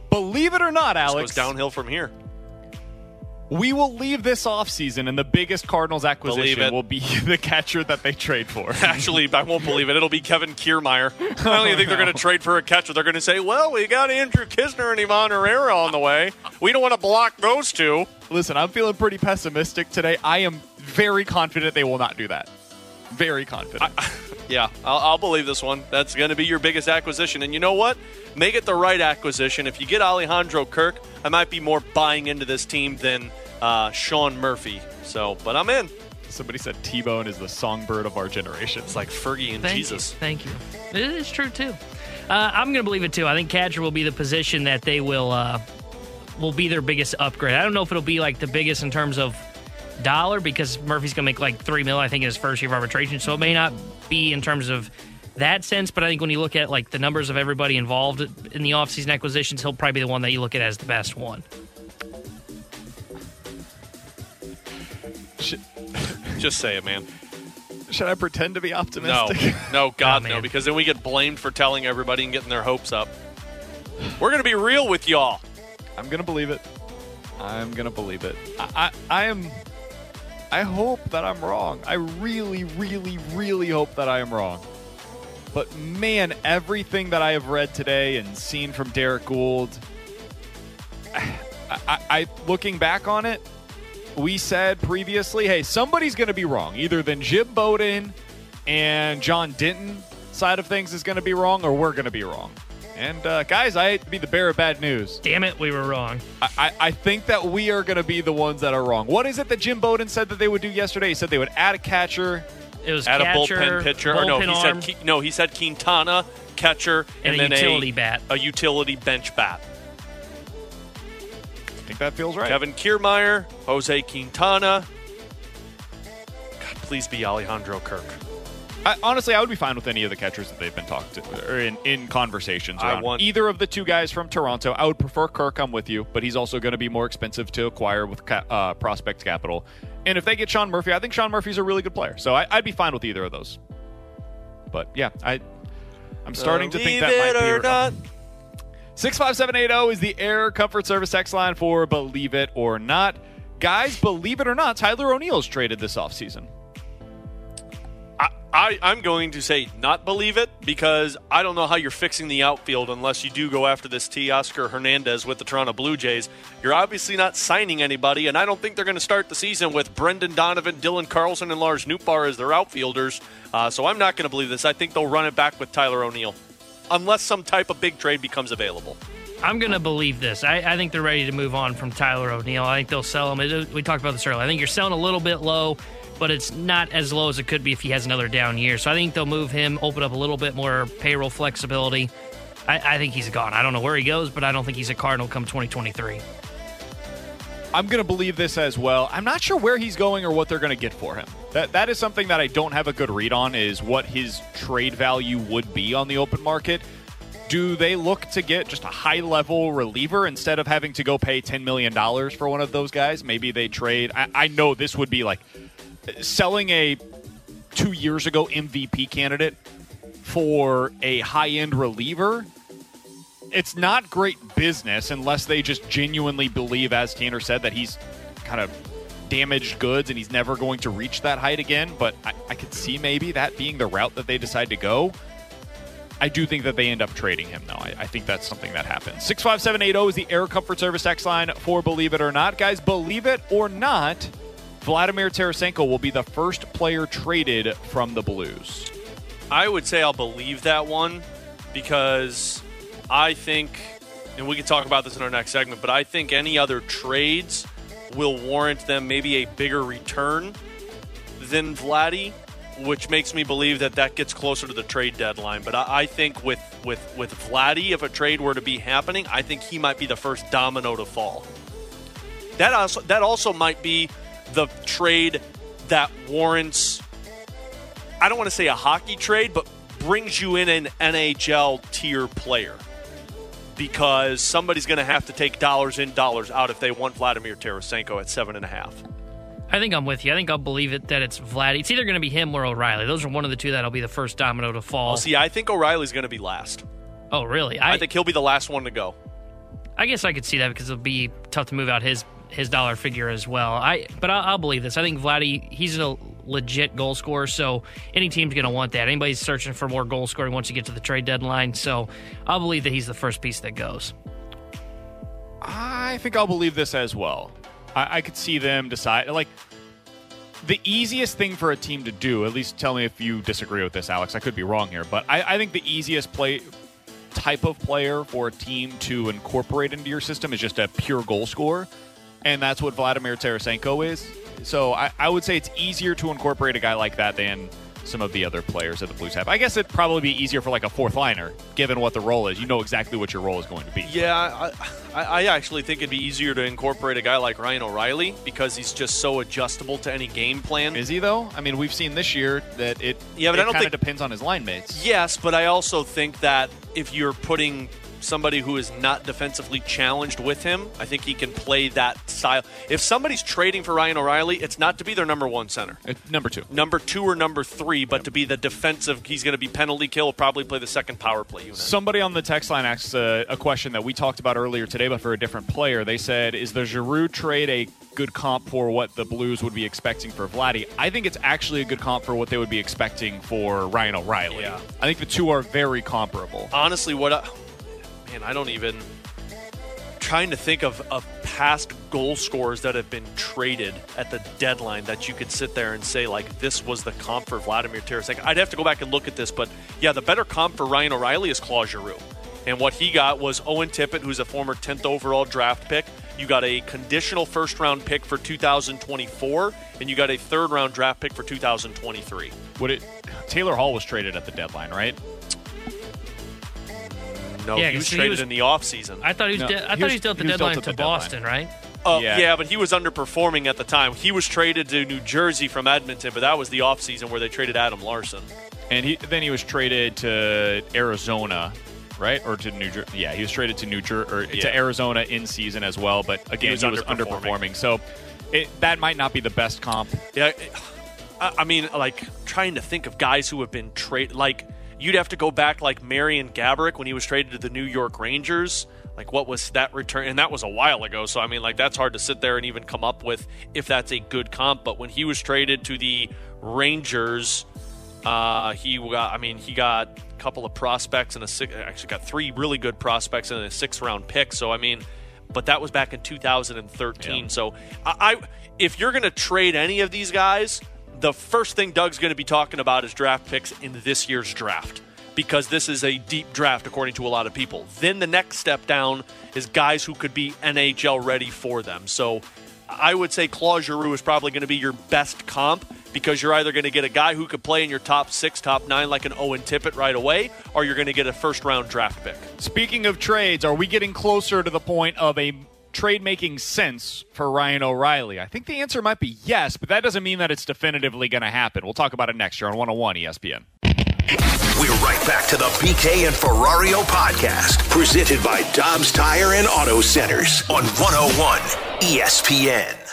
Believe it or not, This Alex. goes downhill from here. We will leave this offseason, and the biggest Cardinals acquisition will be the catcher that they trade for. Actually, I won't believe it. It'll be Kevin Kiermaier. I don't even think they're going to trade for a catcher. They're going to say, well, we got Andrew Knizner and Ivan Herrera on the way. We don't want to block those two. Listen, I'm feeling pretty pessimistic today. I am very confident they will not do that. Very confident. Yeah, I'll, I'll believe this one. That's going to be your biggest acquisition. And you know what? Make it the right acquisition. If you get Alejandro Kirk, I might be more buying into this team than uh, Sean Murphy. So, but I'm in. Somebody said T-Bone is the songbird of our generation. It's like Fergie and Thank Jesus. You. Thank you. It is true too. Uh, I'm going to believe it too. I think catcher will be the position that they will uh, will be their biggest upgrade. I don't know if it'll be like the biggest in terms of dollar because Murphy's going to make like three mil. I think in his first year of arbitration, so it may not be in terms of that sense. But I think when you look at like the numbers of everybody involved in the offseason acquisitions, he'll probably be the one that you look at as the best one. Just say it, man. Should I pretend to be optimistic? no, no, God, Oh, no, because then we get blamed for telling everybody and getting their hopes up. We're going to be real with y'all. I'm gonna believe it. I'm gonna believe it. I, I, I am. I hope that I'm wrong. I really, really, really hope that I am wrong. But man, everything that I have read today and seen from Derrick Goold, I, I, I looking back on it, we said previously, hey, somebody's going to be wrong. Either than Jim Bowden and John Denton side of things is going to be wrong, or we're going to be wrong. And uh, guys, I hate to be the bearer of bad news. Damn it, we were wrong. I, I, I think that we are going to be the ones that are wrong. What is it that Jim Bowden said that they would do yesterday? He said they would add a catcher. It was Add catcher, a bullpen pitcher. or no, he arm, said no. He said Quintana catcher And and, a then utility bat. a utility bench bat. I think that feels right. Kevin Kiermaier, Jose Quintana. God, please be Alejandro Kirk. I, honestly, I would be fine with any of the catchers that they've been talked to or in, in conversations I around. want- Either of the two guys from Toronto. I would prefer Kirk. I'm with you, but he's also going to be more expensive to acquire with ca- uh, prospect capital. And if they get Sean Murphy, I think Sean Murphy's a really good player. So I, I'd be fine with either of those. But yeah, I I'm starting to think that Believe might it be or wrong. not. 65780 is the Air Comfort Service text line for Believe It or Not. Guys, believe it or not, Tyler O'Neill's traded this offseason. I, I'm going to say not believe it because I don't know how you're fixing the outfield unless you do go after this Teoscar Hernandez with the Toronto Blue Jays. You're obviously not signing anybody, and I don't think they're going to start the season with Brendan Donovan, Dylan Carlson, and Lars Nootbaar as their outfielders. Uh, so I'm not going to believe this. I think they'll run it back with Tyler O'Neill unless some type of big trade becomes available. I'm going to believe this. I, I think they're ready to move on from Tyler O'Neill. I think they'll sell him. We talked about this earlier. I think you're selling a little bit low, but it's not as low as it could be if he has another down year. So I think they'll move him, open up a little bit more payroll flexibility. I, I think he's gone. I don't know where he goes, but I don't think he's a Cardinal come 2023. I'm going to believe this as well. I'm not sure where he's going or what they're going to get for him. That that is something that I don't have a good read on is what his trade value would be on the open market. Do they look to get just a high level reliever instead of having to go pay $10 million for one of those guys? Maybe they trade. I, I know this would be like selling a two years ago MVP candidate for a high end reliever it's not great business unless they just genuinely believe, as Tanner said, that he's kind of damaged goods and he's never going to reach that height again. But I, I could see maybe that being the route that they decide to go. I do think that they end up trading him, though. I, I think that's something that happens. 65780 is the Air Comfort Service X line for Believe It or Not. Guys, believe it or not, Vladimir Tarasenko will be the first player traded from the Blues. I would say I'll believe that one because I think, and we can talk about this in our next segment, but I think any other trades will warrant them maybe a bigger return than Vladdy, which makes me believe that that gets closer to the trade deadline. But I, I think with with with Vladdy, if a trade were to be happening, I think he might be the first domino to fall. That also that also might be the trade that warrants I don't want to say a hockey trade, but brings you in an NHL tier player. because somebody's going to have to take dollars in, dollars out if they want Vladimir Tarasenko at seven and a half. I think I'm with you. I think I'll believe it that it's Vlad. It's either going to be him or O'Reilly. Those are one of the two that'll be the first domino to fall. Well, see, I think O'Reilly's going to be last. oh, really? I, think he'll be the last one to go. I guess I could see that because it'll be tough to move out his his dollar figure as well. I but I'll, I'll believe this. I think Vladdy he's a legit goal scorer, so any team's going to want that. Anybody's searching for more goal scoring once you get to the trade deadline, so I'll believe that he's the first piece that goes. I think I'll believe this as well. I, I could see them decide like the easiest thing for a team to do. At least tell me if you disagree with this, Alex. I could be wrong here, but I, I think the easiest play type of player for a team to incorporate into your system is just a pure goal scorer, and that's what Vladimir Tarasenko is. So I, I would say it's easier to incorporate a guy like that than some of the other players that the Blues have. I guess it'd probably be easier for like a fourth liner, given what the role is. You know exactly what your role is going to be. Yeah, I, I, actually think it'd be easier to incorporate a guy like Ryan O'Reilly because he's just so adjustable to any game plan. Is he though? I mean, we've seen this year that it Yeah, but it I don't think- depends on his line mates. Yes, but I also think that if you're putting somebody who is not defensively challenged with him, I think he can play that style. If somebody's trading for Ryan O'Reilly, it's not to be their number one center. number two. Number two or number three, but to be the defensive, he's going to be penalty kill, probably play the second power play unit. Somebody on the text line asks a, a question that we talked about earlier today, but for a different player. They said, "Is the Giroux trade a good comp for what the Blues would be expecting for Vladdy?" I think it's actually a good comp for what they would be expecting for Ryan O'Reilly. Yeah. I think the two are very comparable. Honestly, what I, man, I don't even trying to think of, of past goal scorers that have been traded at the deadline that you could sit there and say like this was the comp for Vladimir Tarasenko. I'd have to go back and look at this, but yeah, the better comp for Ryan O'Reilly is Claude Giroux. And what he got was Owen Tippett, who's a former 10th overall draft pick. You got a conditional first round pick for 2024, and you got a third round draft pick for 2023. Would it? Taylor Hall was traded at the deadline, right? No, Yeah, he was 'cause he traded was- in the offseason. I thought he was. No, de- I he thought was- he was dealt the was deadline dealt to at the deadline. Boston, right? Oh Yeah. yeah. but he was underperforming at the time. He was traded to New Jersey from Edmonton, but that was the offseason where they traded Adam Larsson. And he then he was traded to Arizona, right? Or to New Jersey. Yeah, he was traded to New Jersey or Yeah. to Arizona in season as well. But again, he was was, underperforming. underperforming. So it, that might not be the best comp. Yeah, I, I mean, like trying to think of guys who have been traded. Like you'd have to go back, like Marian Gaborik when he was traded to the New York Rangers. Like what was that return? And that was a while ago. So I mean, like that's hard to sit there and even come up with if that's a good comp. But when he was traded to the Rangers, uh, he got. I mean, he got a couple of prospects and a six. Actually, got three really good prospects and a six round pick. So I mean, but that was back in 2013. So I, I, if you're going to trade any of these guys, the first thing Doug's going to be talking about is draft picks in this year's draft because this is a deep draft according to a lot of people. Then the next step down is guys who could be NHL ready for them. So I would say Claude Giroux is probably going to be your best comp because you're either going to get a guy who could play in your top six, top nine, like an Owen Tippett right away, or you're going to get a first round draft pick. Speaking of trades, are we getting closer to the point of a trade making sense for Ryan O'Reilly? I think the answer might be yes, but that doesn't mean that it's definitively going to happen. We'll talk about it next year on 101 ESPN. We're right back to the BK and Ferrario podcast, presented by Dobbs Tire and Auto Centers on 101 ESPN.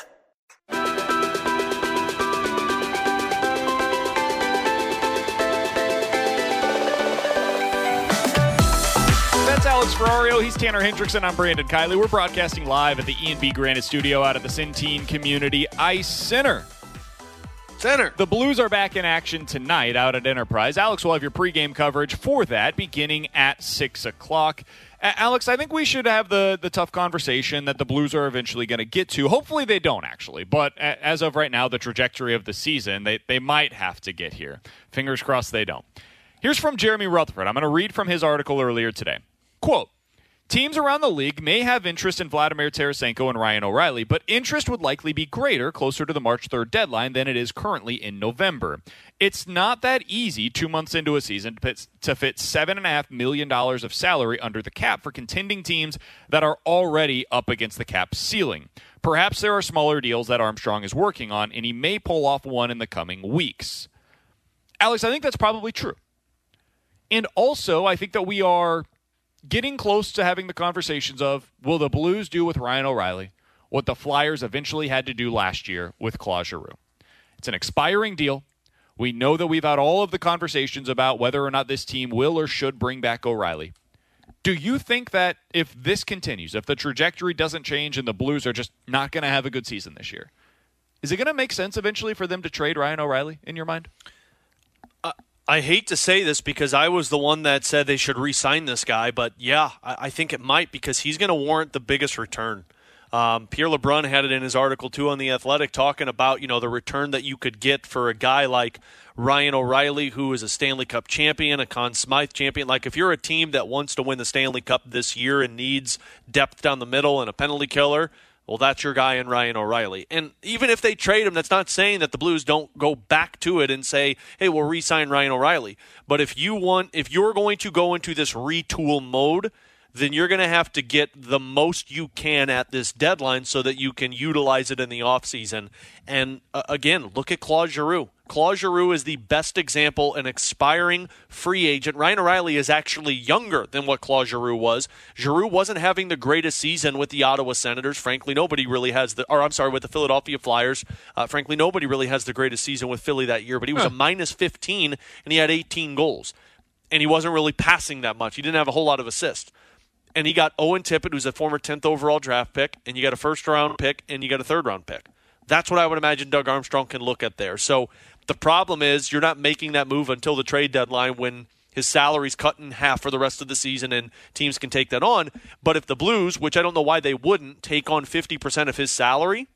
Alex Ferrario. He's Tanner Hendrickson. I'm Brandon Kiley. We're broadcasting live at the E&B Granite Studio out of the Centene Community Ice Center. Center. The Blues are back in action tonight out at Enterprise. Alex will have your pregame coverage for that beginning at 6 o'clock. Alex, I think we should have the, the tough conversation that the Blues are eventually going to get to. Hopefully they don't, actually. But as of right now, the trajectory of the season, they, they might have to get here. Fingers crossed they don't. Here's from Jeremy Rutherford. I'm going to read from his article earlier today. Quote, Teams around the league may have interest in Vladimir Tarasenko and Ryan O'Reilly, but interest would likely be greater closer to the March 3rd deadline than it is currently in November. It's not that easy two months into a season to fit- $7.5 million of salary under the cap for contending teams that are already up against the cap ceiling. Perhaps there are smaller deals that Armstrong is working on, and he may pull off one in the coming weeks. Alex, I think that's probably true. And also, I think that we are getting close to having the conversations of will the Blues do with Ryan O'Reilly what the Flyers eventually had to do last year with Claude Giroux? It's an expiring deal. We know that we've had all of the conversations about whether or not this team will or should bring back O'Reilly. Do you think that if this continues, if the trajectory doesn't change and the Blues are just not going to have a good season this year, is it going to make sense eventually for them to trade Ryan O'Reilly in your mind? I hate to say this because I was the one that said they should re-sign this guy, but yeah, I, I think it might because he's going to warrant the biggest return. Um, Pierre LeBrun had it in his article too on the Athletic, talking about you know the return that you could get for a guy like Ryan O'Reilly, who is a Stanley Cup champion, a Conn Smythe champion. Like if you're a team that wants to win the Stanley Cup this year and needs depth down the middle and a penalty killer, well, that's your guy in Ryan O'Reilly. And even if they trade him, that's not saying that the Blues don't go back to it and say, "Hey, we'll re-sign Ryan O'Reilly." But if you want, if you're going to go into this retool mode then you're going to have to get the most you can at this deadline so that you can utilize it in the offseason. And uh, again, look at Claude Giroux. Claude Giroux is the best example, an expiring free agent. Ryan O'Reilly is actually younger than what Claude Giroux was. Giroux wasn't having the greatest season with the Ottawa Senators. Frankly, nobody really has the, or I'm sorry, with the Philadelphia Flyers. Uh, frankly, nobody really has the greatest season with Philly that year, but he was huh. a minus 15 and he had 18 goals. And he wasn't really passing that much. He didn't have a whole lot of assists and he got Owen Tippett, who's a former 10th overall draft pick, and you got a first round pick, and you got a third round pick. That's what I would imagine Doug Armstrong can look at there. So the problem is you're not making that move until the trade deadline when his salary's cut in half for the rest of the season and teams can take that on. But if the Blues, which I don't know why they wouldn't, take on 50% of his salary,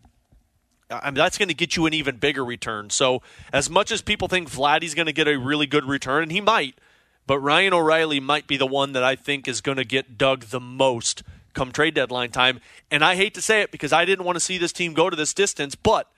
I mean, that's going to get you an even bigger return. So, as much as people think Vladdy's going to get a really good return, and he might, but Ryan O'Reilly might be the one that I think is going to get dug the most come trade deadline time. And I hate to say it because I didn't want to see this team go to this distance, but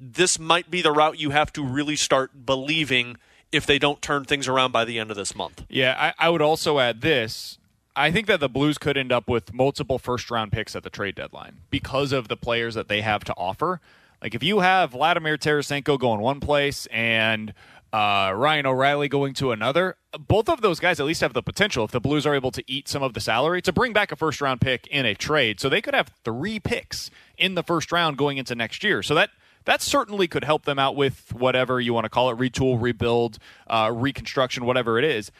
this might be the route you have to really start believing if they don't turn things around by the end of this month. Yeah, I, I would also add this. I think that the Blues could end up with multiple first round picks at the trade deadline because of the players that they have to offer. Like if you have Vladimir Tarasenko going one place and uh, Ryan O'Reilly going to another. Both of those guys at least have the potential, if the Blues are able to eat some of the salary, to bring back a first round pick in a trade. So they could have three picks in the first round going into next year. So that that certainly could help them out with whatever you want to call it retool, rebuild, uh, reconstruction, whatever it is.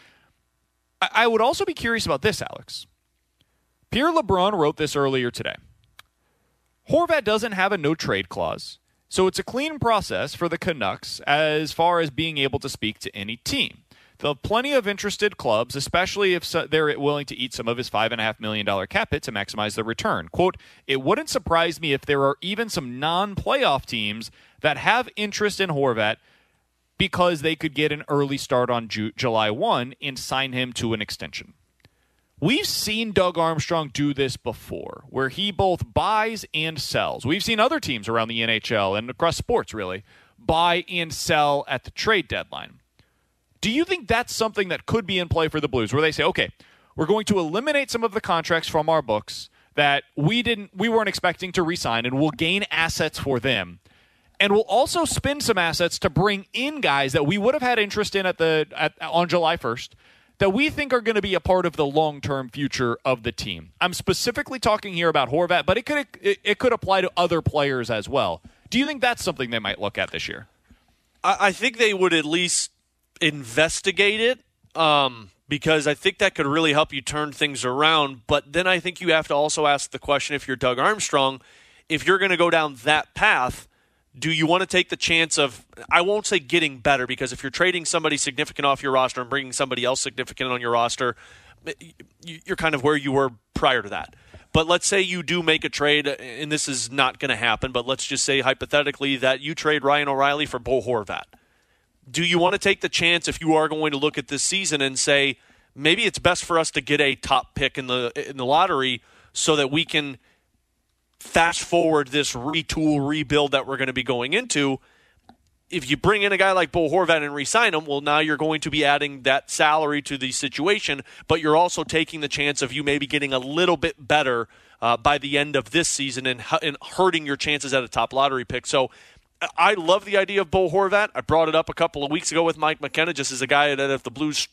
I-, I would also be curious about this, Alex. Pierre LeBrun wrote this earlier today. Horvat doesn't have a no trade clause. So it's a clean process for the Canucks as far as being able to speak to any team. They'll have plenty of interested clubs, especially if they're willing to eat some of his $5.5 million cap hit to maximize the return. Quote, it wouldn't surprise me if there are even some non playoff teams that have interest in Horvat because they could get an early start on Ju- July 1 and sign him to an extension. We've seen Doug Armstrong do this before, where he both buys and sells. We've seen other teams around the NHL and across sports, really, buy and sell at the trade deadline. Do you think that's something that could be in play for the Blues, where they say, okay, we're going to eliminate some of the contracts from our books that we didn't, we weren't expecting to re-sign, and we'll gain assets for them, and we'll also spend some assets to bring in guys that we would have had interest in at the at, on July first that we think are going to be a part of the long-term future of the team. I'm specifically talking here about Horvat, but it could it, it could apply to other players as well. Do you think that's something they might look at this year? I, think they would at least investigate it. Um, because I think that could really help you turn things around. But then I think you have to also ask the question if you're Doug Armstrong, if you're going to go down that path, do you want to take the chance of I won't say getting better because if you're trading somebody significant off your roster and bringing somebody else significant on your roster, you're kind of where you were prior to that. But let's say you do make a trade, and this is not going to happen, but let's just say hypothetically that you trade Ryan O'Reilly for Bo Horvat. Do you want to take the chance if you are going to look at this season and say maybe it's best for us to get a top pick in the in the lottery so that we can – fast forward this retool rebuild that we're going to be going into if you bring in a guy like Bo Horvat and re-sign him, well, now you're going to be adding that salary to the situation, but you're also taking the chance of you maybe getting a little bit better uh, by the end of this season and, and hurting your chances at a top lottery pick. So I love the idea of Bo Horvat. I brought it up a couple of weeks ago with Mike McKenna, just as a guy that if the Blues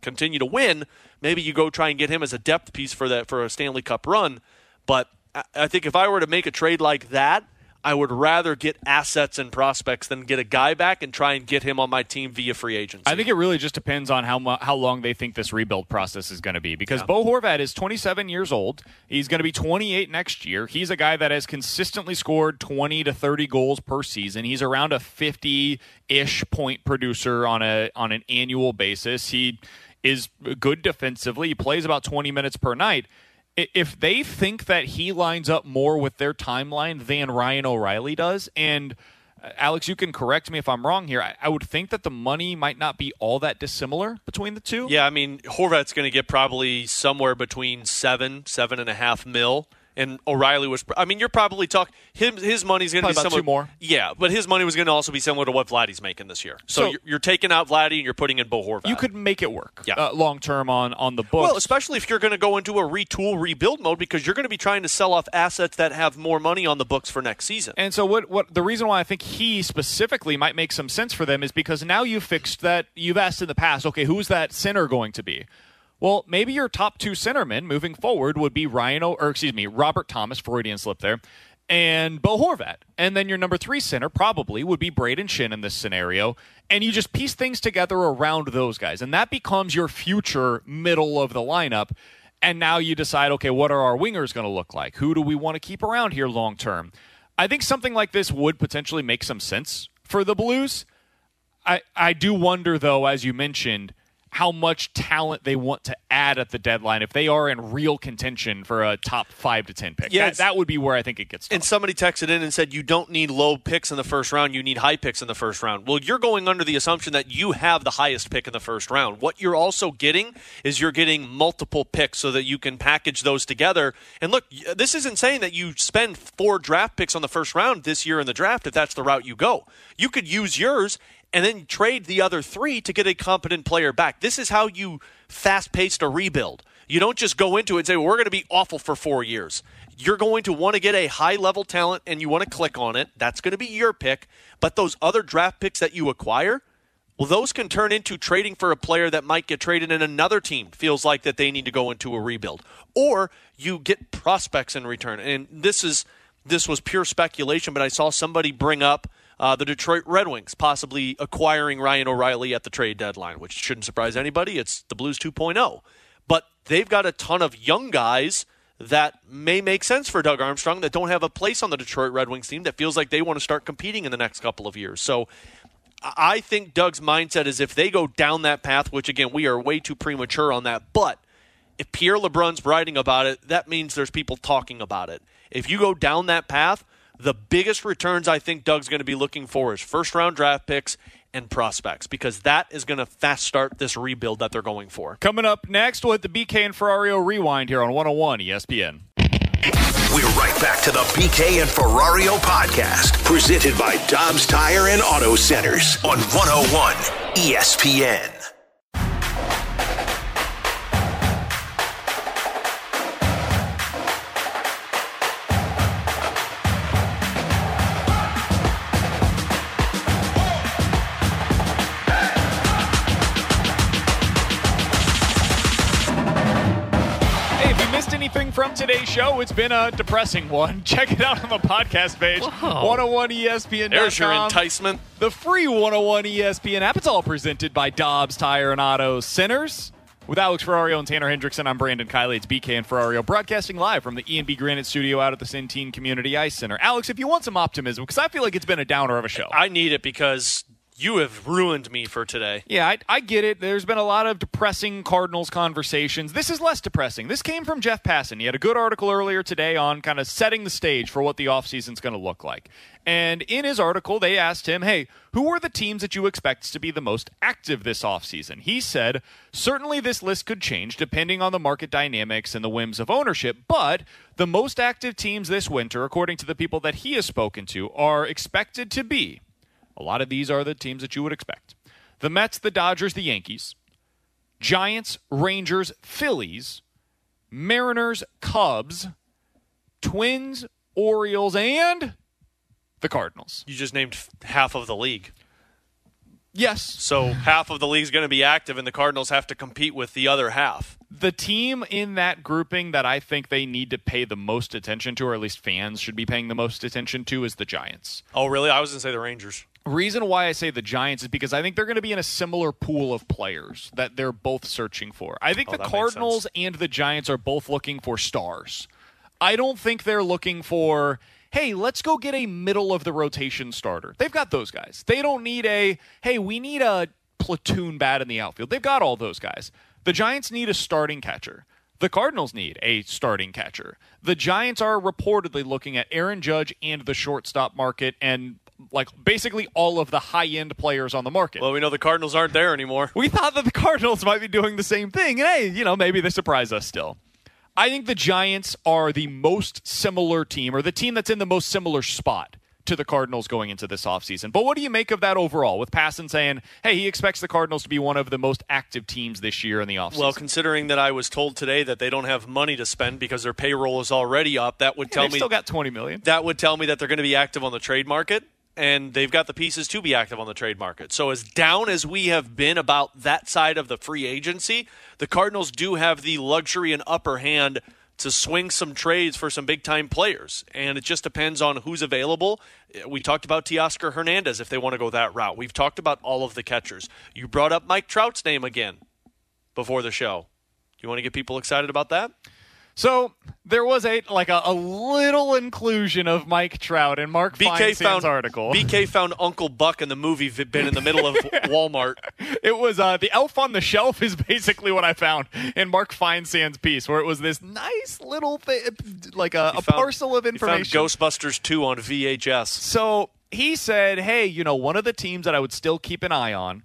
continue to win, maybe you go try and get him as a depth piece for that for a Stanley Cup run. But I, think if I were to make a trade like that, I would rather get assets and prospects than get a guy back and try and get him on my team via free agency. I think it really just depends on how mu- how long they think this rebuild process is going to be. Because Bo Horvat is 27 years old. He's going to be 28 next year. He's a guy that has consistently scored 20 to 30 goals per season. He's around a 50-ish point producer on a on an annual basis. He is good defensively. He plays about 20 minutes per night. If they think that he lines up more with their timeline than Ryan O'Reilly does, and uh, Alex, you can correct me if I'm wrong here. I, I would think that the money might not be all that dissimilar between the two. Yeah, I mean Horvat's going to get probably somewhere between seven, seven and a half mil, and O'Reilly was. I mean, you're probably talking his his money's going to be about similar. two more. Yeah, but his money was going to also be similar to what Vladdy's making this year. So, So- you're, you're taking out Vladdy and you're putting in Bo Horvat. You could make it work Yeah. uh, long term on on the books. Well, especially if you're going to go into a retool, rebuild mode, because you're going to be trying to sell off assets that have more money on the books for next season. And so what what the reason why I think he specifically might make some sense for them is because now you've fixed that you've asked in the past, okay, who's that center going to be? Well, maybe your top two centermen moving forward would be Ryan o, or excuse me, Robert Thomas, Freudian slip there, and Bo Horvat. And then your number three center probably would be Brayden Schenn in this scenario. And you just piece things together around those guys. And that becomes your future middle of the lineup. And now you decide, okay, what are our wingers going to look like? Who do we want to keep around here long term? I think something like this would potentially make some sense for the Blues. I, I do wonder, though, as you mentioned, how much talent they want to add at the deadline if they are in real contention for a top five to ten pick. Yeah, that, that would be where I think it gets. Tough. And somebody texted in and said, You don't need low picks in the first round. You need high picks in the first round. Well, you're going under the assumption that you have the highest pick in the first round. What you're also getting is you're getting multiple picks so that you can package those together. And look, this isn't saying that you spend four draft picks on the first round this year in the draft if that's the route you go. You could use yours and then trade the other three to get a competent player back. This is how you fast paced a rebuild. You don't just go into it and say, well, we're going to be awful for four years. You're going to want to get a high level talent and you want to click on it. That's going to be your pick. But those other draft picks that you acquire, well, those can turn into trading for a player that might get traded and another team feels like that they need to go into a rebuild. Or you get prospects in return. And this is this was pure speculation, but I saw somebody bring up uh, the Detroit Red Wings possibly acquiring Ryan O'Reilly at the trade deadline, which shouldn't surprise anybody. It's the Blues 2.0. But they've got a ton of young guys that may make sense for Doug Armstrong that don't have a place on the Detroit Red Wings team that feels like they want to start competing in the next couple of years. So I think Doug's mindset is if they go down that path, which again, we are way too premature on that, but if Pierre LeBrun's writing about it, that means there's people talking about it. If you go down that path, the biggest returns I think Doug's going to be looking for is first round draft picks and prospects because that is going to fast start this rebuild that they're going for. Coming up next, we'll hit the BK and Ferrario rewind here on 101 ESPN. We're right back to the BK and Ferrario podcast, presented by Dobbs Tire and Auto Centers on 101 ESPN. From today's show, it's been a depressing one. Check it out on the podcast page, Whoa. 101 ESPN. There's your enticement. The free 101 ESPN app. It's all presented by Dobbs Tire and Auto Centers. With Alex Ferrario and Tanner Hendrickson, I'm Brandon Kiley. It's BK and Ferrario broadcasting live from the E&B Granite Studio out at the Centene Community Ice Center. Alex, if you want some optimism, because I feel like it's been a downer of a show. I need it because you have ruined me for today. Yeah, I, I get it. There's been a lot of depressing Cardinals conversations. This is less depressing. This came from Jeff Passan. He had a good article earlier today on kind of setting the stage for what the offseason's going to look like. And in his article, they asked him, hey, who are the teams that you expect to be the most active this offseason? He said, certainly this list could change depending on the market dynamics and the whims of ownership, but the most active teams this winter, according to the people that he has spoken to, are expected to be a lot of these are the teams that you would expect the Mets, the Dodgers, the Yankees, Giants, Rangers, Phillies, Mariners, Cubs, Twins, Orioles, and the Cardinals. You just named half of the league. Yes. So half of the league's going to be active, and the Cardinals have to compete with the other half. The team in that grouping that I think they need to pay the most attention to, or at least fans should be paying the most attention to, is the Giants. Oh, really? I was going to say the Rangers. Reason why I say the Giants is because I think they're going to be in a similar pool of players that they're both searching for. I think Oh, the Cardinals and the Giants are both looking for stars. I don't think they're looking for, hey, let's go get a middle of the rotation starter. They've got those guys. They don't need a, hey, we need a platoon bat in the outfield. They've got all those guys. The Giants need a starting catcher. The Cardinals need a starting catcher. The Giants are reportedly looking at Aaron Judge and the shortstop market and like basically all of the high end players on the market. Well, we know the Cardinals aren't there anymore. We thought that the Cardinals might be doing the same thing. And hey, you know, maybe they surprise us still. I think the Giants are the most similar team, or the team that's in the most similar spot to the Cardinals going into this offseason. But what do you make of that overall? With Passan saying, hey, he expects the Cardinals to be one of the most active teams this year in the offseason. Well, considering that I was told today that they don't have money to spend because their payroll is already up, that would tell me still got 20 million. that would tell me that they're going to be active on the trade market and they've got the pieces to be active on the trade market. So as down as we have been about that side of the free agency, the Cardinals do have the luxury and upper hand to swing some trades for some big time players. And it just depends on who's available. We talked about Teoscar Hernandez if they want to go that route. We've talked about all of the catchers. You brought up Mike Trout's name again before the show. Do you want to get people excited about that? So there was a like a, a little inclusion of Mike Trout in Mark BK Feinsand's found article. BK found Uncle Buck in the movie v- been in the middle of Walmart. It was uh, the elf on the shelf is basically what I found in Mark Feinsand's piece, where it was this nice little thing, like a, a found- parcel of information. Ghostbusters 2 on VHS. So he said, "Hey, you know, one of the teams that I would still keep an eye on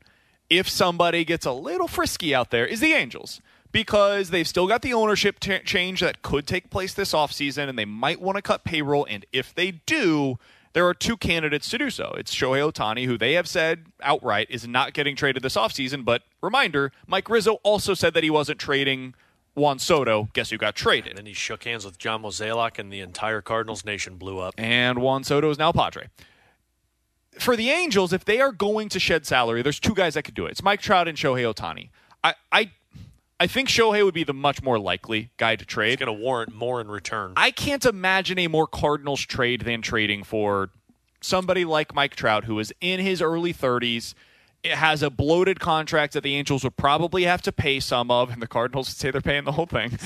if somebody gets a little frisky out there is the Angels." Because they've still got the ownership t- change that could take place this offseason, and they might want to cut payroll. And if they do, there are two candidates to do so. It's Shohei Ohtani, who they have said outright is not getting traded this offseason. But reminder, Mike Rizzo also said that he wasn't trading Juan Soto. Guess who got traded? And then he shook hands with John Mozeliak, and the entire Cardinals nation blew up. and Juan Soto is now Padre. For the Angels, if they are going to shed salary, there's two guys that could do it. It's Mike Trout and Shohei Ohtani. I, I, I think Shohei would be the much more likely guy to trade. It's going to warrant more in return. I can't imagine a more Cardinals trade than trading for somebody like Mike Trout, who is in his early 30s. It has a bloated contract that the Angels would probably have to pay some of, and the Cardinals would say they're paying the whole thing.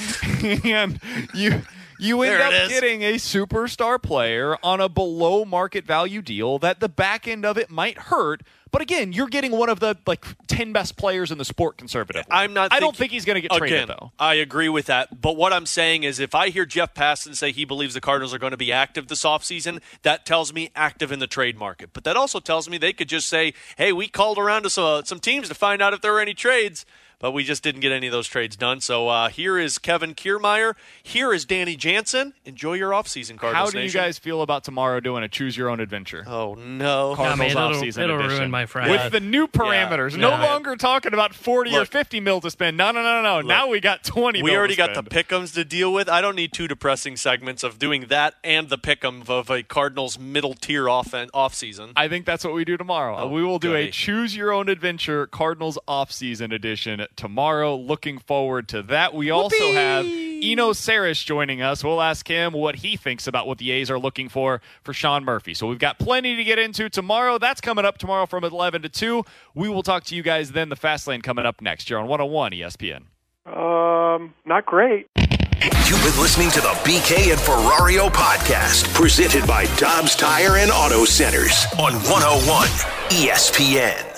and you you end up getting a superstar player on a below market value deal that the back end of it might hurt. But again, you're getting one of the like ten best players in the sport Conservative. I'm not. I don't think he's going to get traded Again, though. I agree with that. But what I'm saying is, if I hear Jeff Passan say he believes the Cardinals are going to be active this offseason, that tells me active in the trade market. But that also tells me they could just say, "Hey, we called around to some, uh, some teams to find out if there were any trades." But we just didn't get any of those trades done. So uh, here is Kevin Kiermaier. Here is Danny Jansen. Enjoy your offseason, Cardinals How do you guys feel about tomorrow doing a choose your own adventure? Oh no! Cardinals it'll- offseason it'll edition. ruin my Friday. With the new parameters. Yeah. No longer talking about 40 or 50 mil to spend. No, no, no, no, no. Now we got 20 We mil already to got the pickums to deal with. I don't need two depressing segments of doing that and the pick'em of a Cardinals middle tier off off season. I think that's what we do tomorrow. Oh, we will do a choose your own adventure Cardinals off-season edition tomorrow. Looking forward to that. We also have Eno Sarris joining us. We'll ask him what he thinks about what the A's are looking for for Sean Murphy. So we've got plenty to get into tomorrow. That's coming up tomorrow from 11 to 2. We will talk to you guys then. The Fast Lane coming up next. You're on 101 ESPN. Um, not great. You've been listening to the BK and Ferrario podcast, presented by Dobbs Tire and Auto Centers on 101 ESPN.